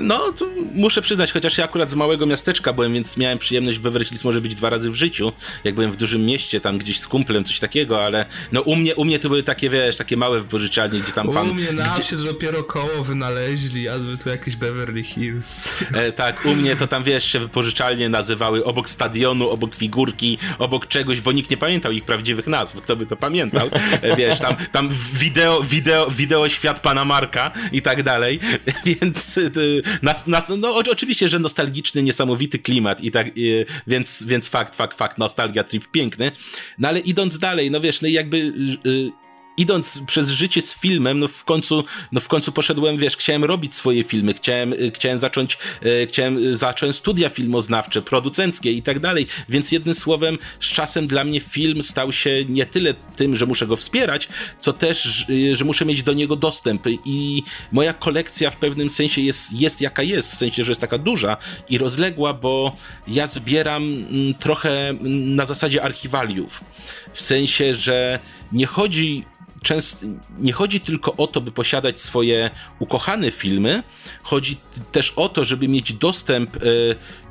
No, muszę przyznać, chociaż ja akurat z małego miasteczka byłem, więc miałem przyjemność w Beverly Hills może być dwa razy w życiu. Jak byłem w dużym mieście, tam gdzieś z kumplem, coś takiego, ale no u mnie, u mnie to były takie, wiesz, takie małe wypożyczalnie, gdzie tam pan... U mnie na gdzie... dopiero koło wynaleźli, a tu jakieś Beverly Hills. E, tak, u mnie to tam, wiesz, się wypożyczalnie nazywały obok stadionu, obok figurki, obok czegoś, bo nikt nie pamiętał ich prawdziwych nazw, kto by to pamiętał, e, wiesz, tam, tam wideo, wideo, wideo świat pana Marka i tak dalej, więc... Nas, nas, no oczywiście, że nostalgiczny, niesamowity klimat i tak, więc, więc fakt, fakt, fakt, nostalgia, trip piękny. No ale idąc dalej, no wiesz, no jakby... Y, idąc przez życie z filmem, no w końcu, no w końcu poszedłem, wiesz, chciałem robić swoje filmy, chciałem, y, chciałem zacząć, e, chciałem zacząć studia filmoznawcze, producenckie i tak dalej, więc jednym słowem, z czasem dla mnie film stał się nie tyle tym, że muszę go wspierać, co też, y, że muszę mieć do niego dostęp. I moja kolekcja w pewnym sensie jest, jest jaka jest, w sensie, że jest taka duża i rozległa, bo ja zbieram mm, trochę mm, na zasadzie archiwaliów, w sensie, że nie chodzi często, nie chodzi tylko o to, by posiadać swoje ukochane filmy, chodzi też o to, żeby mieć dostęp e,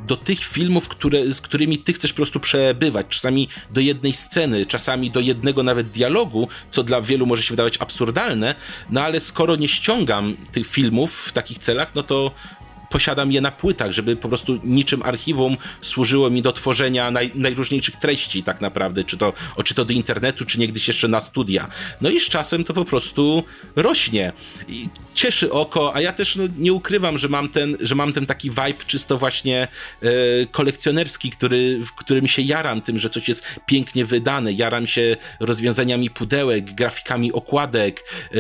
do tych filmów, które, z którymi ty chcesz po prostu przebywać. Czasami do jednej sceny, czasami do jednego nawet dialogu, co dla wielu może się wydawać absurdalne, no ale skoro nie ściągam tych filmów w takich celach, no to posiadam je na płytach, żeby po prostu niczym archiwum służyło mi do tworzenia naj, najróżniejszych treści tak naprawdę, czy to, czy to do internetu, czy niegdyś jeszcze na studia. No i z czasem to po prostu rośnie. I cieszy oko, a ja też no, nie ukrywam, że mam ten, że mam ten taki vibe czysto właśnie e, kolekcjonerski, który, w którym się jaram tym, że coś jest pięknie wydane, jaram się rozwiązaniami pudełek, grafikami okładek e,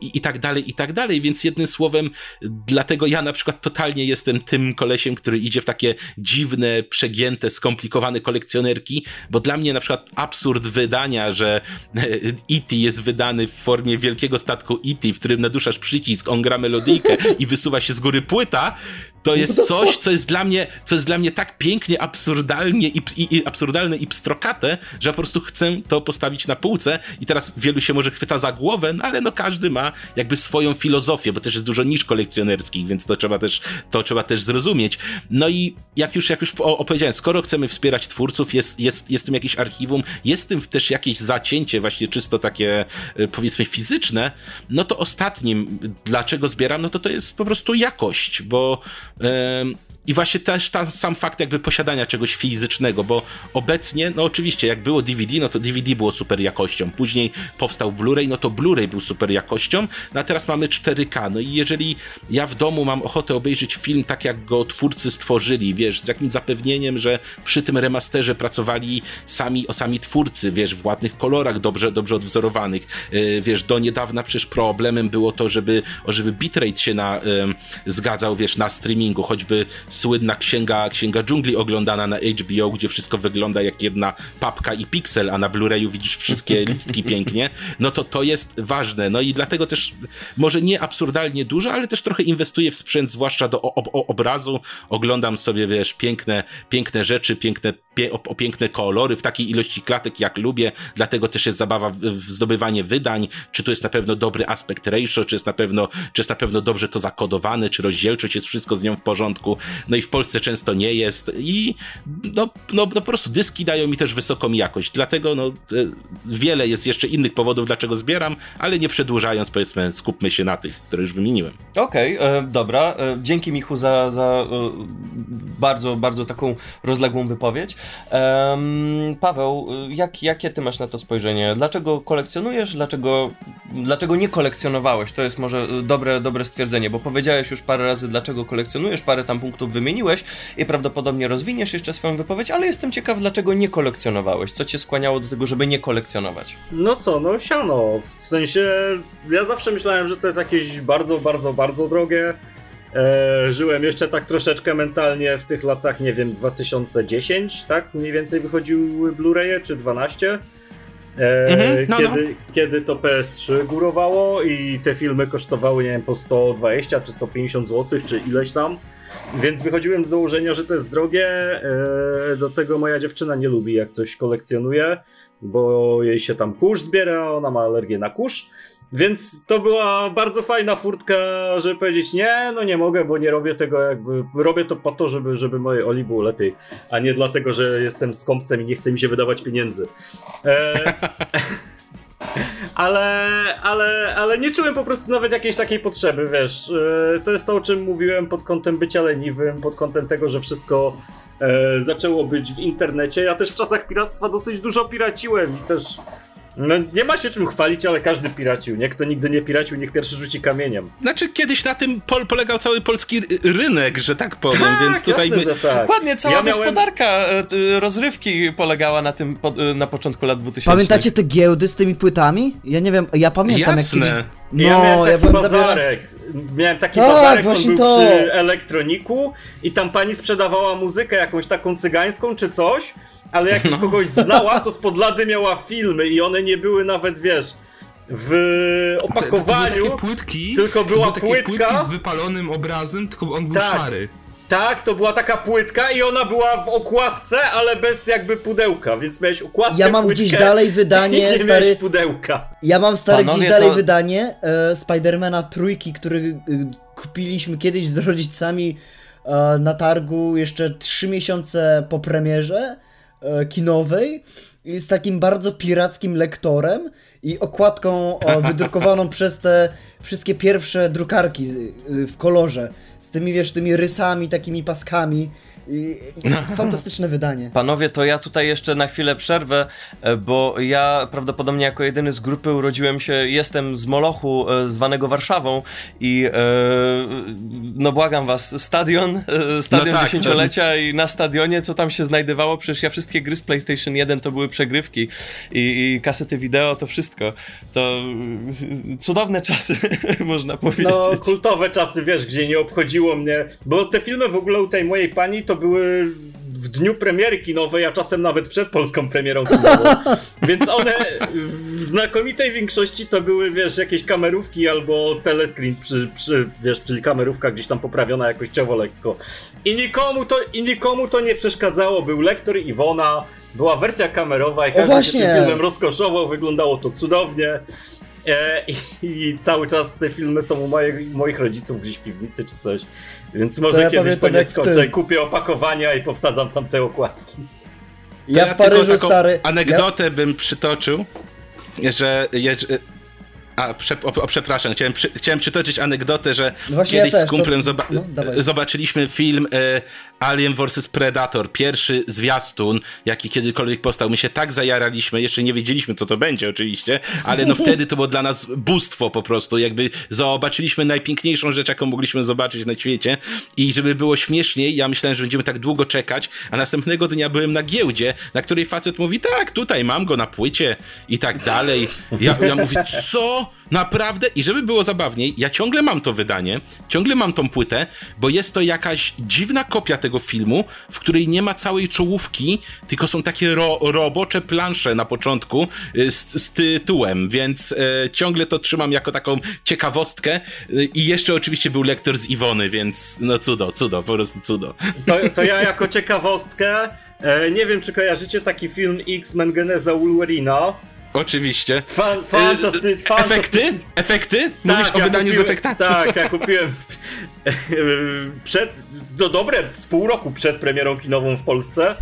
i, i tak dalej, i tak dalej, więc jednym słowem, dlatego ja na przykład totalnie jestem tym kolesiem, który idzie w takie dziwne, przegięte, skomplikowane kolekcjonerki, bo dla mnie na przykład absurd wydania, że E.T. jest wydany w formie wielkiego statku E.T., w którym naduszasz przycisk przycisk, on gra melodyjkę i wysuwa się z góry płyta, to jest coś, co jest dla mnie, co jest dla mnie tak pięknie, absurdalnie i, i, i absurdalne i pstrokate, że po prostu chcę to postawić na półce i teraz wielu się może chwyta za głowę, no ale no każdy ma jakby swoją filozofię, bo też jest dużo niż kolekcjonerskich, więc to trzeba też, to trzeba też zrozumieć. No i jak już, jak już opowiedziałem, skoro chcemy wspierać twórców, jest, jest, jest w tym jakieś archiwum, jest w tym też jakieś zacięcie właśnie czysto takie e, powiedzmy fizyczne, no to ostatnim, dlaczego zbieram, no to to jest po prostu jakość, bo Ym, i właśnie też ta, sam fakt jakby posiadania czegoś fizycznego, bo obecnie, no oczywiście, jak było DVD, no to DVD było super jakością. Później powstał Blu-ray, no to Blu-ray był super jakością, no a teraz mamy 4K. No i jeżeli ja w domu mam ochotę obejrzeć film tak, jak go twórcy stworzyli, wiesz, z jakimś zapewnieniem, że przy tym remasterze pracowali sami, o sami twórcy, wiesz, w ładnych kolorach, dobrze, dobrze odwzorowanych. Yy, wiesz, do niedawna przecież problemem było to, żeby, żeby bitrate się na, yy, zgadzał, wiesz, na streamingu, choćby słynna księga, księga dżungli oglądana na HBO, gdzie wszystko wygląda jak jedna papka i piksel, a na Blu-rayu widzisz wszystkie listki pięknie, no to to jest ważne. No i dlatego też może nie absurdalnie dużo, ale też trochę inwestuję w sprzęt, zwłaszcza do o, o, obrazu. Oglądam sobie, wiesz, piękne, piękne rzeczy, piękne, pie, o, o, piękne kolory w takiej ilości klatek, jak lubię. Dlatego też jest zabawa w, w zdobywanie wydań, czy to jest na pewno dobry aspekt ratio, czy jest na pewno, czy jest na pewno dobrze to zakodowane, czy rozdzielczość jest wszystko z nią w porządku. No i w Polsce często nie jest i no, no, no po prostu dyski dają mi też wysoką jakość, dlatego no, wiele jest jeszcze innych powodów, dlaczego zbieram, ale nie przedłużając, powiedzmy, skupmy się na tych, które już wymieniłem. Okej, okay, dobra. E, dzięki Michu za, za e, bardzo, bardzo taką rozległą wypowiedź. Paweł, e, jak, jakie ty masz na to spojrzenie? Dlaczego kolekcjonujesz? Dlaczego, dlaczego nie kolekcjonowałeś? To jest może dobre, dobre stwierdzenie, bo powiedziałeś już parę razy, dlaczego kolekcjonujesz, parę tam punktów wymieniłeś i prawdopodobnie rozwiniesz jeszcze swoją wypowiedź, ale jestem ciekaw, dlaczego nie kolekcjonowałeś? Co cię skłaniało do tego, żeby nie kolekcjonować? No co, no siano. W sensie, ja zawsze myślałem, że to jest jakieś bardzo, bardzo, bardzo drogie. E, żyłem jeszcze tak troszeczkę mentalnie w tych latach, nie wiem, 2010, tak? Mniej więcej wychodziły Blu-raye, czy 12. E, mhm, no, kiedy, no. kiedy to PS3 górowało i te filmy kosztowały, nie wiem, po 120 czy 150 zł, czy ileś tam. Więc wychodziłem z założenia, że to jest drogie. E, do tego moja dziewczyna nie lubi, jak coś kolekcjonuje, bo jej się tam kurz zbiera, ona ma alergię na kurz. Więc to była bardzo fajna furtka, żeby powiedzieć, nie, no nie mogę, bo nie robię tego jakby, robię to po to, żeby, żeby mojej Oli było lepiej, a nie dlatego, że jestem skąpcem i nie chce mi się wydawać pieniędzy. E, ale, ale, ale nie czułem po prostu nawet jakiejś takiej potrzeby, wiesz. E, to jest to, o czym mówiłem pod kątem bycia leniwym, pod kątem tego, że wszystko e, zaczęło być w internecie. Ja też w czasach piractwa dosyć dużo piraciłem i też no nie ma się czym chwalić, ale każdy piracił. Nie kto nigdy nie piracił, niech pierwszy rzuci kamieniem. Znaczy kiedyś na tym pol polegał cały polski rynek, że tak powiem, tak, więc tutaj jasne, my... tak. Dokładnie, cała ja miałem... gospodarka e, e, rozrywki polegała na tym e, na początku lat 2000. Pamiętacie te giełdy z tymi płytami? Ja nie wiem, ja pamiętam Jasne. jak No, ja miałem taki ja bazarek. Miałem taki tak, bazarek, on był to. przy elektroniku i tam pani sprzedawała muzykę jakąś taką cygańską czy coś ale jak już no. kogoś znała, to spod lady miała filmy i one nie były nawet, wiesz, w opakowaniu. To, to były płytki, tylko była to były płytka. płytki z wypalonym obrazem, tylko on był tak. szary. Tak, to była taka płytka i ona była w okładce, ale bez jakby pudełka, więc miałeś układkę, Ja mam płytkę, gdzieś dalej wydanie, nie stary... miałeś pudełka. Ja mam stary Panowie, gdzieś dalej to... wydanie e, Spidermana trójki, który e, kupiliśmy kiedyś z rodzicami e, na targu jeszcze trzy miesiące po premierze kinowej z takim bardzo pirackim lektorem i okładką wydrukowaną przez te wszystkie pierwsze drukarki w kolorze. Z tymi, wiesz, tymi rysami, takimi paskami. No. Fantastyczne wydanie. Panowie, to ja tutaj jeszcze na chwilę przerwę, e, bo ja prawdopodobnie jako jedyny z grupy urodziłem się, jestem z Molochu, e, zwanego Warszawą i e, no błagam was, stadion, stadion no tak, dziesięciolecia no. i na stadionie, co tam się znajdowało, przecież ja wszystkie gry z PlayStation 1 to były przegrywki i, i kasety wideo, to wszystko. To cudowne czasy, można powiedzieć. No, kultowe czasy, wiesz, gdzie nie obchodziło mnie, bo te filmy w ogóle u tej mojej pani to były w dniu premiery kinowej, a czasem nawet przed polską premierą kinową. Więc one w znakomitej większości to były, wiesz, jakieś kamerówki albo telescreen, przy, przy, wiesz, czyli kamerówka gdzieś tam poprawiona jakościowo lekko. I nikomu to, i nikomu to nie przeszkadzało. Był lektor Iwona, była wersja kamerowa i każdy się tym filmem rozkoszował, wyglądało to cudownie. E, i, I, cały czas te filmy są u moich, moich rodziców gdzieś w piwnicy czy coś. Więc może ja kiedyś po nie skoczę, kupię opakowania i powsadzam tam te okładki. Ja, ja w Paryżu, stary... anegdotę ja... bym przytoczył, że... A, prze, o, o, przepraszam, chciałem, przy, chciałem przytoczyć anegdotę, że No kiedyś ja z też, kumplem to- zoba no, zobaczyliśmy film e, Alien vs Predator, pierwszy zwiastun, jaki kiedykolwiek powstał. My się tak zajaraliśmy, jeszcze nie wiedzieliśmy, co to będzie oczywiście, ale no wtedy to było dla nas bóstwo po prostu, jakby zobaczyliśmy najpiękniejszą rzecz, jaką mogliśmy zobaczyć na świecie i żeby było śmieszniej, ja myślałem, że będziemy tak długo czekać, a następnego dnia byłem na giełdzie, na której facet mówi, tak, tutaj mam go na płycie i tak dalej. Ja, ja mówię, co? Naprawdę? I żeby było zabawniej, ja ciągle mam to wydanie, ciągle mam tą płytę, bo jest to jakaś dziwna kopia tego filmu, w której nie ma całej czołówki, tylko są takie ro robocze plansze na początku y, z, z tytułem, więc e, ciągle to trzymam jako taką ciekawostkę y, i jeszcze oczywiście był lektor z Iwony, więc no cudo, cudo, po prostu cudo. To, to ja jako ciekawostkę, e, nie wiem czy kojarzycie taki film X-Men Geneza Wolverina. Oczywiście. Fan, Y, fantasty, Efekty? Efekty? Mówisz Tak, o ja wydaniu z kupiłem- efektami? Tak, ja kupiłem przed, no dobre, z pół roku przed premierą kinową w Polsce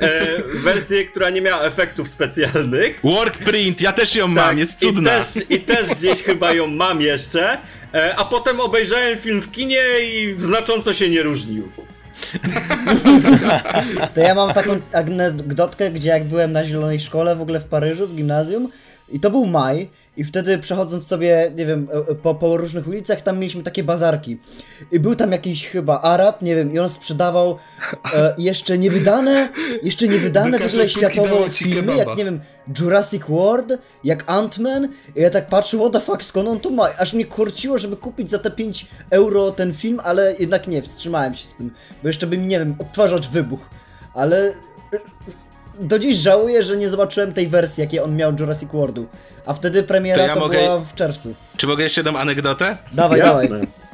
e, wersję, która nie miała efektów specjalnych. Work print, ja też ją mam, Tak, jest cudna. I też, I też gdzieś chyba ją mam jeszcze. E, a potem obejrzałem film w kinie i znacząco się nie różnił. To ja mam taką anegdotkę, gdzie jak byłem na zielonej szkole w ogóle w Paryżu, w gimnazjum, i to był maj, i wtedy przechodząc sobie, nie wiem, e, po, po różnych ulicach, tam mieliśmy takie bazarki. I był tam jakiś chyba Arab, nie wiem, i on sprzedawał e, jeszcze niewydane, jeszcze niewydane w ogóle światowo filmy, jak nie wiem, Jurassic World, jak Ant-Man. I ja tak patrzę, what the fuck, skąd on to ma? Aż mnie korciło, żeby kupić za te 5 euro ten film, ale jednak nie, wstrzymałem się z tym, bo jeszcze bym, nie wiem, odtwarzacz wybuch. Ale do dziś żałuję, że nie zobaczyłem tej wersji, jakiej on miał Jurassic Worldu. A wtedy premiera To to, ja mogę- była w czerwcu. Czy mogę jeszcze jedną anegdotę? Dawaj, dawaj. Jasne. E,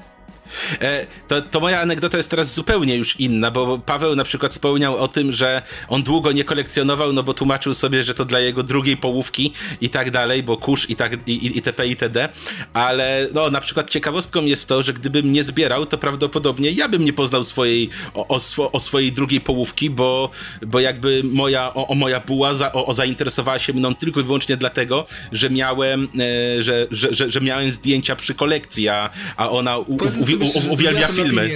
to, to moja anegdota jest teraz zupełnie już inna, bo Paweł na przykład wspomniał o tym, że on długo nie kolekcjonował, no bo tłumaczył sobie, że to dla jego drugiej połówki i tak dalej, bo kurz i tak i, itp. itd. Ale no na przykład ciekawostką jest to, że gdybym nie zbierał, to prawdopodobnie ja bym nie poznał swojej o, o, o swojej drugiej połówki, bo, bo jakby moja, o, o moja buła za, o, zainteresowała się mną tylko i wyłącznie dlatego, że miałem, e, że, że, że, że miałem zdjęcia przy kolekcji, a, a ona u, u, u, u, uwielbia filmy.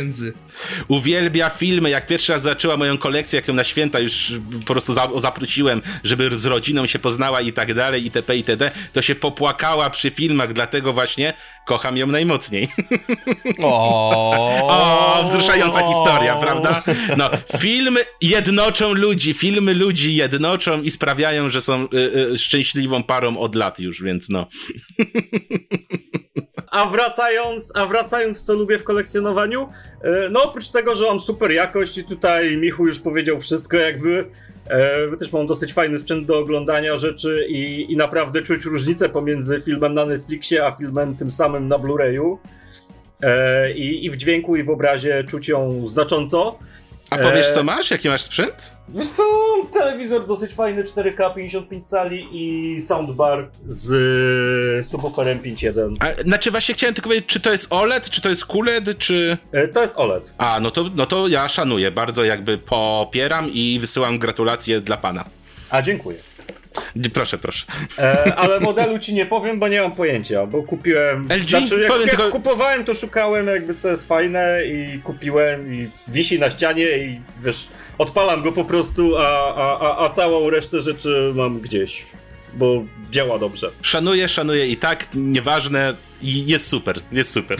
Uwielbia filmy. Jak pierwszy raz zaczęła moją kolekcję, jak ją na święta już po prostu za, zaprosiłem, żeby z rodziną się poznała i tak dalej, itp. itd., to się popłakała przy filmach, dlatego właśnie kocham ją najmocniej. O, O, wzruszająca historia, prawda? No, filmy jednoczą ludzi, filmy ludzi jednoczą i sprawiają, że są y, y, szczęśliwą parą od lat już, więc no. A wracając, a wracając, co lubię w kolekcjonowaniu, e, no oprócz tego, że mam super jakość i tutaj Michu już powiedział wszystko jakby, e, też mam dosyć fajny sprzęt do oglądania rzeczy i, i naprawdę czuć różnicę pomiędzy filmem na Netflixie, a filmem tym samym na Blu-rayu. E, i, I w dźwięku i w obrazie czuć ją znacząco. A powiesz, E, co masz? Jaki masz sprzęt? Wiesz co, telewizor dosyć fajny, 4K, 55 cali i soundbar z e, subwooferem 5.1. A, znaczy właśnie chciałem tylko powiedzieć, czy to jest OLED, czy to jest QLED, czy... E, To jest OLED. A, no to, no to ja szanuję, bardzo jakby popieram i wysyłam gratulacje dla pana. A dziękuję. Proszę, proszę. E, ale modelu ci nie powiem, bo nie mam pojęcia, bo kupiłem. LG? Znaczy, jak, Powiem jak tylko- kupowałem, to szukałem jakby co jest fajne i kupiłem i wisi na ścianie i wiesz, odpalam go po prostu, a, a, a, a całą resztę rzeczy mam gdzieś, bo działa dobrze. Szanuję, szanuję i tak, nieważne, jest super, jest super.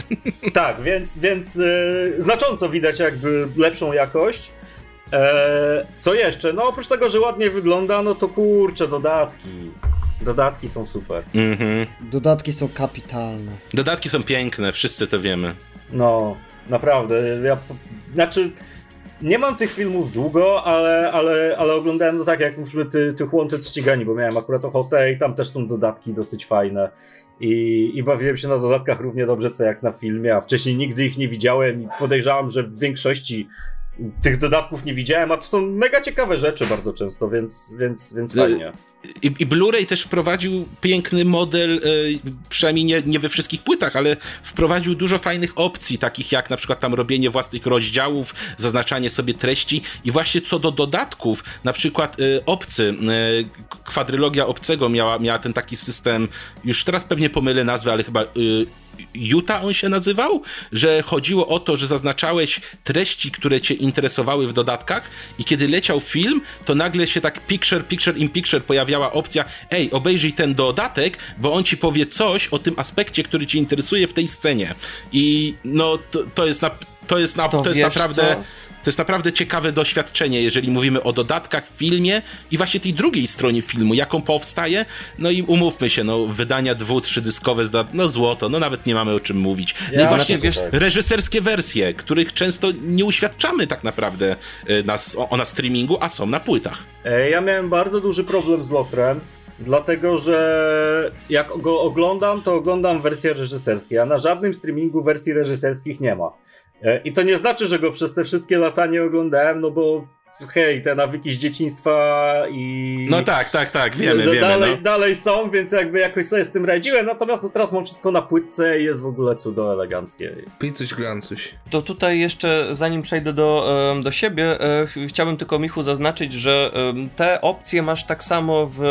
Tak, więc, więc e, znacząco widać jakby lepszą jakość. E, co jeszcze? No oprócz tego, że ładnie wygląda, no to kurczę, dodatki. Dodatki są super. Mhm. Dodatki są kapitalne. Dodatki są piękne, wszyscy to wiemy. No, naprawdę. Ja, znaczy, nie mam tych filmów długo, ale, ale, ale oglądałem no tak jak mówimy ty, tych łączek ścigani, bo miałem akurat ochotę i tam też są dodatki dosyć fajne. I, I bawiłem się na dodatkach równie dobrze co jak na filmie, a wcześniej nigdy ich nie widziałem i podejrzewam, że w większości tych dodatków nie widziałem, a to są mega ciekawe rzeczy bardzo często, więc, więc, więc fajnie. I, i Blu-ray też wprowadził piękny model, e, przynajmniej nie, nie we wszystkich płytach, ale wprowadził dużo fajnych opcji, takich jak na przykład tam robienie własnych rozdziałów, zaznaczanie sobie treści i właśnie co do dodatków, na przykład e, Obcy, kwadrylogia Obcego miała, miała ten taki system, już teraz pewnie pomylę nazwę, ale chyba Utah on się nazywał, że chodziło o to, że zaznaczałeś treści, które cię interesowały w dodatkach i kiedy leciał film, to nagle się tak picture, picture in picture pojawiała opcja ej, obejrzyj ten dodatek, bo on ci powie coś o tym aspekcie, który cię interesuje w tej scenie. I no, to, to jest na, to jest, na, to, to jest naprawdę... Co? To jest naprawdę ciekawe doświadczenie, jeżeli mówimy o dodatkach w filmie i właśnie tej drugiej stronie filmu, jaką powstaje. No i umówmy się, no wydania dwu, trzydyskowe, no złoto, no nawet nie mamy o czym mówić. No ja, i właśnie wiesz, reżyserskie wersje, których często nie uświadczamy tak naprawdę y, na, o, na streamingu, a są na płytach. E, ja miałem bardzo duży problem z Lotrem. Dlatego, że jak go oglądam, to oglądam wersje reżyserskie, a na żadnym streamingu wersji reżyserskich nie ma. E, I to nie znaczy, że go przez te wszystkie lata nie oglądałem, no bo hej, te nawyki z dzieciństwa i... No tak, tak, tak, wiemy, wiemy. Dalej, no. dalej są, więc jakby jakoś sobie z tym radziłem, natomiast no teraz mam wszystko na płytce i jest w ogóle cudo eleganckie. Pij coś, glancuś. To tutaj jeszcze, zanim przejdę do, do siebie, e, chciałbym tylko Michu zaznaczyć, że te opcje masz tak samo w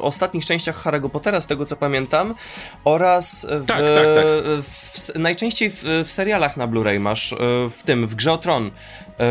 ostatnich częściach Harry'ego Pottera, z tego co pamiętam, oraz w, tak, tak, tak. W, najczęściej w, w serialach na Blu-ray masz, e, w tym, w Grze o Tron,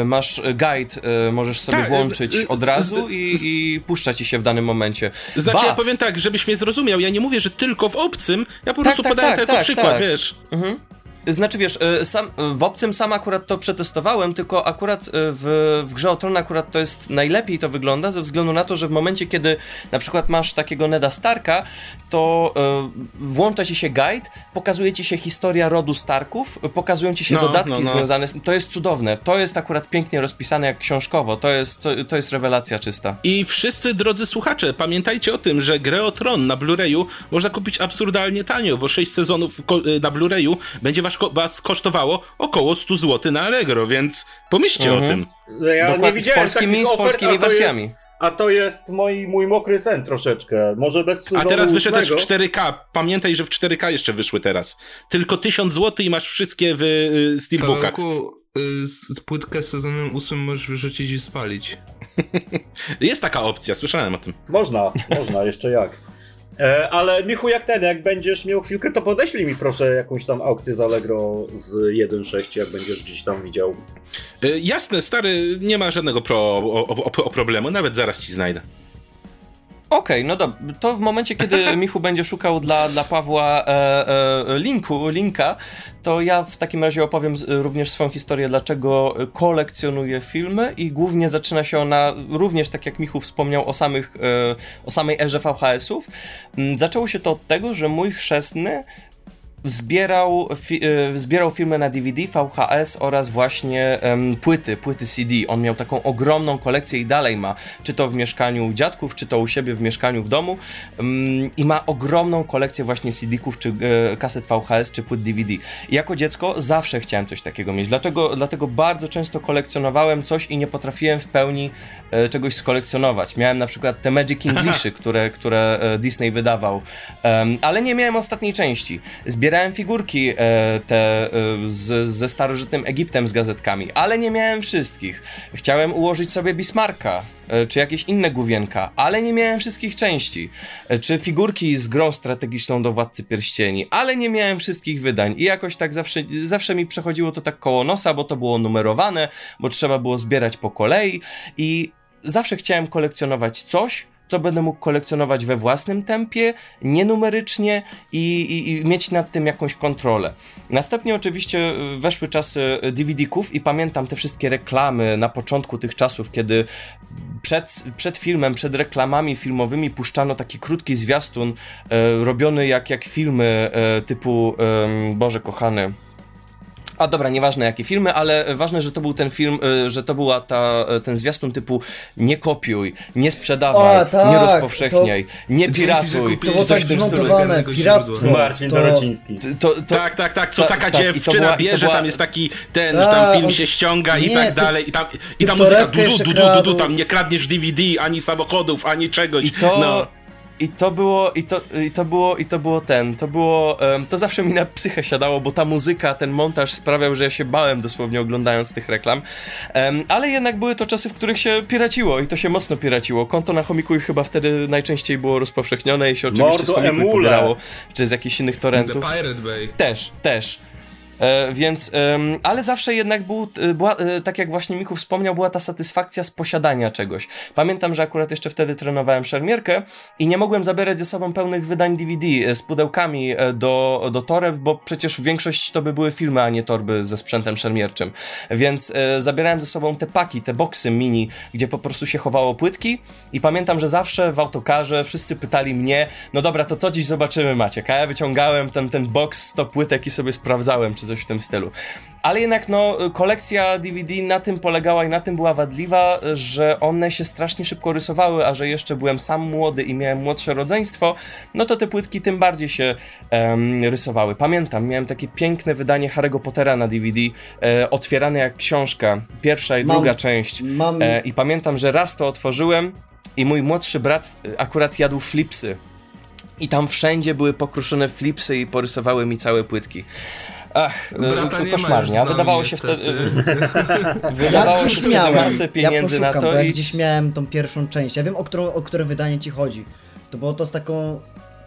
masz guide, możesz sobie tak, włączyć od razu i, i puszcza ci się w danym momencie. Znaczy, ba. ja powiem tak, żebyś mnie zrozumiał, ja nie mówię, że tylko w obcym, ja po tak, prostu tak, podaję tak, to jako tak, przykład, tak. wiesz. Mhm. Znaczy wiesz, y, sam, w obcym sam akurat to przetestowałem, tylko akurat y, w, w grze o Tron akurat to jest najlepiej to wygląda, ze względu na to, że w momencie, kiedy na przykład masz takiego Neda Starka, to y, włącza ci się guide, pokazuje ci się historia rodu Starków, pokazują ci się no, dodatki no, no. związane z tym. To jest cudowne. To jest akurat pięknie rozpisane jak książkowo. To jest, to, to jest rewelacja czysta. I wszyscy drodzy słuchacze, pamiętajcie o tym, że grę o Tron na Blu-rayu można kupić absurdalnie tanio, bo 6 sezonów na Blu-rayu będzie wasz was kosztowało około 100 zł na Allegro, więc pomyślcie mhm. o tym. No ja Dokładnie, nie widziałem z polskimi, z polskimi wersjami. Jest, a to jest mój, mój mokry sen troszeczkę. Może bez A teraz wyszedł też w 4K. Pamiętaj, że w 4K jeszcze wyszły teraz. Tylko 1000 zł i masz wszystkie w y, Steelbookach. z płytkę z sezonem 8 możesz wyrzucić i spalić. jest taka opcja, słyszałem o tym. Można, można, jeszcze jak. E, ale Michu, jak ten, jak będziesz miał chwilkę, to podeślij mi proszę jakąś tam aukcję z Allegro z 1.6, jak będziesz gdzieś tam widział. E, jasne, stary, nie ma żadnego pro, o, o, o problemu, nawet zaraz ci znajdę. Okej, okay, no dobra. To w momencie, kiedy Michu będzie szukał dla, dla Pawła e, e, linku, linka, to ja w takim razie opowiem również swoją historię, dlaczego kolekcjonuję filmy i głównie zaczyna się ona również, tak jak Michu wspomniał, o, samych, e, o samej erze VHS-ów. Mm, zaczęło się to od tego, że mój chrzestny zbierał, fi, y, zbierał filmy na DVD, VHS oraz właśnie płyty, płyty CD. On miał taką ogromną kolekcję i dalej ma, czy to w mieszkaniu dziadków, czy to u siebie w mieszkaniu w domu i ma ogromną kolekcję właśnie CD-ków, czy e, kaset VHS, czy płyt DVD. I jako dziecko zawsze chciałem coś takiego mieć, dlatego, dlatego bardzo często kolekcjonowałem coś i nie potrafiłem w pełni e, czegoś skolekcjonować. Miałem na przykład te Magic Englishy, które, które e, Disney wydawał, ale nie miałem ostatniej części. Zbierałem figurki e, te e, z, ze starożytnym Egiptem z gazetkami, ale nie miałem wszystkich. Chciałem ułożyć sobie Bismarka, e, czy jakieś inne główienka, ale nie miałem wszystkich części. Czy figurki z grą strategiczną do Władcy Pierścieni, ale nie miałem wszystkich wydań. I jakoś tak zawsze, zawsze mi przechodziło to tak koło nosa, bo to było numerowane, bo trzeba było zbierać po kolei i zawsze chciałem kolekcjonować coś, co będę mógł kolekcjonować we własnym tempie, nienumerycznie i, i, i mieć nad tym jakąś kontrolę. Następnie oczywiście y, weszły czasy DVD-ków i pamiętam te wszystkie reklamy na początku tych czasów, kiedy przed, przed filmem, przed reklamami filmowymi puszczano taki krótki zwiastun e, robiony jak, jak filmy e, typu, e, Boże kochany, A dobra, nieważne jakie filmy, ale ważne, że to był ten film, y, że to była ta, y, ten zwiastun typu nie kopiuj, nie sprzedawaj, O, tak, nie rozpowszechniaj, nie Dzięki, że piratuj, kupiłeś To było coś tak w tym stylu. zmontowane, piractwo. źródła. Marcin to... Dorociński. To, to, Tak, tak, tak, co Ta- taka tak, i to dziewczyna była- i to bierze, była- tam jest taki ten, Ta, że tam film on- się ściąga i nie, tak ty- dalej, i tam, i ta muzyka du, du, du, du, du, tam nie kradniesz DVD, ani samochodów, ani czegoś. I to, no. I to było, i to, i to było, i to było ten, to było, em, to zawsze mi na psychę siadało, bo ta muzyka, ten montaż sprawiał, że ja się bałem dosłownie oglądając tych reklam, Em, ale jednak były to czasy, w których się piraciło i to się mocno piraciło. Konto na Chomikuj chyba wtedy najczęściej było rozpowszechnione i się oczywiście z Mordo Chomikuj emule. pobierało, czy z jakichś innych The torrentów. Pirate Bay. Też, też. E, więc, ale zawsze jednak był, e, była, e, tak jak właśnie Michu wspomniał, była ta satysfakcja z posiadania czegoś. Pamiętam, że akurat jeszcze wtedy trenowałem szermierkę i nie mogłem zabierać ze sobą pełnych wydań DVD e, z pudełkami do, do toreb, bo przecież większość to by były filmy, a nie torby ze sprzętem szermierczym. Więc zabierałem ze sobą te paki, te boksy mini, gdzie po prostu się chowało płytki i pamiętam, że zawsze w autokarze wszyscy pytali mnie, no dobra, to co dziś zobaczymy Maciek, a ja wyciągałem ten, ten boks 100 płytek i sobie sprawdzałem, czy coś w tym stylu. Ale jednak no, kolekcja DVD na tym polegała i na tym była wadliwa, że one się strasznie szybko rysowały, a że jeszcze byłem sam młody i miałem młodsze rodzeństwo, no to te płytki tym bardziej się em, rysowały. Pamiętam, miałem takie piękne wydanie Harry'ego Pottera na DVD, e, otwierane jak książka, pierwsza i Mam- druga część. Mam... E, I pamiętam, że raz to otworzyłem i mój młodszy brat e, akurat jadł flipsy. I tam wszędzie były pokruszone flipsy i porysowały mi całe płytki. Ach, e, Brata nie ma koszmarnie. już A z nami, wydawało się niestety. wtedy, Ja wydawało się gdzieś wtedy miałem, masę pieniędzy ja na poszukam, to bo ja i, gdzieś miałem tą pierwszą część. Ja wiem, o, którą, o które wydanie ci chodzi. To było to z taką...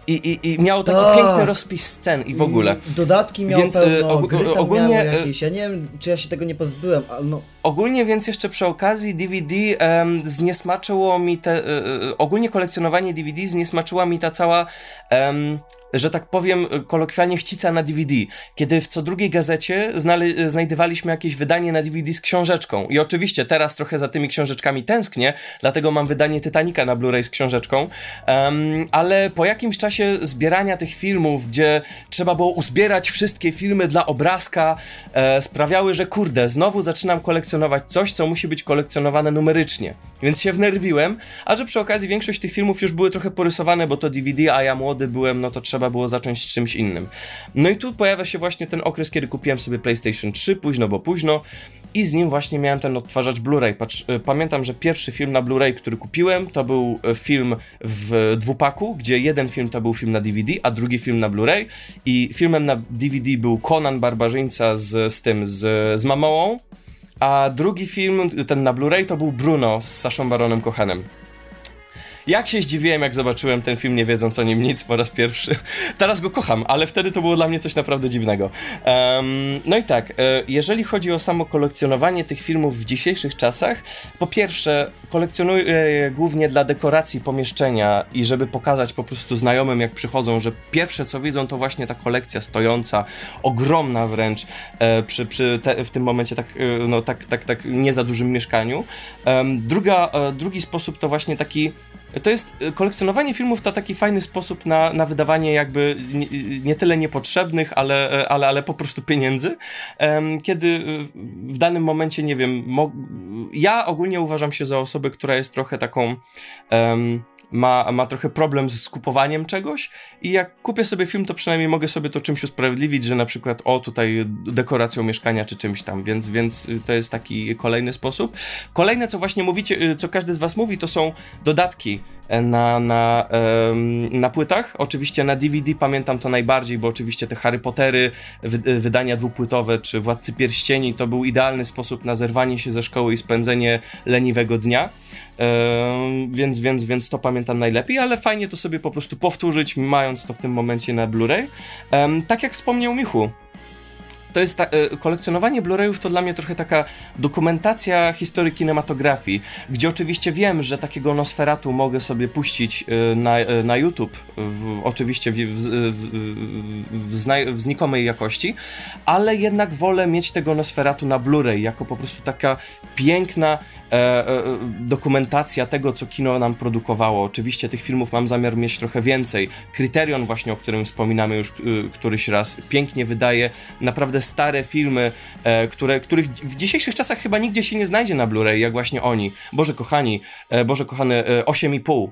i, i, i miało taki Tak. piękny rozpis scen i w ogóle. I Dodatki miał Więc, pełno, y, og- gry tam ogólnie, miały y, jakieś. Ja nie wiem, czy ja się tego nie pozbyłem, ale no... Ogólnie więc jeszcze przy okazji DVD em, zniesmaczyło mi te, e, e, ogólnie kolekcjonowanie DVD zniesmaczyła mi ta cała, em, że tak powiem kolokwialnie chcica na DVD, kiedy w co drugiej gazecie znajdywaliśmy jakieś wydanie na DVD z książeczką. I oczywiście teraz trochę za tymi książeczkami tęsknię, dlatego mam wydanie Titanica na Blu-ray z książeczką, em, ale po jakimś czasie zbierania tych filmów, gdzie trzeba było uzbierać wszystkie filmy dla obrazka, e, sprawiały, że kurde, znowu zaczynam kolekcjonować coś, co musi być kolekcjonowane numerycznie. Więc się wnerwiłem, a że przy okazji większość tych filmów już były trochę porysowane, bo to DVD, a ja młody byłem, no to trzeba było zacząć z czymś innym. No i tu pojawia się właśnie ten okres, kiedy kupiłem sobie PlayStation 3, późno bo późno, i z nim właśnie miałem ten odtwarzacz Blu-ray. Y, pamiętam, że pierwszy film na Blu-ray, który kupiłem, to był y, film w dwupaku, gdzie jeden film to był film na DVD, a drugi film na Blu-ray. I filmem na DVD był Conan Barbarzyńca z, z tym, z, z Mamołą, a drugi film, ten na Blu-ray, to był Bruno z Saszą Baronem Kochanem. Jak się zdziwiłem, jak zobaczyłem ten film, nie wiedząc o nim nic po raz pierwszy. Teraz go kocham, ale wtedy to było dla mnie coś naprawdę dziwnego. Em, no i tak, e, jeżeli chodzi o samo kolekcjonowanie tych filmów w dzisiejszych czasach, po pierwsze, kolekcjonuję je głównie dla dekoracji pomieszczenia i żeby pokazać po prostu znajomym, jak przychodzą, że pierwsze co widzą, to właśnie ta kolekcja stojąca, ogromna wręcz, e, przy, przy te, w tym momencie tak, e, no, tak, tak, tak nie za dużym mieszkaniu. Em, druga, drugi sposób to właśnie taki to jest y, kolekcjonowanie filmów to taki fajny sposób na, na wydawanie jakby nie, nie tyle niepotrzebnych, ale, e, ale, ale po prostu pieniędzy. Kiedy y, w danym momencie, nie wiem, ja ogólnie uważam się za osobę, która jest trochę taką. em, ma, ma trochę problem z kupowaniem czegoś i jak kupię sobie film, to przynajmniej mogę sobie to czymś usprawiedliwić, że na przykład o tutaj dekoracją mieszkania czy czymś tam, więc, więc y, to jest taki kolejny sposób. Kolejne, co właśnie mówicie, y, co każdy z was mówi, to są dodatki na, na, na płytach. Oczywiście na DVD pamiętam to najbardziej, bo oczywiście te Harry Pottery, y, wydania dwupłytowe, czy Władcy Pierścieni, to był idealny sposób na zerwanie się ze szkoły i spędzenie leniwego dnia. Więc, więc, więc to pamiętam najlepiej, ale fajnie to sobie po prostu powtórzyć, mając to w tym momencie na Blu-ray. Tak jak wspomniał Michu, to jest ta, e, kolekcjonowanie Blu-rayów to dla mnie trochę taka dokumentacja historii kinematografii, gdzie oczywiście wiem, że takiego Nosferatu mogę sobie puścić e, na, e, na YouTube, w, oczywiście w, w, zna- w znikomej jakości, ale jednak wolę mieć tego Nosferatu na Blu-ray, jako po prostu taka piękna, dokumentacja tego, co kino nam produkowało. Oczywiście tych filmów mam zamiar mieć trochę więcej. Kryterion właśnie, o którym wspominamy już y, któryś raz, pięknie wydaje naprawdę stare filmy, e, które, których w dzisiejszych czasach chyba nigdzie się nie znajdzie na Blu-ray, jak właśnie oni. Boże kochani, e, Boże kochany, e, 8,5.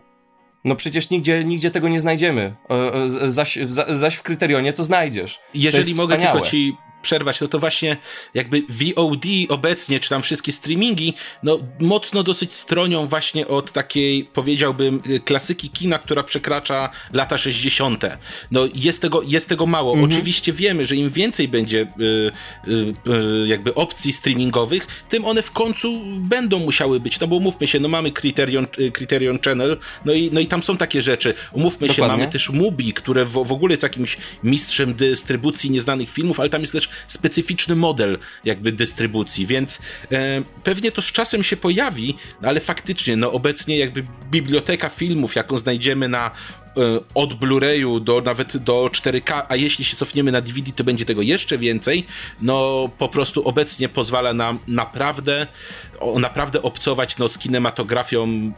No przecież nigdzie, nigdzie tego nie znajdziemy. E, e, Zaś, zaś w kryterionie to znajdziesz. to Jeżeli jest mogę wspaniałe. tylko ci przerwać, no to właśnie jakby VOD obecnie, czy tam wszystkie streamingi, no mocno dosyć stronią właśnie od takiej, powiedziałbym, y, klasyki kina, która przekracza lata 60. No jest tego, jest tego mało. Oczywiście wiemy, że im więcej będzie y, y, y, jakby opcji streamingowych, tym one w końcu będą musiały być, no bo umówmy się, no mamy Criterion, y, Criterion Channel, no i, no i tam są takie rzeczy. Umówmy się, Dokładnie. mamy też Mubi, które w, w ogóle jest jakimś mistrzem dystrybucji nieznanych filmów, ale tam jest też specyficzny model jakby dystrybucji, więc e, pewnie to z czasem się pojawi, ale faktycznie, no obecnie jakby biblioteka filmów, jaką znajdziemy na e, od Blu-rayu do nawet do 4K, a jeśli się cofniemy na DVD, to będzie tego jeszcze więcej. No po prostu obecnie pozwala nam naprawdę, o, naprawdę obcować no, z kinematografią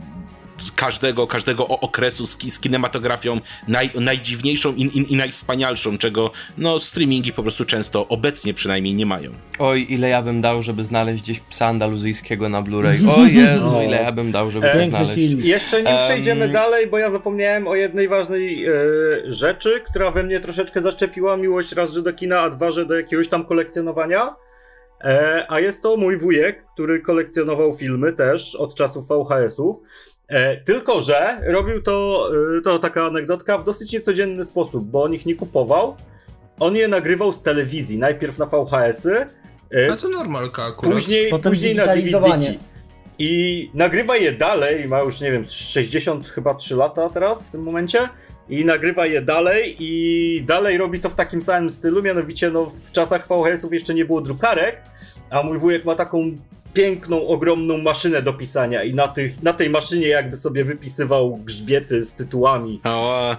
każdego, każdego o- okresu z, z kinematografią naj, najdziwniejszą i, i, i najwspanialszą, czego no streamingi po prostu często obecnie przynajmniej nie mają. Oj, ile ja bym dał, żeby znaleźć gdzieś psa andaluzyjskiego na Blu-ray. O Jezu, No. ile ja bym dał, żeby to znaleźć. film. Jeszcze nie Em. przejdziemy dalej, bo ja zapomniałem o jednej ważnej e, rzeczy, która we mnie troszeczkę zaczepiła miłość raz, że do kina, a dwa, że do jakiegoś tam kolekcjonowania. E, a jest to mój wujek, który kolekcjonował filmy też od czasów VHS-ów. E, tylko, że robił to, e, to taka anegdotka, w dosyć niecodzienny sposób, bo on ich nie kupował. On je nagrywał z telewizji, najpierw na VHS-y, e, A to normalka akurat. później, Potem później na. DVD. I nagrywa je dalej, ma już nie wiem, 60 chyba 3 lata teraz w tym momencie. I nagrywa je dalej i dalej robi to w takim samym stylu, mianowicie no, w czasach VHS-ów jeszcze nie było drukarek, a mój wujek ma taką piękną, ogromną maszynę do pisania i na, tych, na tej maszynie jakby sobie wypisywał grzbiety z tytułami. O,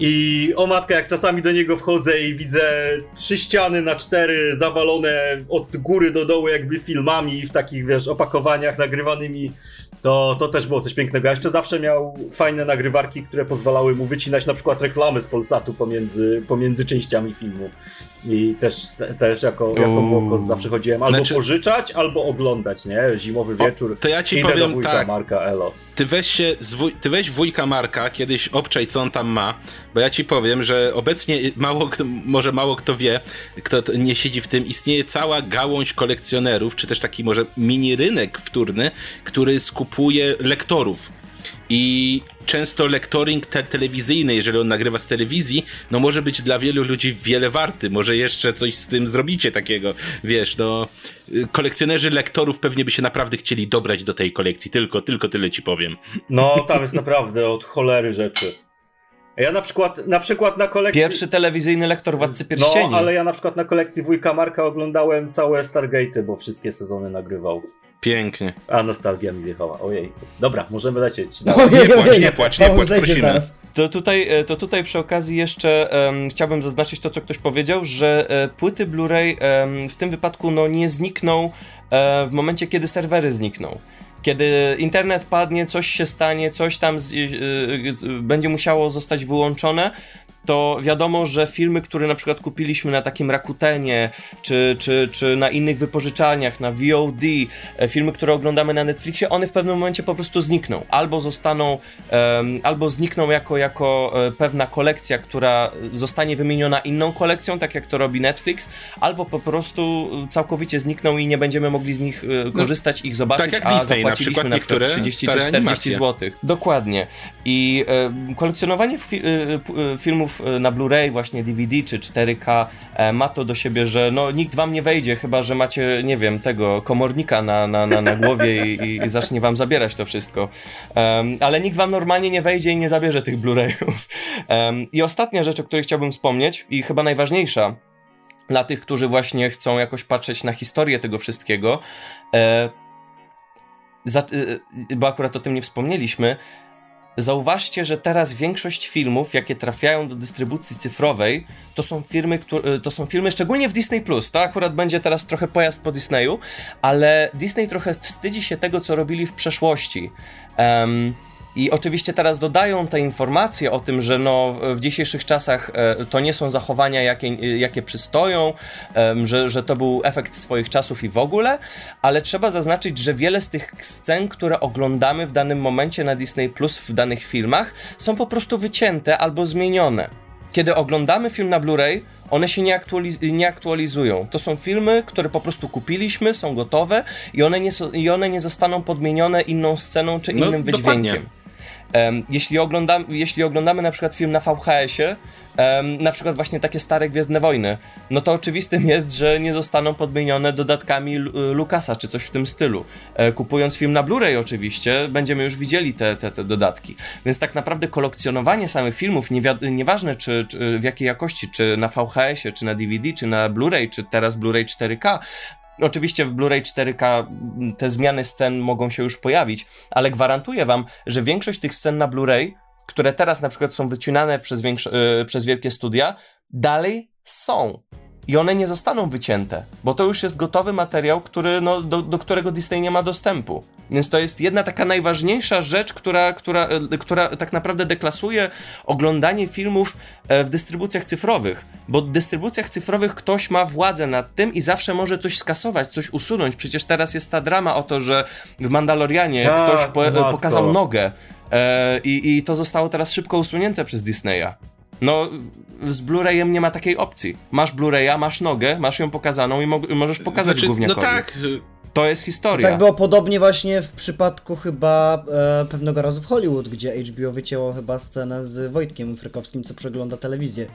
I o matka, jak czasami do niego wchodzę i widzę trzy ściany na cztery zawalone od góry do dołu jakby filmami w takich, wiesz, opakowaniach nagrywanymi, to, to też było coś pięknego. A jeszcze zawsze miał fajne nagrywarki, które pozwalały mu wycinać na przykład reklamy z Polsatu pomiędzy, pomiędzy częściami filmu. I też, te, też jako, jako młoko zawsze chodziłem albo Znaczy- pożyczać, albo oglądać, nie? Zimowy wieczór. to ja ci powiem tak. Marka Elo. Ty weź się, ty weź wujka Marka, kiedyś obczaj co on tam ma, bo ja ci powiem, że obecnie mało kto, może mało kto wie, kto nie siedzi w tym, istnieje cała gałąź kolekcjonerów, czy też taki może mini rynek wtórny, który skupuje lektorów. I często lektoring te telewizyjny, jeżeli on nagrywa z telewizji, no może być dla wielu ludzi wiele warty. Może jeszcze coś z tym zrobicie takiego, wiesz, no. y, Kolekcjonerzy lektorów pewnie by się naprawdę chcieli dobrać do tej kolekcji. Tylko, tylko tyle ci powiem. No, tam jest naprawdę od cholery rzeczy. Ja na przykład, na przykład na kolekcji... Pierwszy telewizyjny lektor Władcy Pierścieni. No, ale ja na przykład na kolekcji wujka Marka oglądałem całe Stargate'y, bo wszystkie sezony nagrywał. Pięknie. A nostalgia mi wjechała, ojej. Dobra, możemy lecieć. dalej. Ojej, Nie płacz, ojej, nie płacz, nie płacz, prosimy. To tutaj, e, to tutaj przy okazji jeszcze em, chciałbym zaznaczyć to, co ktoś powiedział, że e, płyty Blu-ray w tym wypadku no, nie znikną e, w momencie, kiedy serwery znikną. Kiedy internet padnie, coś się stanie, coś tam z, e, e, z, będzie musiało zostać wyłączone, to wiadomo, że filmy, które na przykład kupiliśmy na takim Rakutenie, czy, czy, czy na innych wypożyczalniach, na VOD, e, filmy, które oglądamy na Netflixie, one w pewnym momencie po prostu znikną. Albo zostaną, em, albo znikną jako, jako e, pewna kolekcja, która zostanie wymieniona inną kolekcją, tak jak to robi Netflix, albo po prostu całkowicie znikną i nie będziemy mogli z nich e, korzystać, ich zobaczyć, tak jak a Disney, na zapłaciliśmy przykład na przykład niektóre 30 czy stare 40 animacje. zł. Dokładnie. I e, kolekcjonowanie fi- e, filmów e, na Blu-ray, właśnie DVD czy 4K e, ma to do siebie, że no, nikt wam nie wejdzie, chyba że macie, nie wiem, tego komornika na, na, na, na głowie i, i zacznie wam zabierać to wszystko. Em, ale nikt wam normalnie nie wejdzie i nie zabierze tych Blu-rayów. Em, I ostatnia rzecz, o której chciałbym wspomnieć i chyba najważniejsza, dla tych, którzy właśnie chcą jakoś patrzeć na historię tego wszystkiego, e, za, e, bo akurat o tym nie wspomnieliśmy, Zauważcie, że teraz większość filmów, jakie trafiają do dystrybucji cyfrowej, to są firmy, które, to są filmy, szczególnie w Disney Plus. To akurat będzie teraz trochę pojazd po Disneyu, ale Disney trochę wstydzi się tego, co robili w przeszłości. Um, i oczywiście teraz dodają te informacje o tym, że no, w dzisiejszych czasach e, to nie są zachowania, jakie, jakie przystoją, e, że, że to był efekt swoich czasów i w ogóle, ale trzeba zaznaczyć, że wiele z tych scen, które oglądamy w danym momencie na Disney Plus w danych filmach, są po prostu wycięte albo zmienione. Kiedy oglądamy film na Blu-ray, one się nie, aktualiz nie, aktualizują. To są filmy, które po prostu kupiliśmy, są gotowe i one nie, so i one nie zostaną podmienione inną sceną czy No, innym dokładnie. wydźwiękiem. Em, jeśli, oglądam, jeśli oglądamy na przykład film na VHS-ie, na przykład właśnie takie stare Gwiezdne Wojny, no to oczywistym jest, że nie zostaną podmienione dodatkami Lu- Lucasa czy coś w tym stylu. E, kupując film na Blu-ray oczywiście, będziemy już widzieli te, te, te dodatki. Więc tak naprawdę kolekcjonowanie samych filmów, niewi- nieważne czy, czy w jakiej jakości, czy na VHS-ie, czy na DVD, czy na Blu-ray, czy teraz Blu-ray 4K, Oczywiście w Blu-ray 4K te zmiany scen mogą się już pojawić, ale gwarantuję wam, że większość tych scen na Blu-ray, które teraz na przykład są wycinane przez, yy, przez wielkie studia, dalej są. I one nie zostaną wycięte, bo to już jest gotowy materiał, który, no, do, do którego Disney nie ma dostępu. Więc to jest jedna taka najważniejsza rzecz, która, która, e, która tak naprawdę deklasuje oglądanie filmów e, w dystrybucjach cyfrowych. Bo w dystrybucjach cyfrowych ktoś ma władzę nad tym i zawsze może coś skasować, coś usunąć. Przecież teraz jest ta drama o to, że w Mandalorianie Tak, ktoś po, matko. pokazał nogę e, i, i to zostało teraz szybko usunięte przez Disneya. No, z Blu-rayem nie ma takiej opcji. Masz Blu-raya, masz nogę, masz ją pokazaną i mo- możesz pokazać Znaczy, no gówniakowi. tak, To jest historia. Tak było podobnie właśnie w przypadku chyba e, pewnego razu w Hollywood, gdzie HBO wycięło chyba scenę z Wojtkiem Frykowskim, co przegląda telewizję.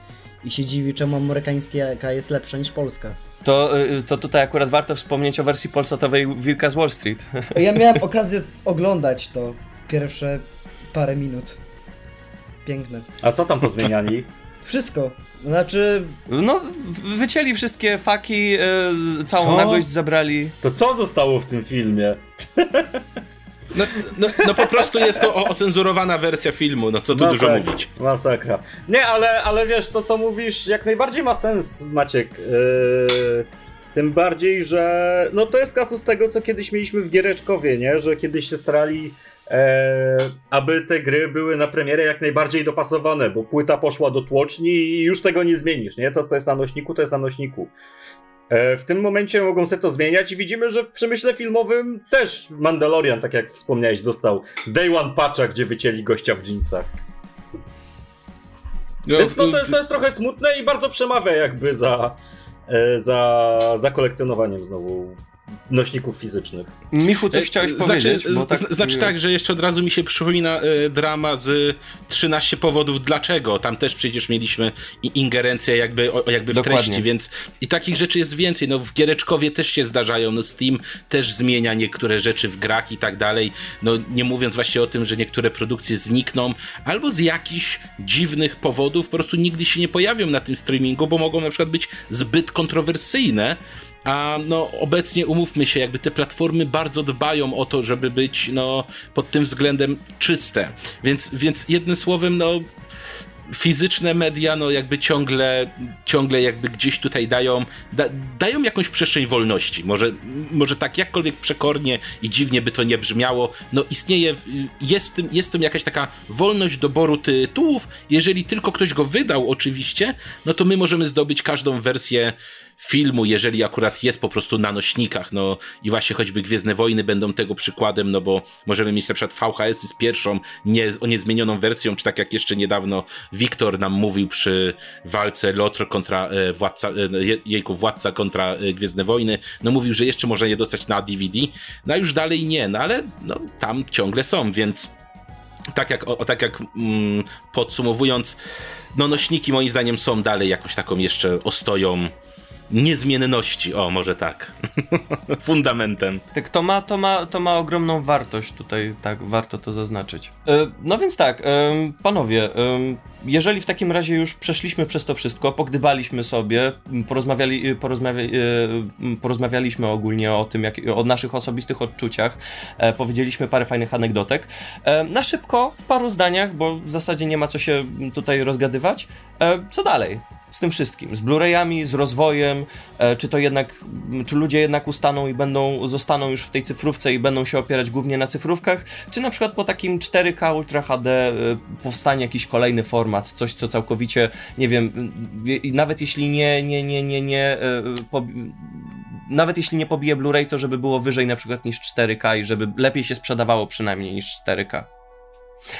I się dziwi, czemu amerykańska jest lepsza niż polska. To, y, to tutaj akurat warto wspomnieć o wersji polsatowej Wilka z Wall Street. Ja miałem okazję oglądać to pierwsze parę minut. Piękne. A co tam pozmieniali? Wszystko. Znaczy, No, wycięli wszystkie faki, y, całą Co? nagość zabrali. To co zostało w tym filmie? no, no, no po prostu jest to ocenzurowana wersja filmu, no co tu dużo mówić. Masakra. Nie, ale, ale wiesz, to co mówisz jak najbardziej ma sens, Maciek. Yy, tym bardziej, że no to jest kasus tego, co kiedyś mieliśmy w Giereczkowie, nie? Że kiedyś się starali, e, aby te gry były na premierę jak najbardziej dopasowane, bo płyta poszła do tłoczni i już tego nie zmienisz, nie? To, co jest na nośniku, to jest na nośniku. E, W tym momencie mogą sobie to zmieniać i widzimy, że w przemyśle filmowym też Mandalorian, tak jak wspomniałeś, dostał Day One Patcha, gdzie wycięli gościa w jeansach. No, Więc to, jest, to jest trochę smutne i bardzo przemawia jakby za, e, za, za kolekcjonowaniem znowu nośników fizycznych. Michu, coś E, chciałeś znaczy, powiedzieć? Tak, znaczy tak, że jeszcze od razu mi się przypomina y, drama z 13 powodów dlaczego. Tam też przecież mieliśmy ingerencję jakby, o, jakby w Dokładnie. treści, więc i takich rzeczy jest więcej. No w Giereczkowie też się zdarzają, no Steam też zmienia niektóre rzeczy w grach i tak dalej. No nie mówiąc właśnie o tym, że niektóre produkcje znikną albo z jakichś dziwnych powodów po prostu nigdy się nie pojawią na tym streamingu, bo mogą na przykład być zbyt kontrowersyjne. A no obecnie umówmy się, jakby te platformy bardzo dbają o to, żeby być no pod tym względem czyste. Więc, więc jednym słowem, no fizyczne media, no jakby ciągle, ciągle jakby gdzieś tutaj dają, da, dają jakąś przestrzeń wolności. Może, może tak jakkolwiek przekornie i dziwnie by to nie brzmiało, no istnieje, jest w tym, jest w tym jakaś taka wolność doboru tytułów. Jeżeli tylko ktoś go wydał oczywiście, no to my możemy zdobyć każdą wersję filmu, jeżeli akurat jest po prostu na nośnikach, no i właśnie choćby Gwiezdne Wojny będą tego przykładem, no bo możemy mieć na przykład VHS z pierwszą, nie, o niezmienioną wersją, czy tak jak jeszcze niedawno Wiktor nam mówił przy walce Lotr kontra e, Władca, e, je- jejku, Władca kontra e, Gwiezdne Wojny, no mówił, że jeszcze może nie dostać na DVD, no a już dalej nie, no ale no, tam ciągle są, więc tak jak, o, tak jak mm, podsumowując, no nośniki moim zdaniem są dalej jakąś taką jeszcze ostoją niezmienności, o może tak, fundamentem. Tak, to ma, to, ma, to ma ogromną wartość tutaj, tak, warto to zaznaczyć. E, no więc tak, e, panowie, e, jeżeli w takim razie już przeszliśmy przez to wszystko, pogdybaliśmy sobie, porozmawiali, porozmawia, porozmawialiśmy ogólnie o tym, jak, o naszych osobistych odczuciach, powiedzieliśmy parę fajnych anegdotek. Na szybko, w paru zdaniach, bo w zasadzie nie ma co się tutaj rozgadywać. Co dalej? Z tym wszystkim, z Blu-rayami, z rozwojem, e, czy to jednak, czy ludzie jednak ustaną i będą, zostaną już w tej cyfrówce i będą się opierać głównie na cyfrówkach, czy na przykład po takim 4K Ultra HD e, powstanie jakiś kolejny format, coś co całkowicie, nie wiem, nawet jeśli nie, nie, nie, nie, nie, e, po, nawet jeśli nie pobije Blu-ray, to żeby było wyżej na przykład niż 4K i żeby lepiej się sprzedawało przynajmniej niż 4K.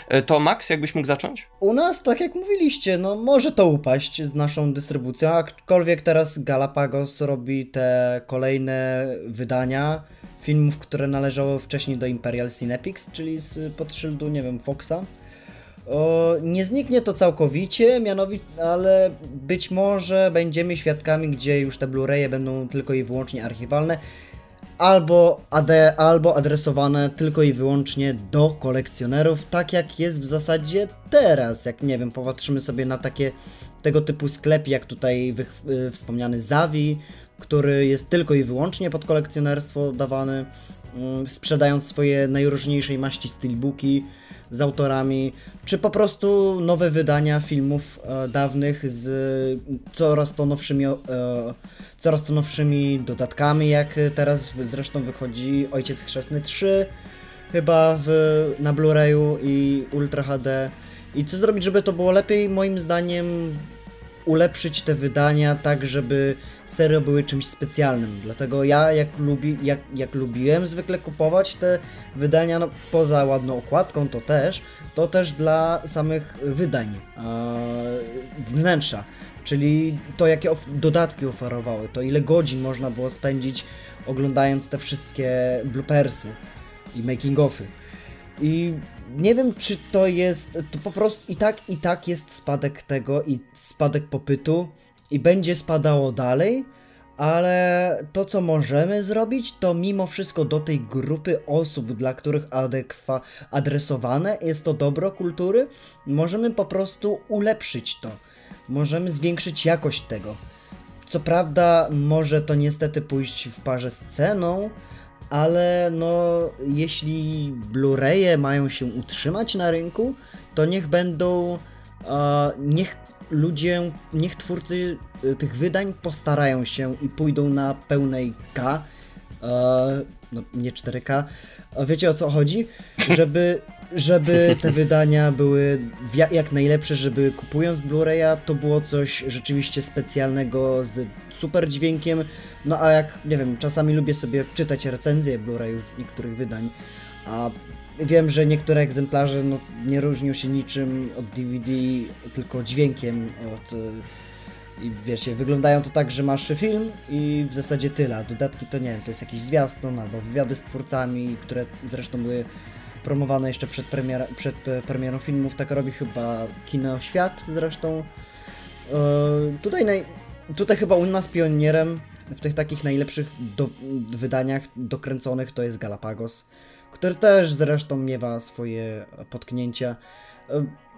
E, to Max, jakbyś mógł zacząć? U nas, tak jak mówiliście, no może to upaść z naszą dystrybucją, aczkolwiek teraz Galapagos robi te kolejne wydania filmów, które należały wcześniej do Imperial Cinepix, czyli z pod szyldu, nie wiem, Foxa. O, nie zniknie to całkowicie, mianowicie, ale być może będziemy świadkami, gdzie już te Blu-raye będą tylko i wyłącznie archiwalne albo, ade, albo adresowane tylko i wyłącznie do kolekcjonerów, tak jak jest w zasadzie teraz. Jak nie wiem, popatrzymy sobie na takie tego typu sklepy, jak tutaj wy, y, wspomniany Zawi, który jest tylko i wyłącznie pod kolekcjonerstwo dawany, y, sprzedając swoje najróżniejszej maści steelbooki z autorami, czy po prostu nowe wydania filmów e, dawnych z coraz to nowszymi e, coraz to nowszymi dodatkami, jak teraz zresztą wychodzi Ojciec Chrzestny 3 chyba w, na Blu-rayu i Ultra HD. I co zrobić, żeby to było lepiej? Moim zdaniem ulepszyć te wydania tak, żeby serio były czymś specjalnym. Dlatego ja jak, lubi, jak, jak lubiłem zwykle kupować te wydania, no, poza ładną okładką to też, to też dla samych wydań, wnętrza. Czyli to, jakie of dodatki oferowały, to ile godzin można było spędzić oglądając te wszystkie bloopersy i making-offy. I nie wiem, czy to jest, to po prostu i tak, i tak jest spadek tego i spadek popytu i będzie spadało dalej, ale to, co możemy zrobić, to mimo wszystko do tej grupy osób, dla których adekwa adresowane jest to dobro kultury, możemy po prostu ulepszyć to możemy zwiększyć jakość tego. Co prawda, może to niestety pójść w parze z ceną, ale no, jeśli Blu-raye mają się utrzymać na rynku, to niech będą, e, niech ludzie, niech twórcy e, tych wydań postarają się i pójdą na pełnej K, e, no nie 4K, wiecie o co chodzi? Żeby żeby te wydania były jak najlepsze, żeby kupując Blu-raya to było coś rzeczywiście specjalnego z super dźwiękiem. No a jak, nie wiem, czasami lubię sobie czytać recenzje Blu-rayów niektórych wydań, a wiem, że niektóre egzemplarze no, nie różnią się niczym od DVD, tylko dźwiękiem od... I wiecie, wyglądają to tak, że masz film i w zasadzie tyle, dodatki to nie wiem, to jest jakiś zwiastun albo wywiady z twórcami, które zresztą były promowane jeszcze przed, premier, przed e, premierą filmów. Tak robi chyba Kino Świat zresztą. E, tutaj, naj, tutaj chyba u nas pionierem w tych takich najlepszych do, wydaniach dokręconych to jest Galapagos, który też zresztą miewa swoje potknięcia.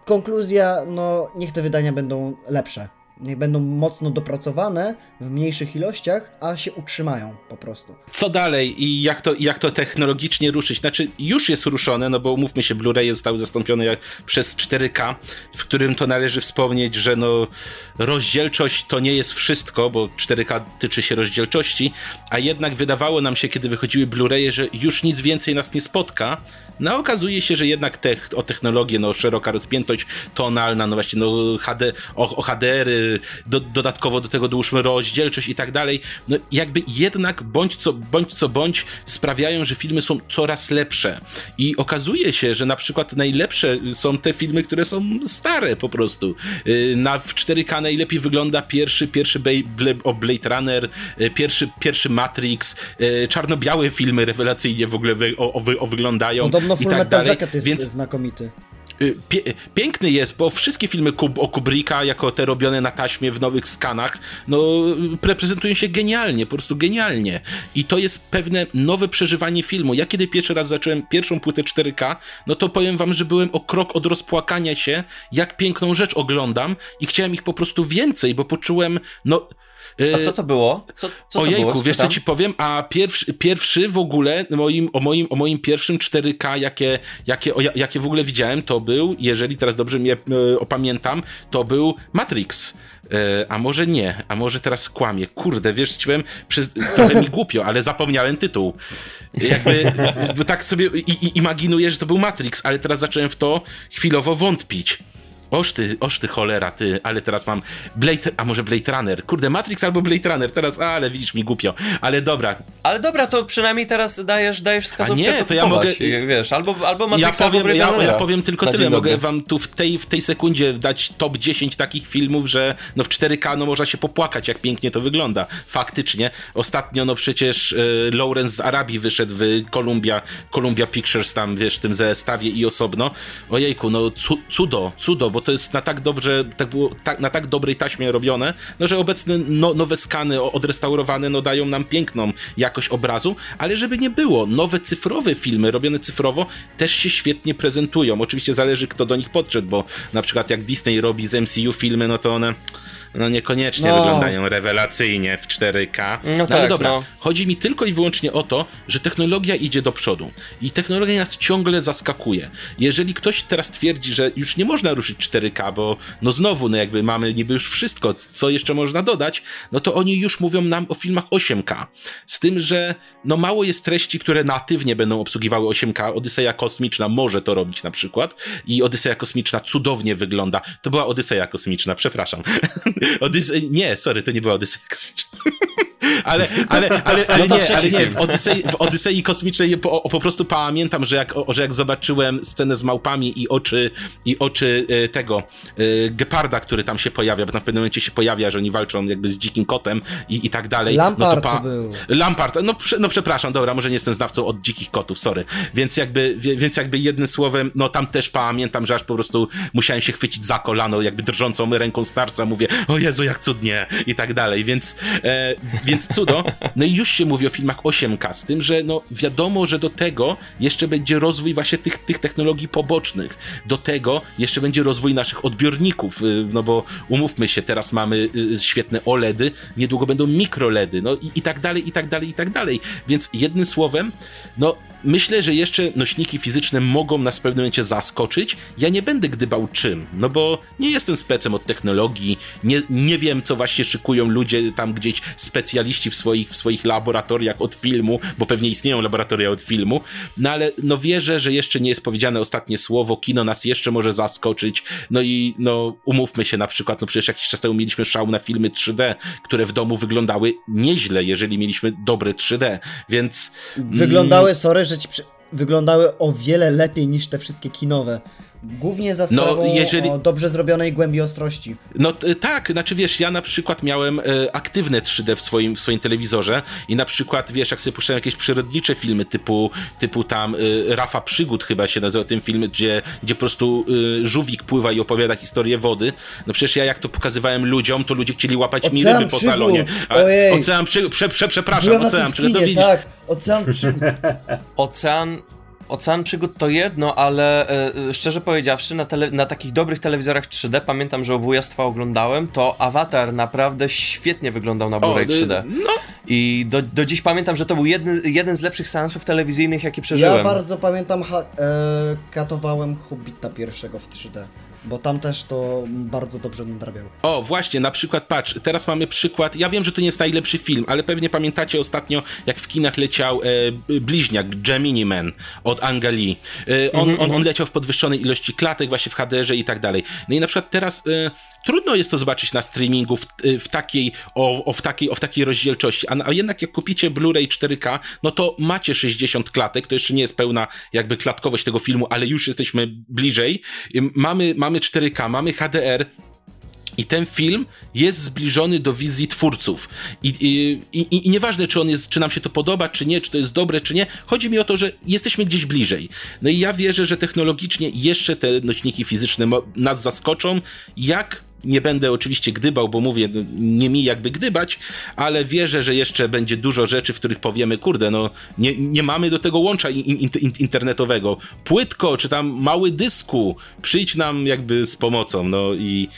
Konkluzja, no niech te wydania będą lepsze będą mocno dopracowane w mniejszych ilościach, a się utrzymają po prostu. Co dalej i jak to, jak to technologicznie ruszyć? Znaczy, już jest ruszone, no bo umówmy się, Blu-ray został zastąpiony przez 4K, w którym to należy wspomnieć, że no rozdzielczość to nie jest wszystko, bo 4K tyczy się rozdzielczości, a jednak wydawało nam się, kiedy wychodziły Blu-raye, że już nic więcej nas nie spotka, no okazuje się, że jednak te, o technologię, no szeroka rozpiętość tonalna, no właśnie no HD, o, o HDR-y, do, dodatkowo do tego dłużmy rozdzielczość i tak dalej, no jakby jednak bądź co, bądź co bądź sprawiają, że filmy są coraz lepsze i okazuje się, że na przykład najlepsze są te filmy, które są stare po prostu. Y, na, w 4K najlepiej wygląda pierwszy, pierwszy Blade Runner, y, pierwszy, pierwszy Matrix, y, czarno-białe filmy rewelacyjnie w ogóle wy, o, o, o wyglądają. Podobno Full i tak dalej. Jacket jest Więc znakomity. y, pie, piękny jest, bo wszystkie filmy Kub, o Kubricka, jako te robione na taśmie w nowych skanach, no reprezentują się genialnie, po prostu genialnie. I to jest pewne nowe przeżywanie filmu. Ja kiedy pierwszy raz zacząłem pierwszą płytę 4K, no to powiem wam, że byłem o krok od rozpłakania się, jak piękną rzecz oglądam i chciałem ich po prostu więcej, bo poczułem, no... A co to było? Co, co Ojejku, to było? wiesz co ci powiem? A pierwszy, pierwszy w ogóle, moim, o, moim, o moim pierwszym 4K, jakie, jakie, o, jakie w ogóle widziałem, to był, jeżeli teraz dobrze mnie e, opamiętam, to był Matrix. E, a może nie, a może teraz kłamie. Kurde, wiesz, ci powiem, przez, trochę mi głupio, ale zapomniałem tytuł. Jakby tak sobie i, i, imaginuję, że to był Matrix, ale teraz zacząłem w to chwilowo wątpić. Oż ty, oż ty cholera, ty, ale teraz mam Blade, a może Blade Runner. Kurde, Matrix albo Blade Runner, teraz, a, ale widzisz mi głupio. Ale dobra, Ale dobra, to przynajmniej teraz dajesz, dajesz wskazówkę, nie, co to ja mogę- Wiesz, albo, albo ja Matrixa, albo powiem, Blade ja, ja powiem tylko tyle, mogę wam tu w tej, w tej sekundzie dać top 10 takich filmów, że no w 4K no można się popłakać, jak pięknie to wygląda. Faktycznie. Ostatnio no przecież e, Lawrence z Arabii wyszedł w Columbia, Columbia Pictures tam, wiesz, w tym zestawie i osobno. Ojejku, no cu, cudo, cudo, bo to jest na tak dobrze, tak było, tak, na tak dobrej taśmie robione, no że obecne no, nowe skany odrestaurowane no dają nam piękną jakość obrazu, ale żeby nie było, nowe cyfrowe filmy robione cyfrowo też się świetnie prezentują. Oczywiście zależy kto do nich podszedł, bo na przykład jak Disney robi z MCU filmy, no to one no niekoniecznie No. wyglądają rewelacyjnie w 4K. No ale tak, dobra, no. chodzi mi tylko i wyłącznie o to, że technologia idzie do przodu i technologia nas ciągle zaskakuje. Jeżeli ktoś teraz twierdzi, że już nie można ruszyć 4K, bo no znowu, no jakby mamy niby już wszystko, co jeszcze można dodać, no to oni już mówią nam o filmach 8K. Z tym, że no mało jest treści, które natywnie będą obsługiwały 8K. Odyseja Kosmiczna może to robić na przykład i Odyseja Kosmiczna cudownie wygląda. To była Odyseja Kosmiczna, przepraszam. Odysej... Nie, sorry, to nie była Odyseja Kosmiczna. Ale, ale, ale, ale, No nie, ale nie, w Odysei, w Odysei Kosmicznej po, po prostu pamiętam, że jak, o, że jak zobaczyłem scenę z małpami i oczy, i oczy e, tego e, geparda, który tam się pojawia, bo tam w pewnym momencie się pojawia, że oni walczą jakby z dzikim kotem i, i tak dalej. Lampard no to to był. Lampard, no, prze, no przepraszam, dobra, może nie jestem znawcą od dzikich kotów, sorry. Więc jakby, więc jakby jednym słowem, no tam też pamiętam, że aż po prostu musiałem się chwycić za kolano, jakby drżącą ręką starca, mówię, o Jezu, jak cudnie i tak dalej, więc, e, więc cudo. No i już się mówi o filmach 8K, z tym, że no wiadomo, że do tego jeszcze będzie rozwój właśnie tych, tych technologii pobocznych. Do tego jeszcze będzie rozwój naszych odbiorników, y, no bo umówmy się, teraz mamy y, świetne OLEDy, niedługo będą mikroledy, no i, i tak dalej, i tak dalej, i tak dalej. Więc jednym słowem, no myślę, że jeszcze nośniki fizyczne mogą nas w pewnym momencie zaskoczyć. Ja nie będę gdybał czym, no bo nie jestem specem od technologii, nie, nie wiem, co właśnie szykują ludzie tam gdzieś, specjaliści w swoich, w swoich laboratoriach od filmu, bo pewnie istnieją laboratoria od filmu, no ale no wierzę, że jeszcze nie jest powiedziane ostatnie słowo, kino nas jeszcze może zaskoczyć, no i no umówmy się na przykład, no przecież jakiś czas temu mieliśmy szał na filmy 3D, które w domu wyglądały nieźle, jeżeli mieliśmy dobre 3D, więc... Wyglądały, sorry, przy... wyglądały o wiele lepiej niż te wszystkie kinowe. Głównie za No, sprawą jeżeli- o dobrze zrobionej głębi ostrości. No t- tak, znaczy wiesz, ja na przykład miałem e, aktywne 3D w swoim, w swoim telewizorze i na przykład, wiesz, jak sobie puszczałem jakieś przyrodnicze filmy typu, typu tam e, Rafa Przygód chyba się nazywa ten film, gdzie, gdzie po prostu e, żółwik pływa i opowiada historię wody, no przecież ja jak to pokazywałem ludziom, to ludzie chcieli łapać mi Ocean ryby po Przygód, salonie. ojej. ocean Przygód, prze, prze, przepraszam, Byłem Ocean Przygód, no widzisz. tak. Ocean przygód. Ocean, ocean przygód to jedno, ale e, e, szczerze powiedziawszy, na, tele, na takich dobrych telewizorach 3D, pamiętam, że o wujostwa oglądałem, to Avatar naprawdę świetnie wyglądał na Blu-ray y, 3D. no, I do, do dziś pamiętam, że to był jedny, jeden z lepszych seansów telewizyjnych, jakie przeżyłem. Ja bardzo pamiętam, ha- e, katowałem Hobbita pierwszego w 3D, bo tam też to bardzo dobrze nadrabiał. O, właśnie, na przykład patrz, teraz mamy przykład. Ja wiem, że to nie jest najlepszy film, ale pewnie pamiętacie ostatnio, jak w kinach leciał e, bliźniak Gemini Man od Anga Lee. E, on, on, on leciał w podwyższonej ilości klatek, właśnie w HDR-ze i tak dalej. No i na przykład teraz e, trudno jest to zobaczyć na streamingu w, e, w, takiej, o, o, w, takiej, o w takiej rozdzielczości. A, a jednak jak kupicie Blu-ray 4K, no to macie 60 klatek, to jeszcze nie jest pełna jakby klatkowość tego filmu, ale już jesteśmy bliżej. Mamy, mamy 4K, mamy HDR, I ten film jest zbliżony do wizji twórców. I, i, i, i nieważne, czy on jest, czy nam się to podoba, czy nie, czy to jest dobre, czy nie, chodzi mi o to, że jesteśmy gdzieś bliżej. No i ja wierzę, że technologicznie jeszcze te nośniki fizyczne nas zaskoczą, jak nie będę oczywiście gdybał, bo mówię, no, nie mi jakby gdybać, ale wierzę, że jeszcze będzie dużo rzeczy, w których powiemy, kurde, no nie, nie mamy do tego łącza in, in, in, internetowego. Płytko, czy tam mały dysku, przyjdź nam jakby z pomocą, no i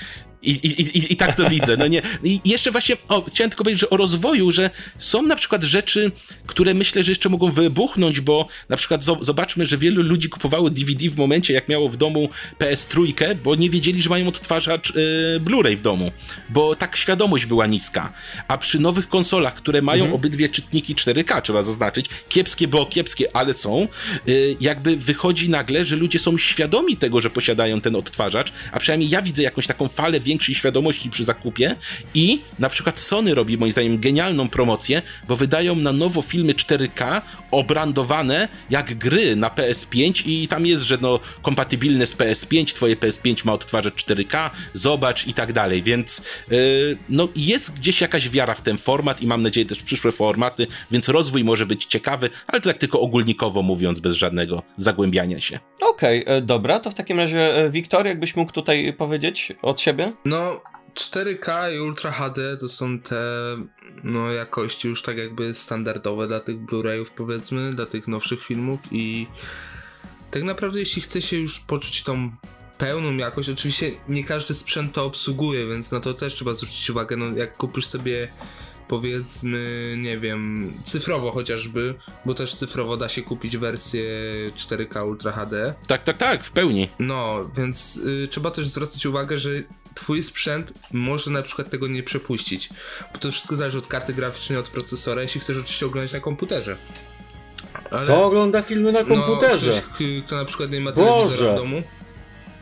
i, i, i, I tak to widzę. No nie. I jeszcze właśnie, o, chciałem tylko powiedzieć, że o rozwoju, że są na przykład rzeczy, które myślę, że jeszcze mogą wybuchnąć, bo na przykład zo- zobaczmy, że wielu ludzi kupowało DVD w momencie, jak miało w domu PS3, bo nie wiedzieli, że mają odtwarzacz yy, Blu-ray w domu, bo tak świadomość była niska. A przy nowych konsolach, które mają obydwie czytniki 4K, trzeba zaznaczyć, kiepskie, bo kiepskie, ale są, yy, jakby wychodzi nagle, że ludzie są świadomi tego, że posiadają ten odtwarzacz, a przynajmniej ja widzę jakąś taką falę większej świadomości przy zakupie i na przykład Sony robi moim zdaniem genialną promocję, bo wydają na nowo filmy 4K obrandowane jak gry na PS5 i tam jest, że no kompatybilne z PS5, twoje PS5 ma odtwarzacz 4K, zobacz i tak dalej, więc yy, no jest gdzieś jakaś wiara w ten format i mam nadzieję też w przyszłe formaty, więc rozwój może być ciekawy, ale to tak tylko ogólnikowo mówiąc, bez żadnego zagłębiania się. Okej, e, dobra, to w takim razie e, Wiktor, jakbyś mógł tutaj powiedzieć od siebie? No, 4K i Ultra HD to są te no, jakości już tak jakby standardowe dla tych Blu-rayów powiedzmy, dla tych nowszych filmów i tak naprawdę jeśli chce się już poczuć tą pełną jakość, oczywiście nie każdy sprzęt to obsługuje, więc na to też trzeba zwrócić uwagę, no jak kupisz sobie powiedzmy, nie wiem, cyfrowo chociażby, bo też cyfrowo da się kupić wersję 4K Ultra HD, Tak, tak, tak, w pełni. no, więc y, trzeba też zwracać uwagę, że twój sprzęt może na przykład tego nie przepuścić. Bo to wszystko zależy od karty graficznej, od procesora, jeśli chcesz oczywiście oglądać na komputerze. Ale, Kto ogląda filmy na komputerze? No, ktoś, kto na przykład nie ma Boże. telewizora w domu.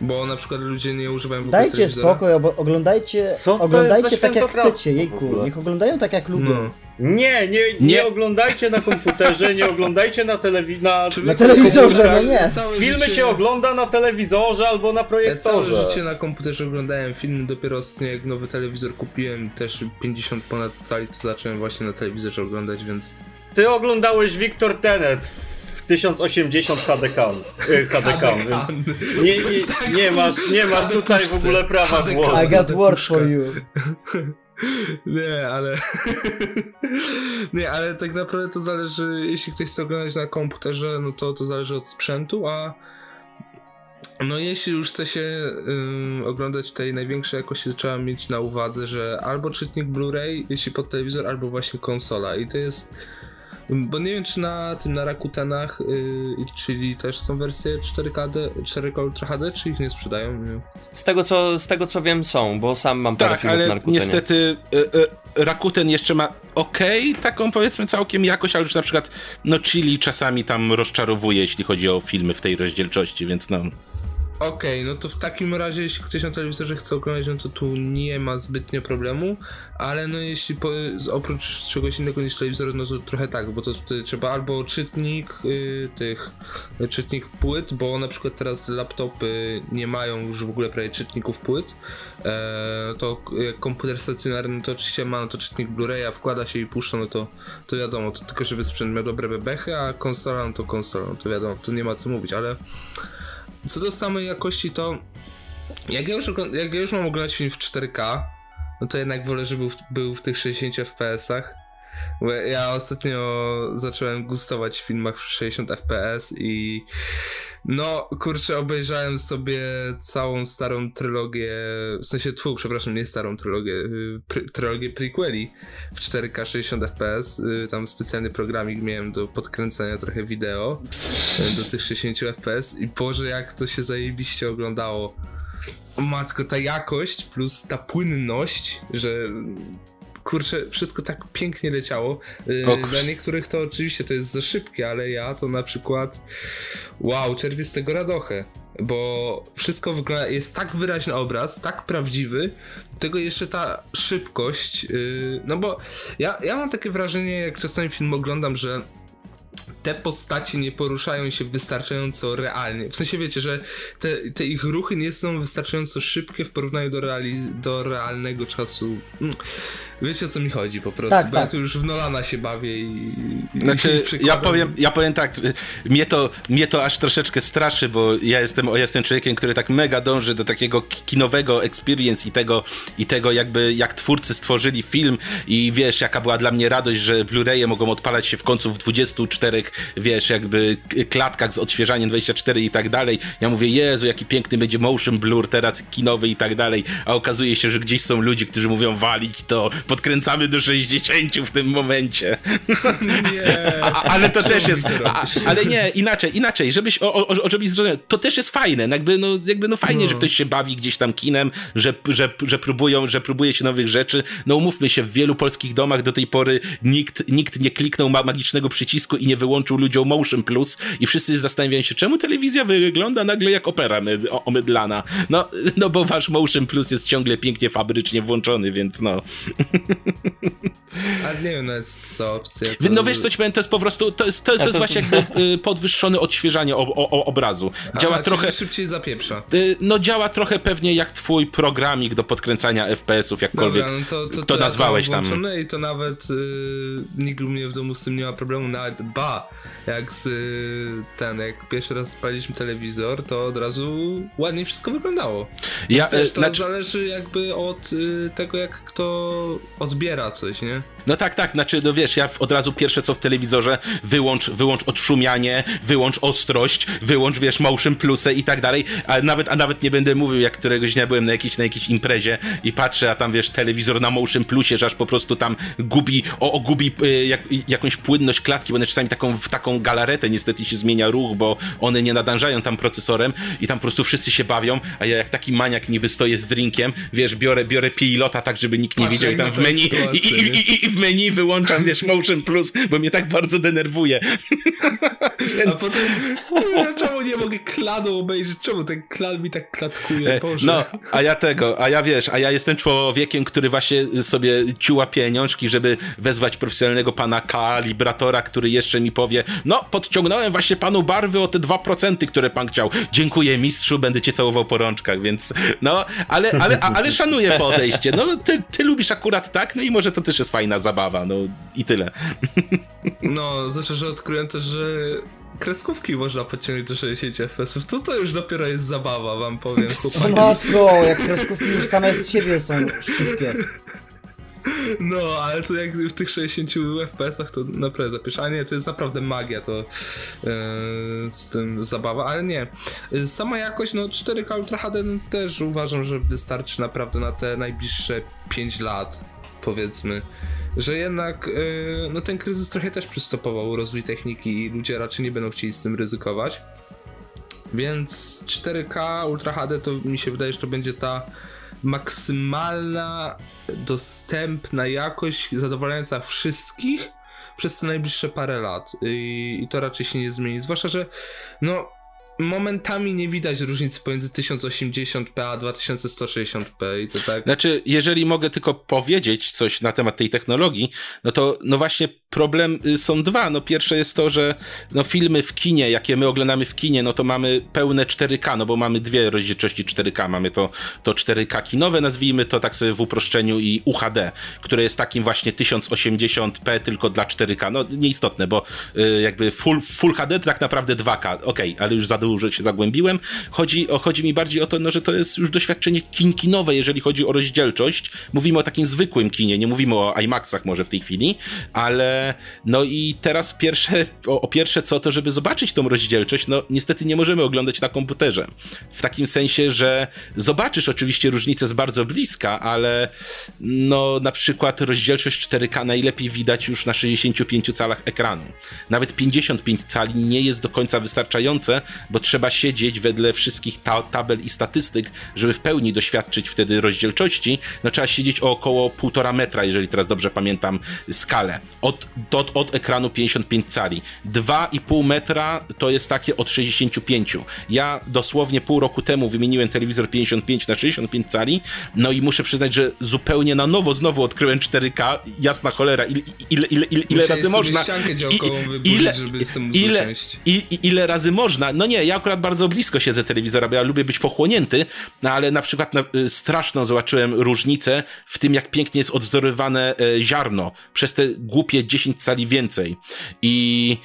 Bo na przykład ludzie nie używają w Dajcie spokój, oglądajcie, oglądajcie tak jak chcecie, jejku. Niech oglądają tak jak lubią. No. Nie, nie, nie, Nie. oglądajcie na komputerze, nie oglądajcie na telewizji. Na, Na telewizorze, no nie. całe Filmy życie- się ogląda na telewizorze albo na Ja całe projektorze. życie na komputerze oglądałem filmy, dopiero ostatnio jak nowy telewizor kupiłem, też 50 ponad cali, to zacząłem właśnie na telewizorze oglądać, więc... Ty oglądałeś Victor Tenet w 1080 HDK. y, HDK, więc nie, nie, nie masz, nie masz tutaj w ogóle prawa głosu. I got word for you. Nie, ale. nie, ale tak naprawdę to zależy, jeśli ktoś chce oglądać na komputerze, no to to zależy od sprzętu, a. No jeśli już chce się oglądać tej największej jakości, to trzeba mieć na uwadze, że albo czytnik Blu-ray, jeśli pod telewizor, albo właśnie konsola. I to jest. Bo nie wiem, czy na tym na Rakutenach, yy, czyli też są wersje 4K, 4K Ultra HD, czy ich nie sprzedają? Nie. Z tego, co, z tego co wiem są, bo sam mam parę Tak, filmów na ale Rakutenie. niestety y, y, Rakuten jeszcze ma okej, taką powiedzmy całkiem jakość, ale już na przykład no Chili czasami tam rozczarowuje, jeśli chodzi o filmy w tej rozdzielczości, więc no... Okej, no to w takim razie, jeśli ktoś na telewizorze chce oglądać, no to tu nie ma zbytnio problemu, ale no jeśli po, oprócz czegoś innego niż telewizor, no to trochę tak, bo to, to trzeba albo czytnik y, tych, y, czytnik płyt, bo na przykład teraz laptopy nie mają już w ogóle prawie czytników płyt, e, to jak komputer stacjonarny to oczywiście ma, no to czytnik Blu-raya wkłada się i puszcza, no to, to wiadomo, to tylko żeby sprzęt miał dobre bebechy, a konsola, no to konsola, no to wiadomo, tu nie ma co mówić, ale co do samej jakości, to jak ja już, jak ja już mam oglądać film w 4K, no to jednak wolę, żeby był w, był w tych 60 FPS-ach. Ja ostatnio zacząłem gustować w filmach w 60 FPS i no kurczę, obejrzałem sobie całą starą trylogię, w sensie tfu, przepraszam, nie starą trylogię, y, pry, trylogię prequeli w 4K 60 FPS. Tam specjalny programik miałem do podkręcenia trochę wideo y, do tych 60 FPS i Boże, jak to się zajebiście oglądało. Matko, ta jakość plus ta płynność, że kurczę, wszystko tak pięknie leciało. Yy, O. Dla niektórych to oczywiście to jest za szybkie, ale ja to na przykład wow, czerpię z tego radochę. Bo wszystko wygląda, jest tak wyraźny obraz, tak prawdziwy, do tego jeszcze ta szybkość, yy, no bo ja, ja mam takie wrażenie, jak czasami film oglądam, że te postacie nie poruszają się wystarczająco realnie. W sensie wiecie, że te, te ich ruchy nie są wystarczająco szybkie w porównaniu do, reali do realnego czasu. Wiecie o co mi chodzi po prostu, Tak, bo ja tak. tu już w Nolana się bawię i... i Znaczy, i ja powiem, ja powiem tak, y, mnie to, mnie to aż troszeczkę straszy, bo ja jestem, ja jestem człowiekiem, który tak mega dąży do takiego ki- kinowego experience i tego, i tego jakby, jak twórcy stworzyli film i wiesz, jaka była dla mnie radość, że Blu-raye mogą odpalać się w końcu w 24, wiesz, jakby klatkach z odświeżaniem 24 i tak dalej. Ja mówię, Jezu, jaki piękny będzie motion blur teraz kinowy i tak dalej, a okazuje się, że gdzieś są ludzie, którzy mówią, walić to, podkręcamy do 60 w tym momencie. Nie, A, ale to też jest. A, ale nie, inaczej, inaczej, żebyś, o, o, żebyś zrozumiał, to też jest fajne. no Jakby, no, jakby no fajnie, że ktoś się bawi gdzieś tam kinem, że, że, że próbują, że próbuje się nowych rzeczy. No umówmy się, w wielu polskich domach do tej pory nikt, nikt nie kliknął ma magicznego przycisku i nie wyłączył ludziom Motion Plus i wszyscy zastanawiają się, czemu telewizja wygląda nagle jak opera my, omydlana. No, no bo wasz Motion Plus jest ciągle pięknie fabrycznie włączony, więc no. ale nie wiem nawet co za opcja. Wy- to- No wiesz co ci powiem, to jest po prostu, to jest, to, to jest właśnie jakby y, podwyższone odświeżanie o, o, o obrazu. Działa A, trochę, szybciej zapieprza. y, no działa trochę pewnie jak twój programik do podkręcania FPS-ów, jakkolwiek Dobra, no to, to, to ja nazwałeś tam. I to nawet y, nikt u mnie w domu z tym nie ma problemu, nawet ba, jak z y, ten, jak pierwszy raz spaliśmy telewizor, to od razu ładnie wszystko wyglądało. Ja, wiesz, to znaczy- zależy jakby od y, tego, jak kto odbiera coś, nie? No tak, tak, znaczy, no wiesz, ja od razu pierwsze co w telewizorze, wyłącz, wyłącz odszumianie, wyłącz ostrość, wyłącz, wiesz, motion plusę i tak dalej, a nawet, a nawet nie będę mówił, jak któregoś dnia byłem na jakiejś, na jakiejś imprezie i patrzę, a tam, wiesz, telewizor na motion plusie, że aż po prostu tam gubi, o, o gubi y, jak, jakąś płynność klatki, bo one czasami taką, w taką galaretę niestety się zmienia ruch, bo one nie nadążają tam procesorem i tam po prostu wszyscy się bawią, a ja jak taki maniak niby stoję z drinkiem, wiesz, biorę, biorę pilota tak, żeby nikt nie Patrzę widział i tam w menu i, i, i, i w menu wyłączam, wiesz, Motion Plus, bo mnie tak bardzo denerwuje. A Więc, potem, ja czemu nie mogę klanu obejrzeć? Czemu ten klan mi tak klatkuje? e, Boże. no, a ja tego, a ja wiesz, a ja jestem człowiekiem, który właśnie sobie ciuła pieniążki, żeby wezwać profesjonalnego pana kalibratora, który jeszcze mi powie, no, podciągnąłem właśnie panu barwy o te 2%, które pan chciał. Dziękuję mistrzu, będę cię całował po rączkach, więc no, ale, ale, a- ale szanuję podejście. No, ty, ty lubisz akurat tak, no i może to też jest fajna zabawa, no i tyle. No, zwłaszcza, że odkryłem też, że kreskówki można podciągnąć do 60 fps. To to już dopiero jest zabawa, wam powiem, chłopaki. matko, jak kreskówki już same z siebie są szybkie. No, ale to jak w tych 60 FPS-ach to naprawdę zapisz. A nie, to jest naprawdę magia, to e, z tym zabawa, ale nie. Sama jakość, no 4K Ultra HD też uważam, że wystarczy naprawdę na te najbliższe 5 lat, powiedzmy. Że jednak e, no ten kryzys trochę też przystopował rozwój techniki i ludzie raczej nie będą chcieli z tym ryzykować. Więc 4K Ultra HD to mi się wydaje, że to będzie ta maksymalna, dostępna jakość zadowalająca wszystkich przez te najbliższe parę lat. I, I to raczej się nie zmieni. Zwłaszcza, że no momentami nie widać różnicy pomiędzy 1080p a 2160p i to tak. Znaczy, jeżeli mogę tylko powiedzieć coś na temat tej technologii, no to no właśnie problem y, są dwa. No pierwsze jest to, że no filmy w kinie, jakie my oglądamy w kinie, no to mamy pełne 4K, no bo mamy dwie rozdzielczości 4K. Mamy to, to 4K kinowe, nazwijmy to tak sobie w uproszczeniu i UHD, które jest takim właśnie 1080p tylko dla 4K. No nieistotne, bo y, jakby full, full HD to tak naprawdę 2K. Okej, ale już za dużo się zagłębiłem. Chodzi, o, chodzi mi bardziej o to, no, że to jest już doświadczenie kin kinowe, jeżeli chodzi o rozdzielczość. Mówimy o takim zwykłym kinie, nie mówimy o IMAXach może w tej chwili, ale no i teraz pierwsze, o, o pierwsze co to, żeby zobaczyć tą rozdzielczość, no niestety nie możemy oglądać na komputerze. W takim sensie, że zobaczysz oczywiście różnicę z bardzo bliska, ale no na przykład rozdzielczość 4K najlepiej widać już na 65 calach ekranu. Nawet 55 cali nie jest do końca wystarczające, bo trzeba siedzieć wedle wszystkich ta tabel i statystyk, żeby w pełni doświadczyć wtedy rozdzielczości. No trzeba siedzieć o około 1,5 metra, jeżeli teraz dobrze pamiętam skalę. Od od, od ekranu 55 cali. 2,5 metra to jest takie od 65. Ja dosłownie pół roku temu wymieniłem telewizor 55 na 65 cali, no i muszę przyznać, że zupełnie na nowo znowu odkryłem 4K, jasna cholera, ile, ile, ile, ile, ile razy można... I- ile, ile, i ile razy można? No nie, ja akurat bardzo blisko siedzę telewizora, bo ja lubię być pochłonięty, no ale na przykład na, y, straszną zobaczyłem różnicę w tym, jak pięknie jest odwzorowane e, ziarno przez te głupie 10 cali więcej. I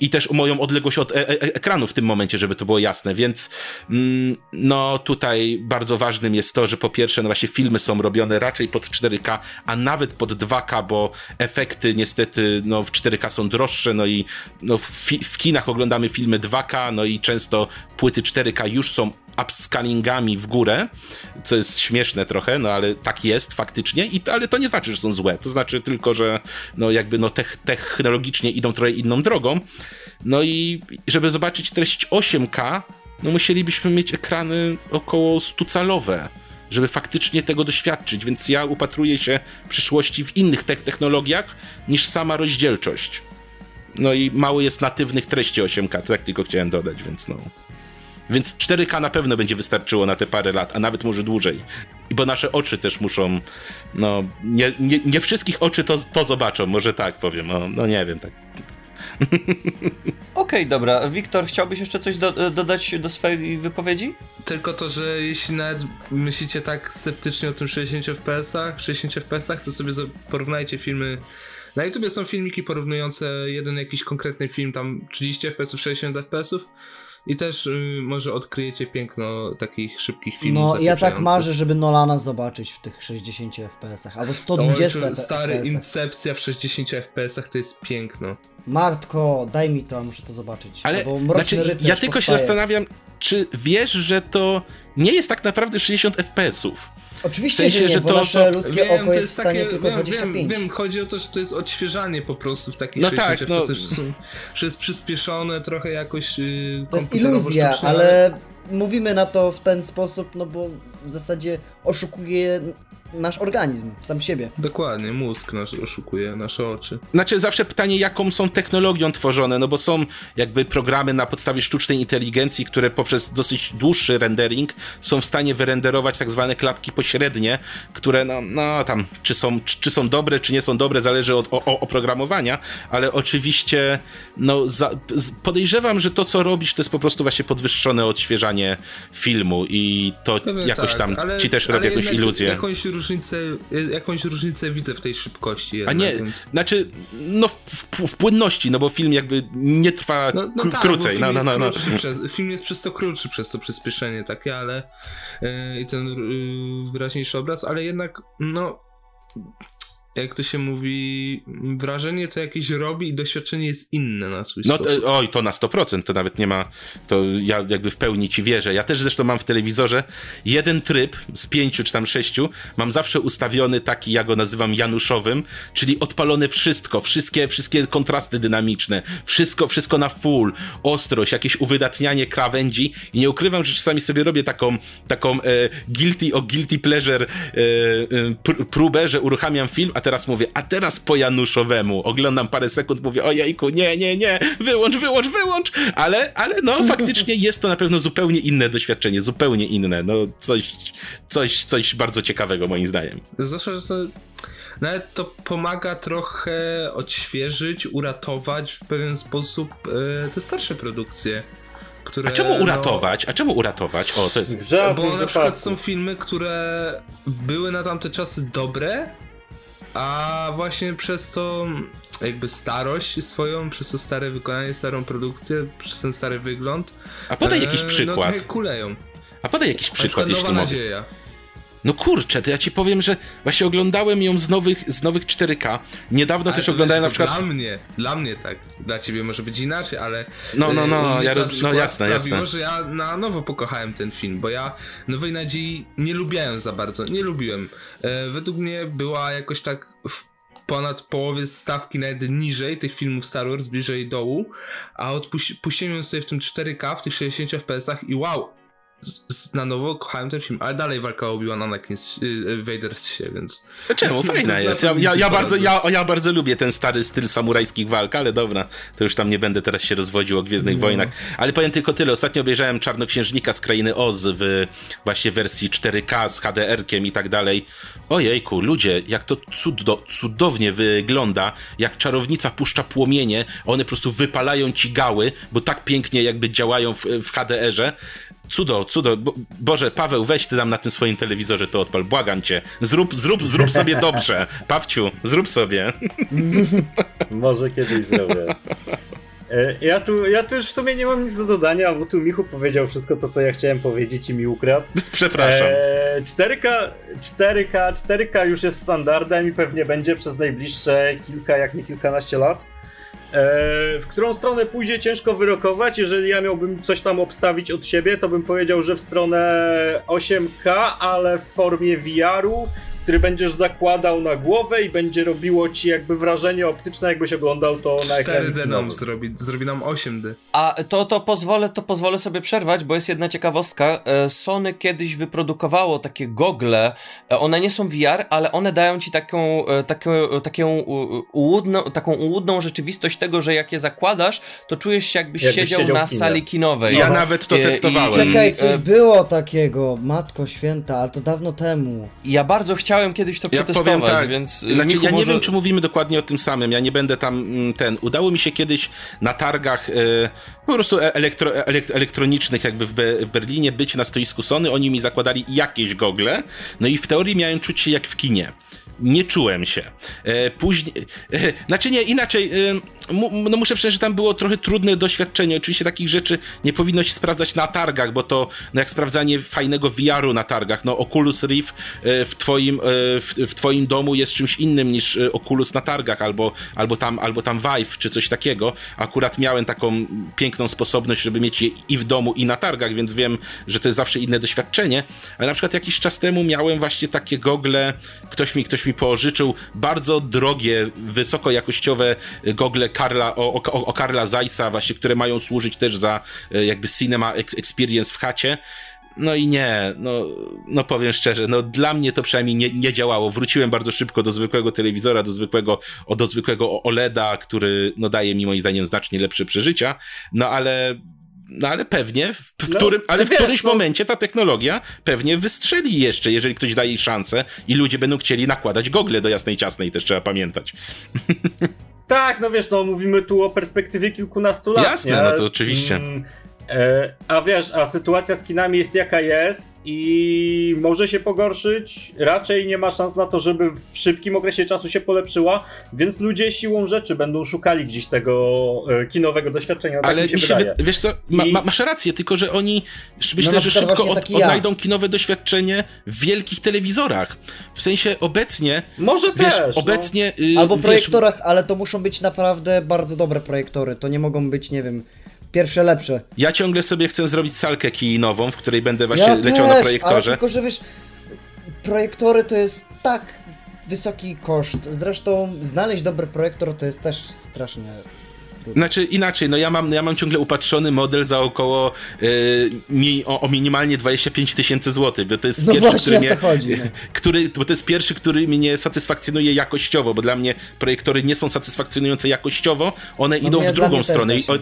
i też moją odległość od e e ekranu w tym momencie, żeby to było jasne, więc mm, no tutaj bardzo ważnym jest to, że po pierwsze no właśnie filmy są robione raczej pod 4K, a nawet pod 2K, bo efekty niestety no w 4K są droższe, no i no w, w kinach oglądamy filmy 2K, no i często płyty 4K już są upscalingami w górę, co jest śmieszne trochę, no ale tak jest faktycznie, i, ale to nie znaczy, że są złe, to znaczy tylko, że no jakby no tech, technologicznie idą trochę inną drogą, no i żeby zobaczyć treść 8K, no musielibyśmy mieć ekrany około 100-calowe, żeby faktycznie tego doświadczyć, więc ja upatruję się przyszłości w innych tech technologiach niż sama rozdzielczość. No i mało jest natywnych treści 8K, to tak tylko chciałem dodać, więc no. Więc 4K na pewno będzie wystarczyło na te parę lat, a nawet może dłużej. I bo nasze oczy też muszą. No, nie, nie, nie wszystkich oczy to, to zobaczą, może tak powiem. No, no nie wiem, tak. Okej, dobra. Wiktor, chciałbyś jeszcze coś do, dodać do swojej wypowiedzi? Tylko to, że jeśli nawet myślicie tak sceptycznie o tym 60 FPS-ach, 60 FPS-ach, to sobie porównajcie filmy. Na YouTubie są filmiki porównujące jeden jakiś konkretny film, tam 30 FPS-ów, 60 FPS-ów i też y, może odkryjecie piękno takich szybkich filmów No, ja tak marzę, żeby Nolana zobaczyć w tych 60 FPS-ach, albo Ojcze, 120 Stary FPS-ach. Incepcja w 60 FPS-ach to jest piękno. Matko, daj mi to, muszę to zobaczyć. Ale znaczy, ja tylko się powstaje. zastanawiam, czy wiesz, że to nie jest tak naprawdę 60 FPS-ów. Oczywiście, w sensie, że nie, że bo to nasze ludzkie oko jest w stanie tylko wiem, 25. Wiem, wiem, chodzi o to, że to jest odświeżanie po prostu w takich No 60 tak, no. FPS, że, są, że jest przyspieszone trochę jakoś yy, To jest komputerowo iluzja, ale mówimy na to w ten sposób, no bo w zasadzie oszukuje nasz organizm, sam siebie. Dokładnie, mózg nasz oszukuje nasze oczy. Znaczy, zawsze pytanie, jaką są technologią tworzone, no bo są jakby programy na podstawie sztucznej inteligencji, które poprzez dosyć dłuższy rendering są w stanie wyrenderować tak zwane klatki pośrednie, które no, no tam, czy są, czy, czy są dobre, czy nie są dobre, zależy od oprogramowania, ale oczywiście no za, podejrzewam, że to, co robisz, to jest po prostu właśnie podwyższone odświeżanie filmu i to Pewnie jakoś tak, tam ale- ci też ale robi jakąś iluzję. Jakąś różnicę, jakąś różnicę widzę w tej szybkości A jednak, nie, więc... znaczy, no w, w, w płynności, no bo film jakby nie trwa No, no tak, krócej. No, film, no, no, no. jest krótszy Przez, film jest przez to krótszy, przez to przyspieszenie takie, ale yy, i ten yy, wyraźniejszy obraz, ale jednak, no, jak to się mówi, wrażenie to jakieś robi i doświadczenie jest inne na swój No, to, oj, to na 100%, to nawet nie ma, to ja jakby w pełni ci wierzę. Ja też zresztą mam w telewizorze jeden tryb z pięciu czy tam sześciu, mam zawsze ustawiony taki, ja go nazywam januszowym, czyli odpalone wszystko, wszystkie, wszystkie kontrasty dynamiczne, wszystko, wszystko na full, ostrość, jakieś uwydatnianie krawędzi. I nie ukrywam, że czasami sobie robię taką, taką e, guilty o guilty pleasure e, e, pr- próbę, że uruchamiam film, a teraz mówię, a teraz po januszowemu, oglądam parę sekund, mówię, ojejku, nie, nie, nie, wyłącz, wyłącz, wyłącz, ale, ale no faktycznie jest to na pewno zupełnie inne doświadczenie, zupełnie inne, no coś, coś, coś bardzo ciekawego moim zdaniem. Zwłaszcza, że to nawet to pomaga trochę odświeżyć, uratować w pewien sposób e, te starsze produkcje. Które, A czemu no, uratować? A czemu uratować? O, to jest... Bo na przykład są filmy, które były na tamte czasy dobre, a właśnie przez to jakby starość swoją, przez to stare wykonanie, starą produkcję, przez ten stary wygląd. A podaj e, jakiś No przykład. trochę kuleją. A podaj jakiś przykład, jeśli Nowa mogę. No kurczę, to ja ci powiem, że właśnie oglądałem ją z nowych, z nowych 4K. Niedawno Ale też oglądałem na przykład... Dla mnie, dla mnie tak. Dla ciebie może być inaczej, ale. No, no, no, mnie ja roz- no, jasne, jasne. sprawiło, że ja na nowo pokochałem ten film, bo ja Nowej Nadziei nie lubiłem za bardzo. Nie lubiłem. E, według mnie była jakoś tak w ponad połowie stawki nawet niżej tych filmów Star Wars, bliżej dołu, a odpuści- puściłem ją sobie w tym 4K, w tych 60 FPS-ach i wow, na nowo kochałem ten film, ale dalej walka Obi-Wan Anakin z, y, Vader z się, więc... Czemu? Fajna jest. Ja, ja, ja, bardzo, ja, ja bardzo lubię ten stary styl samurajskich walk, ale dobra, to już tam nie będę teraz się rozwodził o Gwiezdnych Wojnach. Ale powiem tylko tyle. Ostatnio obejrzałem Czarnoksiężnika z Krainy Oz w właśnie wersji 4K z HDR-kiem i tak dalej. Ojejku, ludzie, jak to cudo, cudownie wygląda, jak czarownica puszcza płomienie, one po prostu wypalają ci gały, bo tak pięknie jakby działają w, w HDR-ze. Cudo, cudo. Bo, Boże, Paweł, weź ty tam na tym swoim telewizorze to odpal. Błagam cię. Zrób, zrób, zrób sobie dobrze. Pawciu, zrób sobie. Może kiedyś zrobię. E, Ja tu, ja tu już w sumie nie mam nic do dodania, bo tu Michu powiedział wszystko to, co ja chciałem powiedzieć i mi ukradł. Przepraszam. E, 4K, 4K, 4K już jest standardem i pewnie będzie przez najbliższe kilka, jak nie kilkanaście lat. E, w którą stronę pójdzie ciężko wyrokować. Jeżeli ja miałbym coś tam obstawić od siebie, to bym powiedział, że w stronę 8K, ale w formie VR-u, który będziesz zakładał na głowę i będzie robiło ci jakby wrażenie optyczne, jakbyś oglądał to na ekranie 4D nam zrobi, zrobi nam 8D. A to, to, pozwolę, to pozwolę sobie przerwać, bo jest jedna ciekawostka. E, Sony kiedyś wyprodukowało takie gogle. E, One nie są VR, ale one dają ci taką, e, taką, taką, ułudną, taką ułudną rzeczywistość tego, że jak je zakładasz, to czujesz się jakbyś, Jakbyś siedział, siedział na sali kinowej. Ja No. nawet to E, testowałem. i- Czekaj, coś było takiego, Matko Święta, ale to dawno temu. Ja bardzo chciałem kiedyś to Ja przetestować, powiem tak, więc znaczy, Michu, ja nie może... wiem, czy mówimy dokładnie o tym samym, ja nie będę tam mm, ten. Udało mi się kiedyś na targach e, po prostu e- elektro, elek, elektronicznych jakby w, Be, w Berlinie być na stoisku Sony, oni mi zakładali jakieś gogle, no i w teorii miałem czuć się jak w kinie. Nie czułem się. E, później, e, znaczy nie, inaczej, e, no muszę przyznać, że tam było trochę trudne doświadczenie. Oczywiście takich rzeczy nie powinno się sprawdzać na targach, bo to no jak sprawdzanie fajnego VR-u na targach. No Oculus Rift e, w twoim, e, w, w twoim domu jest czymś innym niż e, Oculus na targach, albo, albo, tam, albo tam Vive, czy coś takiego. Akurat miałem taką piękną sposobność, żeby mieć je i w domu, i na targach, więc wiem, że to jest zawsze inne doświadczenie. Ale na przykład jakiś czas temu miałem właśnie takie gogle, ktoś mi, ktoś mi pożyczył bardzo drogie, wysokojakościowe gogle Karla, o, o, o Karla Zajsa, właśnie, które mają służyć też za e, jakby cinema ex- experience w chacie. No i nie, no, no powiem szczerze, no dla mnie to przynajmniej nie, nie działało. Wróciłem bardzo szybko do zwykłego telewizora, do zwykłego, o, do zwykłego OLEDa, który no daje mi moim zdaniem znacznie lepsze przeżycia, no ale no ale pewnie, w, w No, którym, ale w wiesz, którymś no- momencie ta technologia pewnie wystrzeli jeszcze, jeżeli ktoś daje jej szansę i ludzie będą chcieli nakładać gogle do jasnej ciasnej, też trzeba pamiętać. Tak, no wiesz, no mówimy tu o perspektywie kilkunastu lat. Jasne, nie? no to oczywiście. Mm, a wiesz, a sytuacja z kinami jest jaka jest i może się pogorszyć. Raczej nie ma szans na to, żeby w szybkim okresie czasu się polepszyła, więc ludzie siłą rzeczy będą szukali gdzieś tego e, kinowego doświadczenia. Tak Ale mi się mi się, wydaje. wy- wiesz co, ma, I- ma, masz rację, tylko że oni myślę, na że szybko od, ja. odnajdą kinowe doświadczenie w wielkich telewizorach. W sensie obecnie, Może wiesz, też. no. obecnie... y, Albo wiesz, projektorach, ale to muszą być naprawdę bardzo dobre projektory. To nie mogą być, nie wiem, pierwsze lepsze. Ja ciągle sobie chcę zrobić salkę kinową, w której będę właśnie ja leciał też, na projektorze. Ale tylko, że wiesz, projektory to jest tak wysoki koszt. Zresztą znaleźć dobry projektor to jest też strasznie. Znaczy inaczej, no ja mam, ja mam ciągle upatrzony model za około y, mi, o, o minimalnie 25 tysięcy złotych, bo to jest No pierwszy, który mnie, to chodzi, no. który, bo to jest pierwszy, który mnie satysfakcjonuje jakościowo, bo dla mnie projektory nie są satysfakcjonujące jakościowo, one No idą w drugą stronę i o.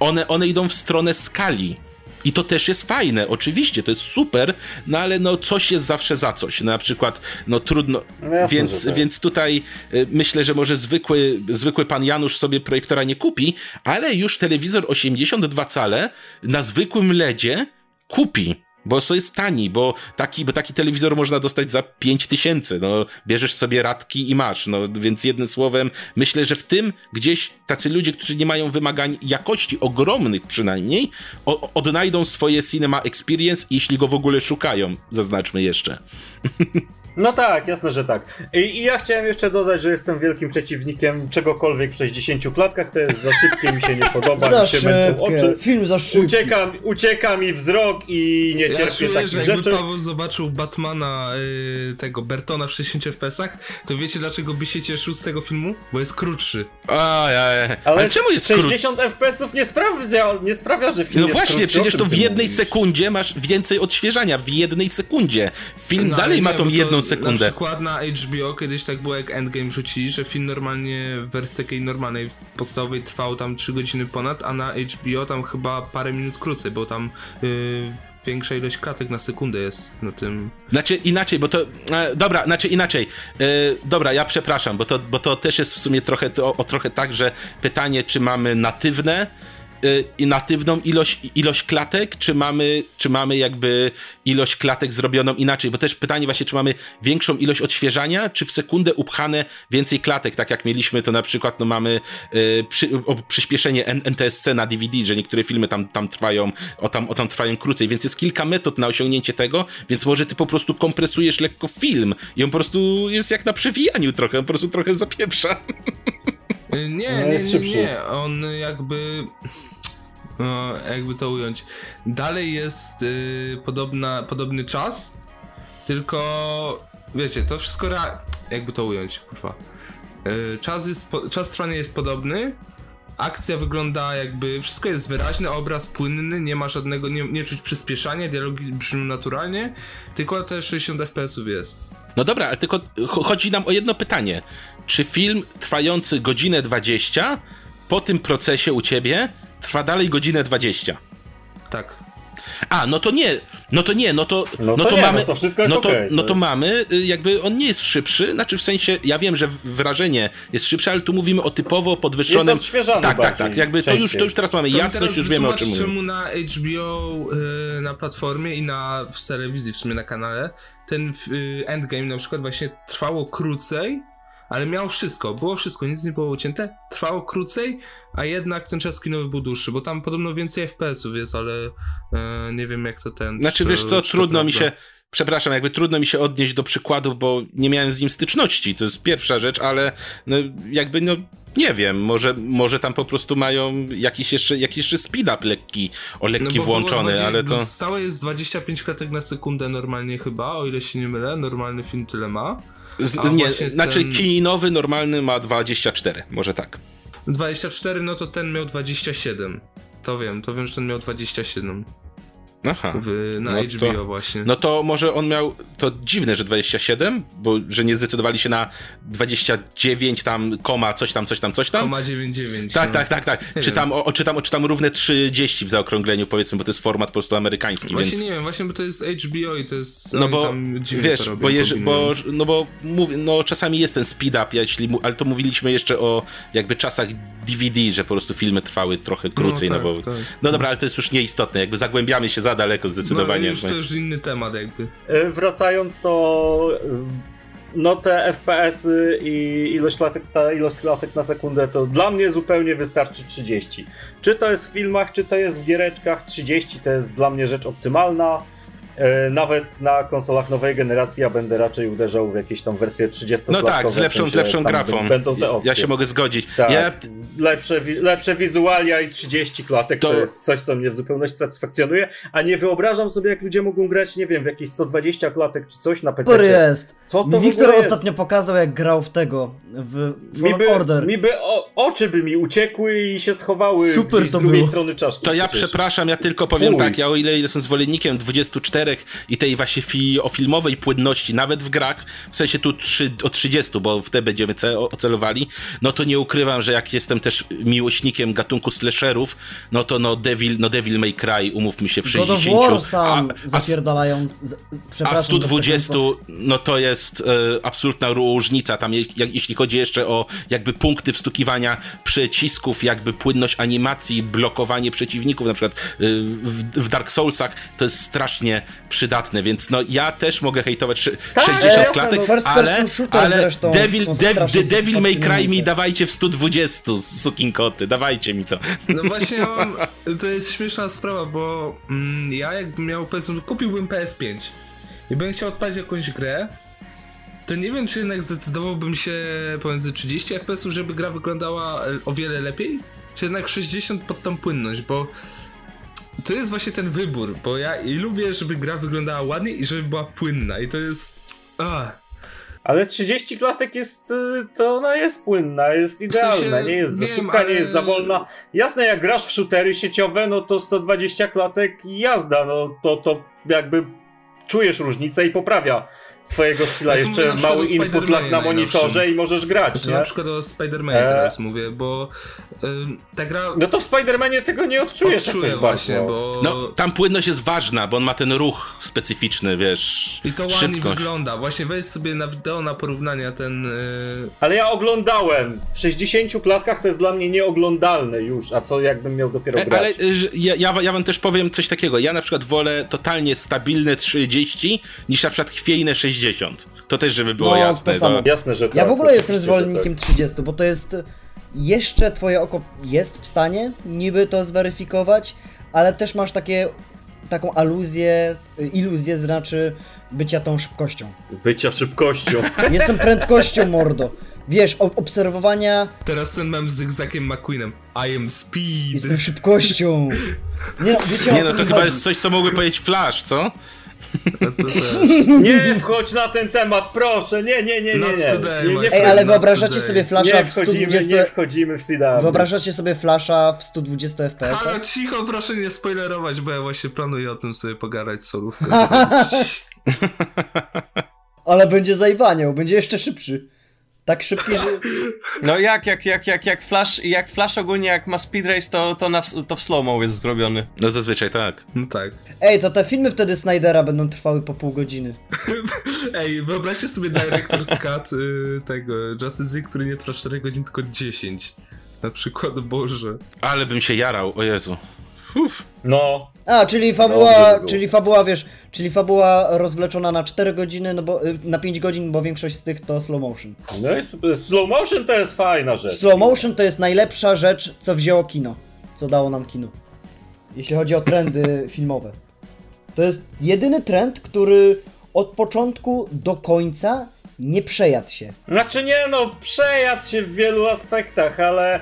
one, one idą w stronę skali. I to też jest fajne, oczywiście, to jest super, no ale no coś jest zawsze za coś. Na przykład, no trudno, No więc, tak. więc tutaj y, myślę, że może zwykły, zwykły pan Janusz sobie projektora nie kupi, ale już telewizor 82 cale na zwykłym LEDzie kupi. Bo to jest tani, bo taki, bo taki telewizor można dostać za 5 tysięcy. No, bierzesz sobie radki i masz. No, więc jednym słowem, myślę, że w tym gdzieś tacy ludzie, którzy nie mają wymagań jakości ogromnych przynajmniej, o, odnajdą swoje cinema experience, jeśli go w ogóle szukają. Zaznaczmy jeszcze. No tak, jasne, że tak. I, I ja chciałem jeszcze dodać, że jestem wielkim przeciwnikiem czegokolwiek w 60 klatkach, to jest za szybkie, mi się nie podoba, Za mi się męczą oczy. film za szybki. Ucieka, ucieka mi wzrok i nie Ja cierpię czuję, takich że jakby rzeczy. Paweł zobaczył Batmana y, tego Bertona w 60 FPS-ach, to wiecie dlaczego by się cieszył z tego filmu? Bo jest krótszy. Ojej. Ale, Ale, czemu jest krótki? 60 FPS-ów nie sprawia, nie sprawia, że film No jest właśnie, krótszy, przecież to w jednej mówisz? sekundzie masz więcej odświeżania, w jednej sekundzie. Film No, dalej ale ma tą bo jedną Na sekundę. przykład na HBO kiedyś tak było jak Endgame rzucili, że film normalnie w wersji takiej normalnej, podstawowej trwał tam 3 godziny ponad, a na HBO tam chyba parę minut krócej, bo tam y, większa ilość klatek na sekundę jest na tym. Znaczy inaczej, bo to. E, dobra, znaczy inaczej. E, dobra, ja przepraszam, bo to, bo to też jest w sumie trochę to, o trochę tak, że pytanie, czy mamy natywne i natywną ilość, ilość klatek, czy mamy, czy mamy jakby ilość klatek zrobioną inaczej, bo też pytanie właśnie, czy mamy większą ilość odświeżania, czy w sekundę upchane więcej klatek, tak jak mieliśmy to na przykład, no mamy e, przy, o, przyspieszenie N- NTSC na DVD, że niektóre filmy tam, tam trwają, o tam, o tam trwają krócej, więc jest kilka metod na osiągnięcie tego, więc może ty po prostu kompresujesz lekko film i on po prostu jest jak na przewijaniu trochę, on po prostu trochę zapieprza. Y, Nie, No, nie, nie, nie, on jakby... No, jakby to ująć. Dalej jest y, podobna, podobny czas, tylko wiecie, to wszystko jakby to ująć, kurwa. Y, czas, jest po... czas trwania jest podobny, akcja wygląda jakby, wszystko jest wyraźne, obraz płynny, nie ma żadnego, nie, nie czuć przyspieszania, dialogi brzmią naturalnie, tylko te 60 FPS-ów jest. No dobra, ale tylko cho- chodzi nam o jedno pytanie. Czy film trwający godzinę 20 po tym procesie u ciebie trwa dalej godzinę 20? Tak. A, no to nie, no to nie, no to, No no to to nie, mamy, no to wszystko jest no to, okej, no to to mamy, y, jakby on nie jest szybszy, znaczy w sensie, ja wiem, że wrażenie jest szybsze, ale tu mówimy o typowo podwyższonym... Jest odświeżany Tak, tak, tak, jakby to już, to już teraz mamy To jasność, teraz już wiemy o czym mówimy. czemu na HBO, y, na platformie i na w telewizji, w sumie na kanale, ten y, Endgame na przykład właśnie trwało krócej, ale miało wszystko, było wszystko, nic nie było ucięte, trwało krócej, a jednak ten czas kinowy był dłuższy, bo tam podobno więcej FPS-ów jest, ale y, nie wiem jak to ten... Znaczy, czy wiesz co, trudno mi się. Przepraszam, jakby trudno mi się odnieść do przykładu, bo nie miałem z nim styczności. To jest pierwsza rzecz, ale no, jakby no. Nie wiem, może, może tam po prostu mają jakiś jeszcze, jakiś jeszcze speed up lekki, o lekki No włączony, 20 ale to. Stałe jest 25 klatek na sekundę normalnie chyba, o ile się nie mylę, normalny film tyle ma. Z, nie, znaczy ten- kinowy normalny ma 24, może tak. 24, no to ten miał 27. To wiem, to wiem, że ten miał 27 Aha. w, na No HBO to- właśnie. No to może on miał. To dziwne, że 27, bo że nie zdecydowali się na 29 tam, koma, coś tam, coś tam, coś tam. Koma 99. Tak, no. tak, tak, tak. Nie Czy wiem. tam, o, czy, tam, czy tam równe 30 w zaokrągleniu, powiedzmy, bo to jest format po prostu amerykański, Właśnie więc. nie wiem, właśnie bo to jest HBO i to jest. No bo wiesz, bo, jeż, bo, no bo mówię, no czasami jest ten speed up, jeśli, ale to mówiliśmy jeszcze o jakby czasach DVD, że po prostu filmy trwały trochę krócej, no, tak, bo. tak. No dobra, ale to jest już nieistotne, jakby zagłębiamy się za daleko No, zdecydowanie. już, to już inny temat jakby. E, Wracając to no te FPS-y i ilość klatek, ta ilość klatek na sekundę to dla mnie zupełnie wystarczy 30. Czy to jest w filmach, czy to jest w giereczkach, 30 to jest dla mnie rzecz optymalna. E, Nawet na konsolach nowej generacji ja będę raczej uderzał w jakieś tam wersje 30 No tak, z lepszą, z lepszą grafą. Będą te opcje. Ja się mogę zgodzić. Tak, Ja, lepsze, lepsze wizualia i 30 klatek to... To- jest coś, co mnie w zupełności satysfakcjonuje, a nie wyobrażam sobie, jak ludzie mogą grać, nie wiem, w jakieś 120 klatek czy coś na PC. Super jest. Co to Wiktor ostatnio pokazał, jak grał w tego, w Mi by, Order. mi by o, oczy by mi uciekły i się schowały Super to z drugiej było. strony czaszki. To ja przecież. przepraszam, ja tylko powiem Fuj. tak, ja o ile jestem zwolennikiem 24 i tej właśnie fi, o filmowej płynności, nawet w grach, w sensie tu 3, o 30, bo w te będziemy ce, ocelowali, no to nie ukrywam, że jak jestem też miłośnikiem gatunku slasherów, no to no Devil, no Devil May Cry, umówmy się, w God of 60, War sam a, a, zapierdalają. a przepraszam za 120, przekleństwo. no to jest e, absolutna różnica. Tam, je, jak, jeśli chodzi jeszcze o jakby punkty wstukiwania przycisków, jakby płynność animacji, blokowanie przeciwników, na przykład e, w, w Dark Soulsach, to jest strasznie przydatne, więc no ja też mogę hejtować Tak, 60 jasne, klatek, no, first ale, ale zresztą Devil, Dev, Devil May Cry mi dawajcie w 120, sukinkoty, dawajcie mi to. No właśnie, mam, to jest śmieszna sprawa, bo mm, ja jakbym miał, powiedzmy, kupiłbym PS5 i bym chciał odpalić jakąś grę, to nie wiem, czy jednak zdecydowałbym się pomiędzy 30 fps, żeby gra wyglądała e, o wiele lepiej, czy jednak 60 pod tą płynność, bo to jest właśnie ten wybór, bo ja i lubię, żeby gra wyglądała ładnie i żeby była płynna i to jest... Ale 30 klatek jest, y, to ona jest płynna, jest idealna, sensie, nie jest za wiem, szybka, ale- nie jest za wolna. Jasne, jak grasz w shootery sieciowe, no to 120 klatek i jazda, no to, to jakby czujesz różnicę i poprawia twojego skilla. Ja mówię Jeszcze mały input lag na monitorze i możesz grać, To nie? na przykład o Spider-Manie E. teraz mówię, bo ta gra No to w Spider-Manie tego nie odczujesz odczuję jakoś właśnie, bardzo. bo... No, tam płynność jest ważna, bo on ma ten ruch specyficzny, wiesz, I to ładnie szybkość. wygląda. Właśnie wejdź sobie na wideo na porównania ten... Yy, Ale ja oglądałem. W 60 klatkach to jest dla mnie nieoglądalne już, a co jakbym miał dopiero E, grać. Ale y, ja, ja, ja wam też powiem coś takiego. Ja na przykład wolę totalnie stabilne 30 niż na przykład chwiejne 60. To też, żeby było No, to jasne. samo. To... Jasne, że tak. Ja w ogóle jestem zwolennikiem 30, bo to jest jeszcze twoje oko jest w stanie niby to zweryfikować, ale też masz takie taką aluzję, iluzję znaczy bycia tą szybkością. Bycia szybkością. Jestem prędkością, mordo. Wiesz, obserwowania, teraz ten mem z Zygzakiem McQueenem. I am speed. jestem szybkością. Nie, no, wiecie Nie no, to mi chyba chodzi. jest coś, co mógłby powiedzieć Flash, co? No. Nie wchodź na ten temat, proszę. Nie, nie, nie, nie. Not nie. today, nie, my nie, Ej, ale wyobrażacie today. sobie flasza nie w wchodzimy, 120... nie wchodzimy w CW. Wyobrażacie sobie flasza w 120 fps? Halo, cicho, proszę nie spoilerować, bo ja właśnie planuję o tym sobie pogadać z solówką. Ale będzie zajwaniał, będzie jeszcze szybszy. Tak szybki, że... No jak, jak, jak, jak, jak Flash, jak Flash ogólnie jak ma Speed Race, to, to, na, to w slow-mo jest zrobiony. No zazwyczaj tak. No tak. Ej, to te filmy wtedy Snydera będą trwały po pół godziny. Ej, wyobraźcie sobie Director's Cut y, tego Justice League, który nie trwa 4 godzin, tylko 10. Na przykład, Boże. Ale bym się jarał, o Jezu. Uf. No. A, czyli Dobrze fabuła, było. czyli fabuła, wiesz, czyli fabuła rozwleczona na 4 godziny, no bo y, na 5 godzin, bo większość z tych to slow motion. No i super. slow motion to jest fajna rzecz. Slow motion to jest najlepsza rzecz, co wzięło kino, co dało nam kino. Jeśli chodzi o trendy filmowe. To jest jedyny trend, który od początku do końca nie przejadł się. Znaczy nie no, przejadł się w wielu aspektach, ale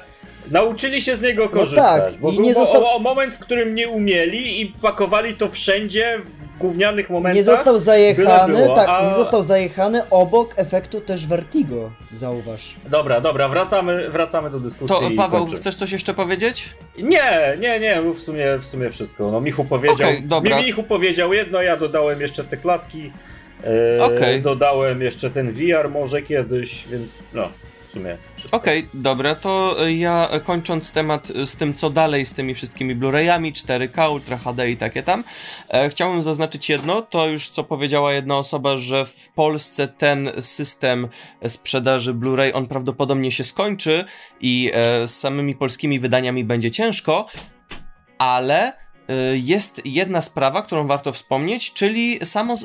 nauczyli się z niego korzystać. tak, bo i był nie został- o, o moment, w którym nie umieli i pakowali to wszędzie w gównianych momentach. Nie został zajechany, było, tak, a- nie został zajechany obok efektu też Vertigo, zauważ. Dobra, dobra, wracamy, wracamy do dyskusji. To Paweł, chcesz coś jeszcze powiedzieć? Nie, nie, nie, w sumie, w sumie wszystko. No Michu powiedział, dobra. Mi Michu powiedział jedno, ja dodałem jeszcze te klatki, e, Okej. dodałem jeszcze ten VR może kiedyś, więc no, sumie. Okej, dobra, to y, ja y, kończąc temat y, z tym, co dalej z tymi wszystkimi Blu-rayami, 4K, Ultra HD i takie tam, e, chciałbym zaznaczyć jedno, to już co powiedziała jedna osoba, że w Polsce ten system sprzedaży Blu-ray, on prawdopodobnie się skończy i e, z samymi polskimi wydaniami będzie ciężko, ale jest jedna sprawa, którą warto wspomnieć, czyli, samo, z-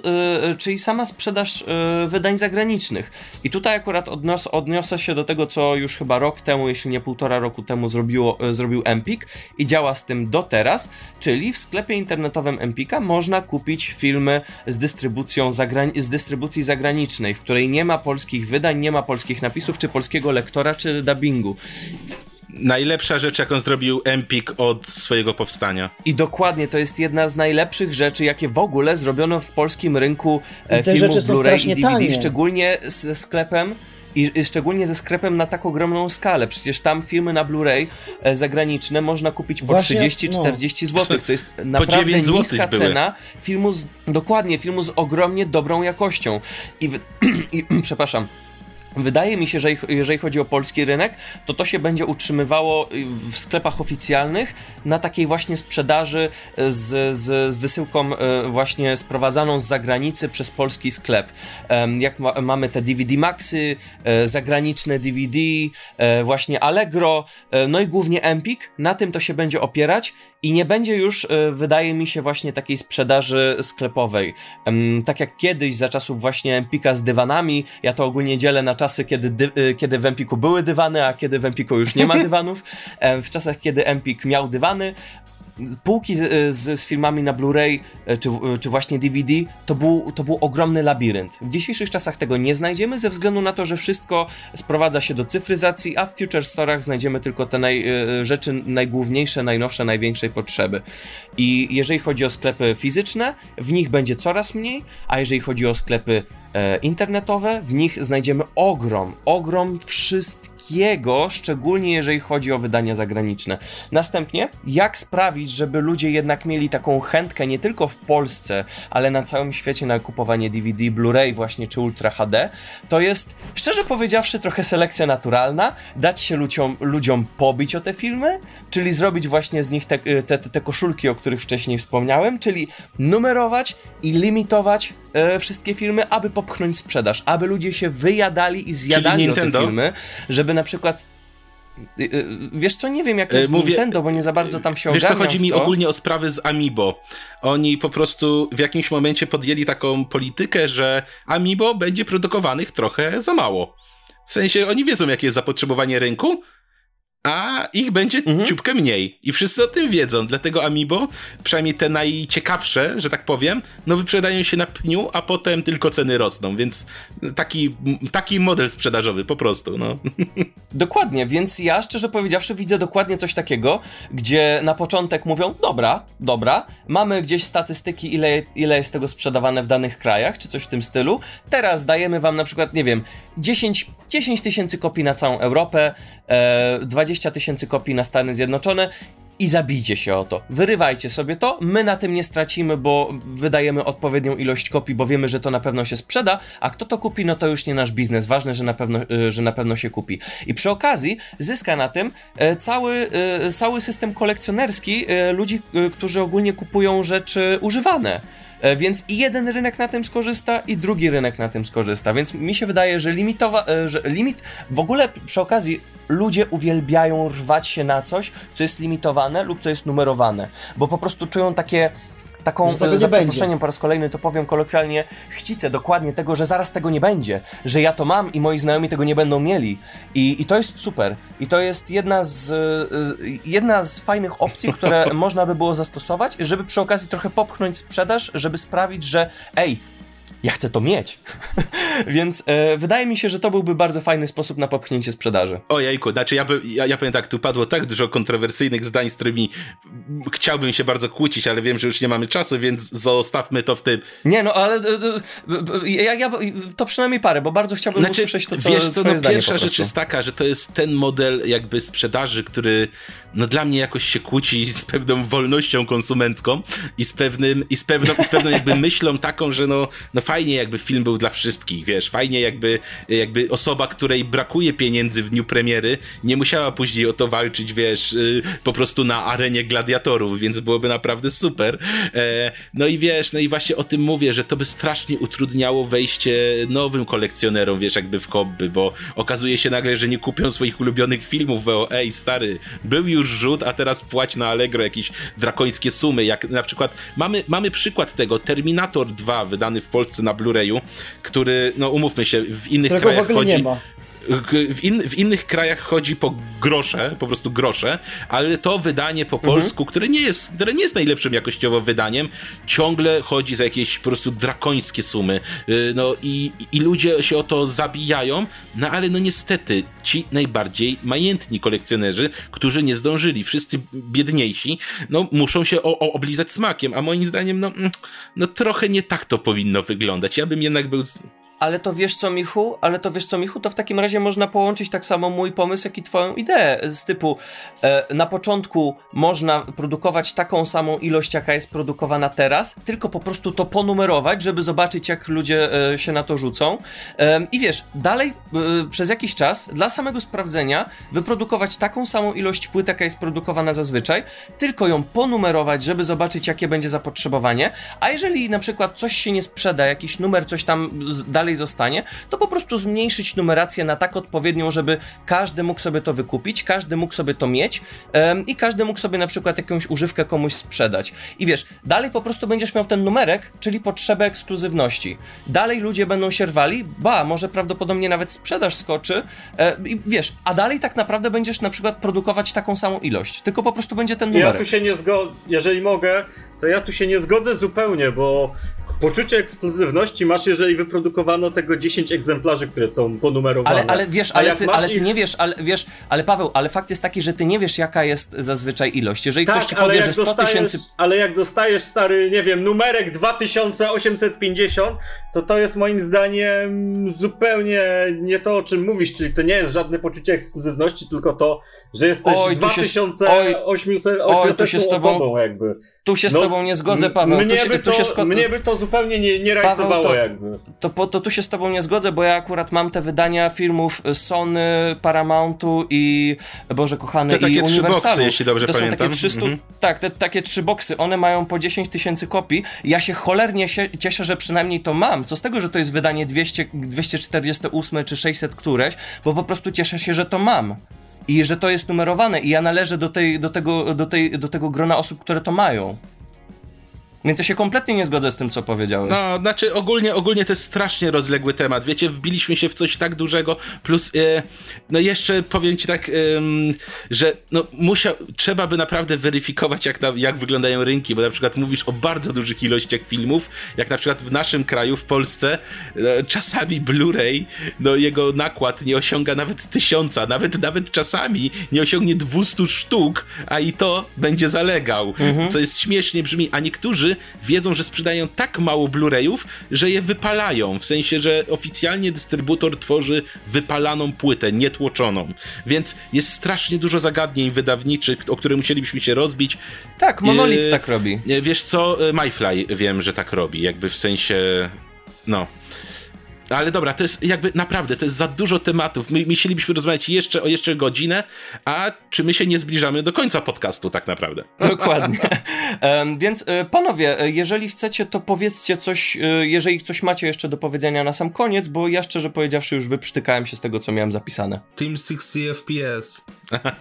y, czyli sama sprzedaż wydań zagranicznych. I tutaj akurat odnios, odniosę się do tego, co już chyba rok temu, jeśli nie półtora roku temu zrobiło, zrobił Empik i działa z tym do teraz, czyli w sklepie internetowym Empika można kupić filmy z dystrybucją zagrań- z dystrybucji zagranicznej, w której nie ma polskich wydań, nie ma polskich napisów, czy polskiego lektora, czy dubbingu. Najlepsza rzecz, jaką zrobił Empik od swojego powstania. I dokładnie, to jest jedna z najlepszych rzeczy, jakie w ogóle zrobiono w polskim rynku e, filmów Blu-ray i DVD, tanie. szczególnie ze sklepem i, szczególnie ze sklepem na tak ogromną skalę. Przecież tam filmy na Blu-ray e, zagraniczne można kupić po Właśnie, 30-40 zł. To jest naprawdę 9 złotych niska były. cena filmu z, dokładnie, filmu z ogromnie dobrą jakością. I, wy, i przepraszam. Wydaje mi się, że jeżeli chodzi o polski rynek, to to się będzie utrzymywało y, w sklepach oficjalnych na takiej właśnie sprzedaży y, z, z, wysyłką y, właśnie sprowadzaną z zagranicy przez polski sklep. Jak ma, mamy te DVD Maxy, zagraniczne DVD, właśnie Allegro, no i głównie Empik, na tym to się będzie opierać i nie będzie już, e, wydaje mi się, właśnie takiej sprzedaży sklepowej. Tak jak kiedyś, za czasów właśnie Empika z dywanami, ja to ogólnie dzielę na czasy, kiedy, dy, y, kiedy w Empiku były dywany, a kiedy w Empiku już nie ma dywanów. Em, W czasach, kiedy Empik miał dywany, półki z, z, z filmami na Blu-ray e, czy, e, czy właśnie DVD to był, to był ogromny labirynt. W dzisiejszych czasach tego nie znajdziemy ze względu na to, że wszystko sprowadza się do cyfryzacji, a w Future Store'ach znajdziemy tylko te naj, e, rzeczy najgłówniejsze, najnowsze, największej potrzeby. I jeżeli chodzi o sklepy fizyczne, w nich będzie coraz mniej, a jeżeli chodzi o sklepy e, internetowe, w nich znajdziemy ogrom, ogrom wszystkiego, szczególnie jeżeli chodzi o wydania zagraniczne. Następnie, jak sprawić, żeby ludzie jednak mieli taką chętkę nie tylko w Polsce, ale na całym świecie na kupowanie DVD, Blu-ray właśnie czy Ultra HD, to jest, szczerze powiedziawszy, trochę selekcja naturalna, dać się ludziom, ludziom pobić o te filmy, czyli zrobić właśnie z nich te, te, te koszulki, o których wcześniej wspomniałem, czyli numerować i limitować e, wszystkie filmy, aby popchnąć sprzedaż, aby ludzie się wyjadali i zjadali o te Nintendo? filmy, żeby na przykład y, y, Wiesz co, nie wiem jak E, jest mówię- Nintendo, bo nie za bardzo tam się Wiesz co, chodzi mi ogólnie o sprawy z Amiibo. Oni po prostu w jakimś momencie podjęli taką politykę, że Amiibo będzie produkowanych trochę za mało. W sensie oni wiedzą, jakie jest zapotrzebowanie rynku, a ich będzie Mhm. ciupkę mniej. I wszyscy o tym wiedzą, dlatego Amiibo, przynajmniej te najciekawsze, że tak powiem, no wyprzedają się na pniu, a potem tylko ceny rosną, więc taki, taki model sprzedażowy po prostu, no. Dokładnie, więc ja szczerze powiedziawszy widzę dokładnie coś takiego, gdzie na początek mówią, dobra, dobra, mamy gdzieś statystyki, ile, ile jest tego sprzedawane w danych krajach, czy coś w tym stylu. Teraz dajemy wam na przykład, nie wiem, 10 10 tysięcy kopii na całą Europę, e, 20 tysięcy kopii na Stany Zjednoczone. I zabijcie się o to. Wyrywajcie sobie to. My na tym nie stracimy, bo wydajemy odpowiednią ilość kopii, bo wiemy, że to na pewno się sprzeda, a kto to kupi, no to już nie nasz biznes. Ważne, że na pewno, y, że na pewno się kupi. I przy okazji zyska na tym e, cały, e, cały system kolekcjonerski e, ludzi, e, którzy ogólnie kupują rzeczy używane. E, Więc i jeden rynek na tym skorzysta, i drugi rynek na tym skorzysta. Więc mi się wydaje, że limitowa, e, że limit. W ogóle przy okazji ludzie uwielbiają rwać się na coś, co jest limitowane lub co jest numerowane, bo po prostu czują takie. Taką, e, za przeproszeniem po raz kolejny to powiem kolokwialnie, chcicę dokładnie tego, że zaraz tego nie będzie, że ja to mam i moi znajomi tego nie będą mieli. I, i to jest super. I to jest jedna z, e, jedna z fajnych opcji, które można by było zastosować, żeby przy okazji trochę popchnąć sprzedaż, żeby sprawić, że ej, ja chcę to mieć. Więc e, wydaje mi się, że to byłby bardzo fajny sposób na popchnięcie sprzedaży. O jajku, znaczy ja, by, ja, ja powiem tak, tu padło tak dużo kontrowersyjnych zdań, z którymi chciałbym się bardzo kłócić, ale wiem, że już nie mamy czasu, więc zostawmy to w tym. Nie, no ale e, e, e, ja, ja, to przynajmniej parę, bo bardzo chciałbym Znaczy, usłyszeć to, co wiesz co, no pierwsza rzecz jest taka, że to jest ten model jakby sprzedaży, który no dla mnie jakoś się kłóci z pewną wolnością konsumencką i z pewnym, i z pewną, i z pewną jakby myślą taką, że no, no fajnie jakby film był dla wszystkich, wiesz, fajnie jakby, jakby osoba, której brakuje pieniędzy w dniu premiery, nie musiała później o to walczyć, wiesz, y, po prostu na arenie gladiatorów, więc byłoby naprawdę super. E, no i wiesz, no i właśnie o tym mówię, że to by strasznie utrudniało wejście nowym kolekcjonerom, wiesz, jakby w hobby, bo okazuje się nagle, że nie kupią swoich ulubionych filmów, bo ej, stary, był już rzut, a teraz płać na Allegro jakieś drakońskie sumy, jak na przykład, mamy, mamy przykład tego, Terminator 2, wydany w Polsce na Blu-rayu, który, no umówmy się, w innych Którego w krajach ogóle chodzi... nie ma. W, in, w innych krajach chodzi po grosze, po prostu grosze, ale to wydanie po polsku, które, nie jest, które nie jest najlepszym jakościowo wydaniem, ciągle chodzi za jakieś po prostu drakońskie sumy. Yy, No i, i ludzie się o to zabijają, no ale no niestety ci najbardziej majętni kolekcjonerzy, którzy nie zdążyli, wszyscy biedniejsi, no muszą się o, o, oblizać smakiem, a moim zdaniem no, mm, no trochę nie tak to powinno wyglądać. Ja bym jednak był... Ale to wiesz co, Michu? Ale to wiesz co, Michu? To w takim razie można połączyć tak samo mój pomysł, jak i twoją ideę. Z typu, e, na początku można produkować taką samą ilość, jaka jest produkowana teraz, tylko po prostu to ponumerować, żeby zobaczyć, jak ludzie e, się na to rzucą. E, I wiesz, dalej e, przez jakiś czas, dla samego sprawdzenia, wyprodukować taką samą ilość płyt, jaka jest produkowana zazwyczaj, tylko ją ponumerować, żeby zobaczyć, jakie będzie zapotrzebowanie. A jeżeli na przykład coś się nie sprzeda, jakiś numer coś tam dalej dalej zostanie, to po prostu zmniejszyć numerację na tak odpowiednią, żeby każdy mógł sobie to wykupić, każdy mógł sobie to mieć em, i każdy mógł sobie na przykład jakąś używkę komuś sprzedać. I wiesz, dalej po prostu będziesz miał ten numerek, czyli potrzebę ekskluzywności. Dalej ludzie będą się rwali, ba, może prawdopodobnie nawet sprzedaż skoczy e, i wiesz, a dalej tak naprawdę będziesz na przykład produkować taką samą ilość, tylko po prostu będzie ten Ja numerek. tu się nie zgodzę, jeżeli mogę, to ja tu się nie zgodzę zupełnie, bo poczucie ekskluzywności masz, jeżeli wyprodukowano tego 10 egzemplarzy, które są ponumerowane. Ale, ale wiesz, ale ty, ale ty ich- nie wiesz, ale wiesz, ale Paweł, ale fakt jest taki, że ty nie wiesz, jaka jest zazwyczaj ilość. Jeżeli ktoś ci Tak, powie, że 100 dostajesz, tysięcy. ale jak dostajesz stary, nie wiem, numerek 2850, to to jest moim zdaniem zupełnie nie to, o czym mówisz, czyli to nie jest żadne poczucie ekskluzywności, tylko to, że jesteś Oj, tu się- 2800 oj, tu się z tobą- osobą jakby. Tu się z No, tobą nie zgodzę, Paweł. Mnie, tu się, by tu to, się sko- mnie by to zupełnie nie, nie rajcowało to- jakby. to, po, to tu się z tobą nie zgodzę, bo ja akurat mam te wydania filmów Sony, Paramountu i Boże kochany Te takie i trzy Universalu. boksy, jeśli dobrze to są pamiętam. takie 300, Mhm. tak, te takie trzy boksy, one mają po 10 tysięcy kopii. Ja się cholernie się, cieszę, że przynajmniej to mam. Co z tego, że to jest wydanie 200, 248 czy 600 któreś, bo po prostu cieszę się, że to mam. I że to jest numerowane i ja należę do, tej, do, tego, do, tej, do tego grona osób, które to mają. Więc ja się kompletnie nie zgodzę z tym, co powiedziałeś. No, znaczy ogólnie, ogólnie to jest strasznie rozległy temat. Wiecie, wbiliśmy się w coś tak dużego, plus e, no jeszcze powiem ci tak, em, że no musiał, trzeba by naprawdę weryfikować, jak, na, jak wyglądają rynki, bo na przykład mówisz o bardzo dużych ilościach filmów, jak na przykład w naszym kraju, w Polsce, e, czasami Blu-ray, no jego nakład nie osiąga nawet tysiąca, nawet, nawet czasami nie osiągnie 200 sztuk, a i to będzie zalegał, co jest śmiesznie brzmi, a niektórzy wiedzą, że sprzedają tak mało Blu-rayów, że je wypalają, w sensie, że oficjalnie dystrybutor tworzy wypalaną płytę, nietłoczoną, więc jest strasznie dużo zagadnień wydawniczych, o które musielibyśmy się rozbić. Tak, Monolith Yy, tak robi. E, Wiesz co, e, MyFly wiem, że tak robi, jakby w sensie, no. Ale dobra, to jest jakby naprawdę, to jest za dużo tematów. My, my chcielibyśmy rozmawiać jeszcze o jeszcze godzinę, a czy my się nie zbliżamy do końca podcastu tak naprawdę? Dokładnie. Em, więc e, panowie, e, jeżeli chcecie, to powiedzcie coś, e, jeżeli coś macie jeszcze do powiedzenia na sam koniec, bo ja szczerze powiedziawszy już wyprztykałem się z tego, co miałem zapisane. Team 60 FPS.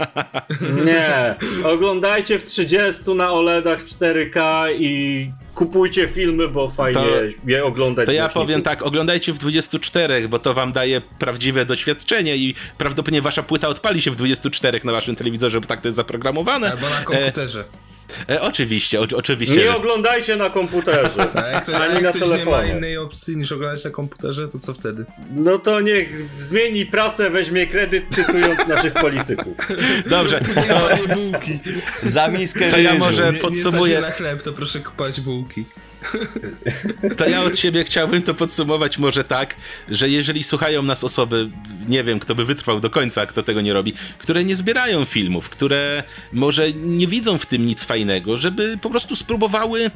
Nie, oglądajcie w 30 na OLEDach 4K i kupujcie filmy, bo fajnie To- je oglądać. To ja powiem tak, oglądajcie w 24, bo to wam daje prawdziwe doświadczenie i prawdopodobnie wasza płyta odpali się w 24 na waszym telewizorze, bo tak to jest zaprogramowane. Albo na komputerze. E, e, oczywiście, o, oczywiście. Nie że- oglądajcie na komputerze. A jak, to, Ani jak na ktoś nie ma telefonie. innej opcji niż oglądać na komputerze, to co wtedy? No to niech zmieni pracę, weźmie kredyt, cytując naszych polityków. Dobrze, Nie ma nie bułki. Za miskę To ja może- Nie, Podsumuję. nie stać na chleb, to proszę kupować bułki. To ja od siebie chciałbym to podsumować może tak, że jeżeli słuchają nas osoby, nie wiem kto by wytrwał do końca, kto tego nie robi, które nie zbierają filmów, które może nie widzą w tym nic fajnego, żeby po prostu spróbowały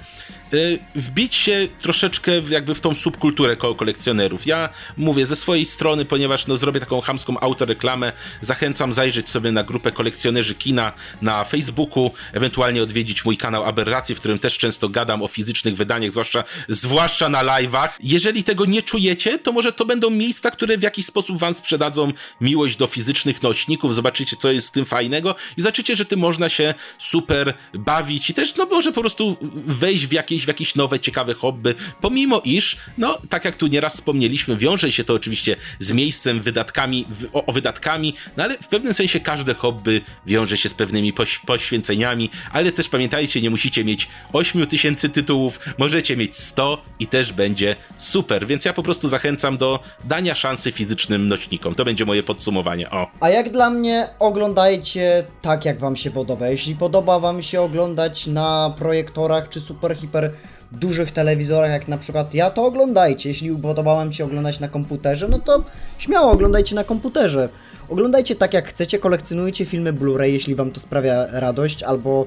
wbić się troszeczkę jakby w tą subkulturę koło kolekcjonerów. Ja mówię ze swojej strony, ponieważ no, zrobię taką chamską autoreklamę, zachęcam zajrzeć sobie na grupę kolekcjonerzy kina na Facebooku, ewentualnie odwiedzić mój kanał Aberracje, w którym też często gadam o fizycznych wydaniach, zwłaszcza, zwłaszcza na live'ach. Jeżeli tego nie czujecie, to może to będą miejsca, które w jakiś sposób wam sprzedadzą miłość do fizycznych nośników, zobaczycie co jest w tym fajnego i zobaczycie, że tym można się super bawić i też no może po prostu wejść w jakieś, w jakieś nowe, ciekawe hobby, pomimo iż, no tak jak tu nieraz wspomnieliśmy, wiąże się to oczywiście z miejscem, wydatkami, o, o wydatkami, no ale w pewnym sensie każde hobby wiąże się z pewnymi poś, poświęceniami, ale też pamiętajcie, nie musicie mieć 8000 tytułów, możecie mieć 100 i też będzie super, więc ja po prostu zachęcam do dania szansy fizycznym nośnikom. To będzie moje podsumowanie. O. A jak dla mnie, oglądajcie tak, jak wam się podoba. Jeśli podoba wam się oglądać na projektorach czy super, hiper dużych telewizorach, jak na przykład ja, to oglądajcie. Jeśli podoba się oglądać na komputerze, no to śmiało oglądajcie na komputerze. Oglądajcie tak, jak chcecie, kolekcjonujcie filmy Blu-ray, jeśli wam to sprawia radość, albo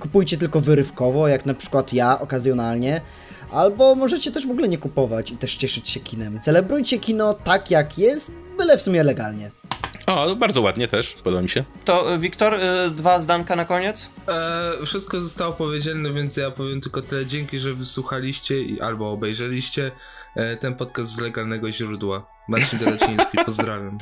kupujcie tylko wyrywkowo, jak na przykład ja, okazjonalnie. Albo możecie też w ogóle nie kupować i też cieszyć się kinem. Celebrujcie kino tak jak jest, byle w sumie legalnie. O, no bardzo ładnie też, podoba mi się. To y, Wiktor, y, dwa zdanka na koniec? E, wszystko zostało powiedziane, więc ja powiem tylko tyle. Dzięki, że wysłuchaliście i, albo obejrzeliście e, ten podcast z legalnego źródła. Marcin Delaciński, pozdrawiam.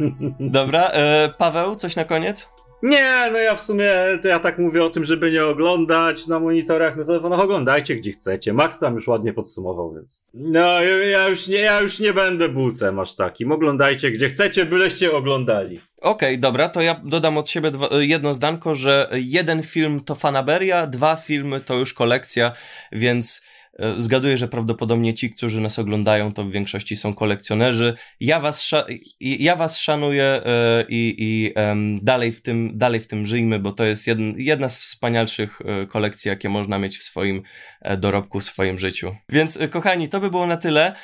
Dobra, y, Paweł, coś na koniec? Nie, no ja w sumie, to ja tak mówię o tym, żeby nie oglądać na monitorach, na telefonach, oglądajcie gdzie chcecie. Max tam już ładnie podsumował, więc... No, ja- już nie, ja już nie będę bucem aż takim. Oglądajcie gdzie chcecie, byleście oglądali. Okej, dobra, to ja dodam od siebie dwa, jedno zdanko, że jeden film to fanaberia, dwa filmy to już kolekcja, więc zgaduję, że prawdopodobnie ci, którzy nas oglądają, to w większości są kolekcjonerzy. Ja was, sza- ja was szanuję e, i, i dalej, w tym, dalej w tym żyjmy, bo to jest jedn, jedna z wspanialszych e, kolekcji, jakie można mieć w swoim e, dorobku, w swoim życiu. Więc e, kochani, to by było na tyle.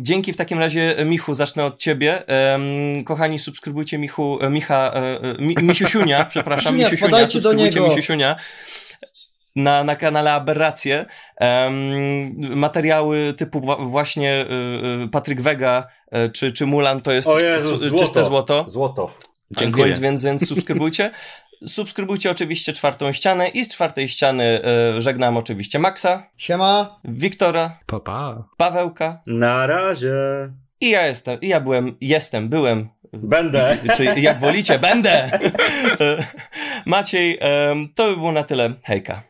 Dzięki w takim razie, e, Michu, zacznę od ciebie. Kochani, subskrybujcie Michu, e, Micha, e, e, Mi, Misiusiunia, przepraszam, Misiusiunia, podajcie do niego. Misiusiunia. Na, na kanale Aberracje. Em, materiały typu właśnie y, y, Patryk Wega y, czy, czy Mulan to jest O Jezu, c- złoto. czyste złoto. Złoto. Dziękuję. Więc, więc, więc subskrybujcie. Subskrybujcie oczywiście czwartą ścianę i z czwartej ściany y, żegnam oczywiście Maxa, Siema. Wiktora, Pa, pa. Pawełka Na razie. i ja jestem, i ja byłem, jestem, byłem, Będę. czy jak wolicie, będę. Maciej, to by było na tyle. Hejka.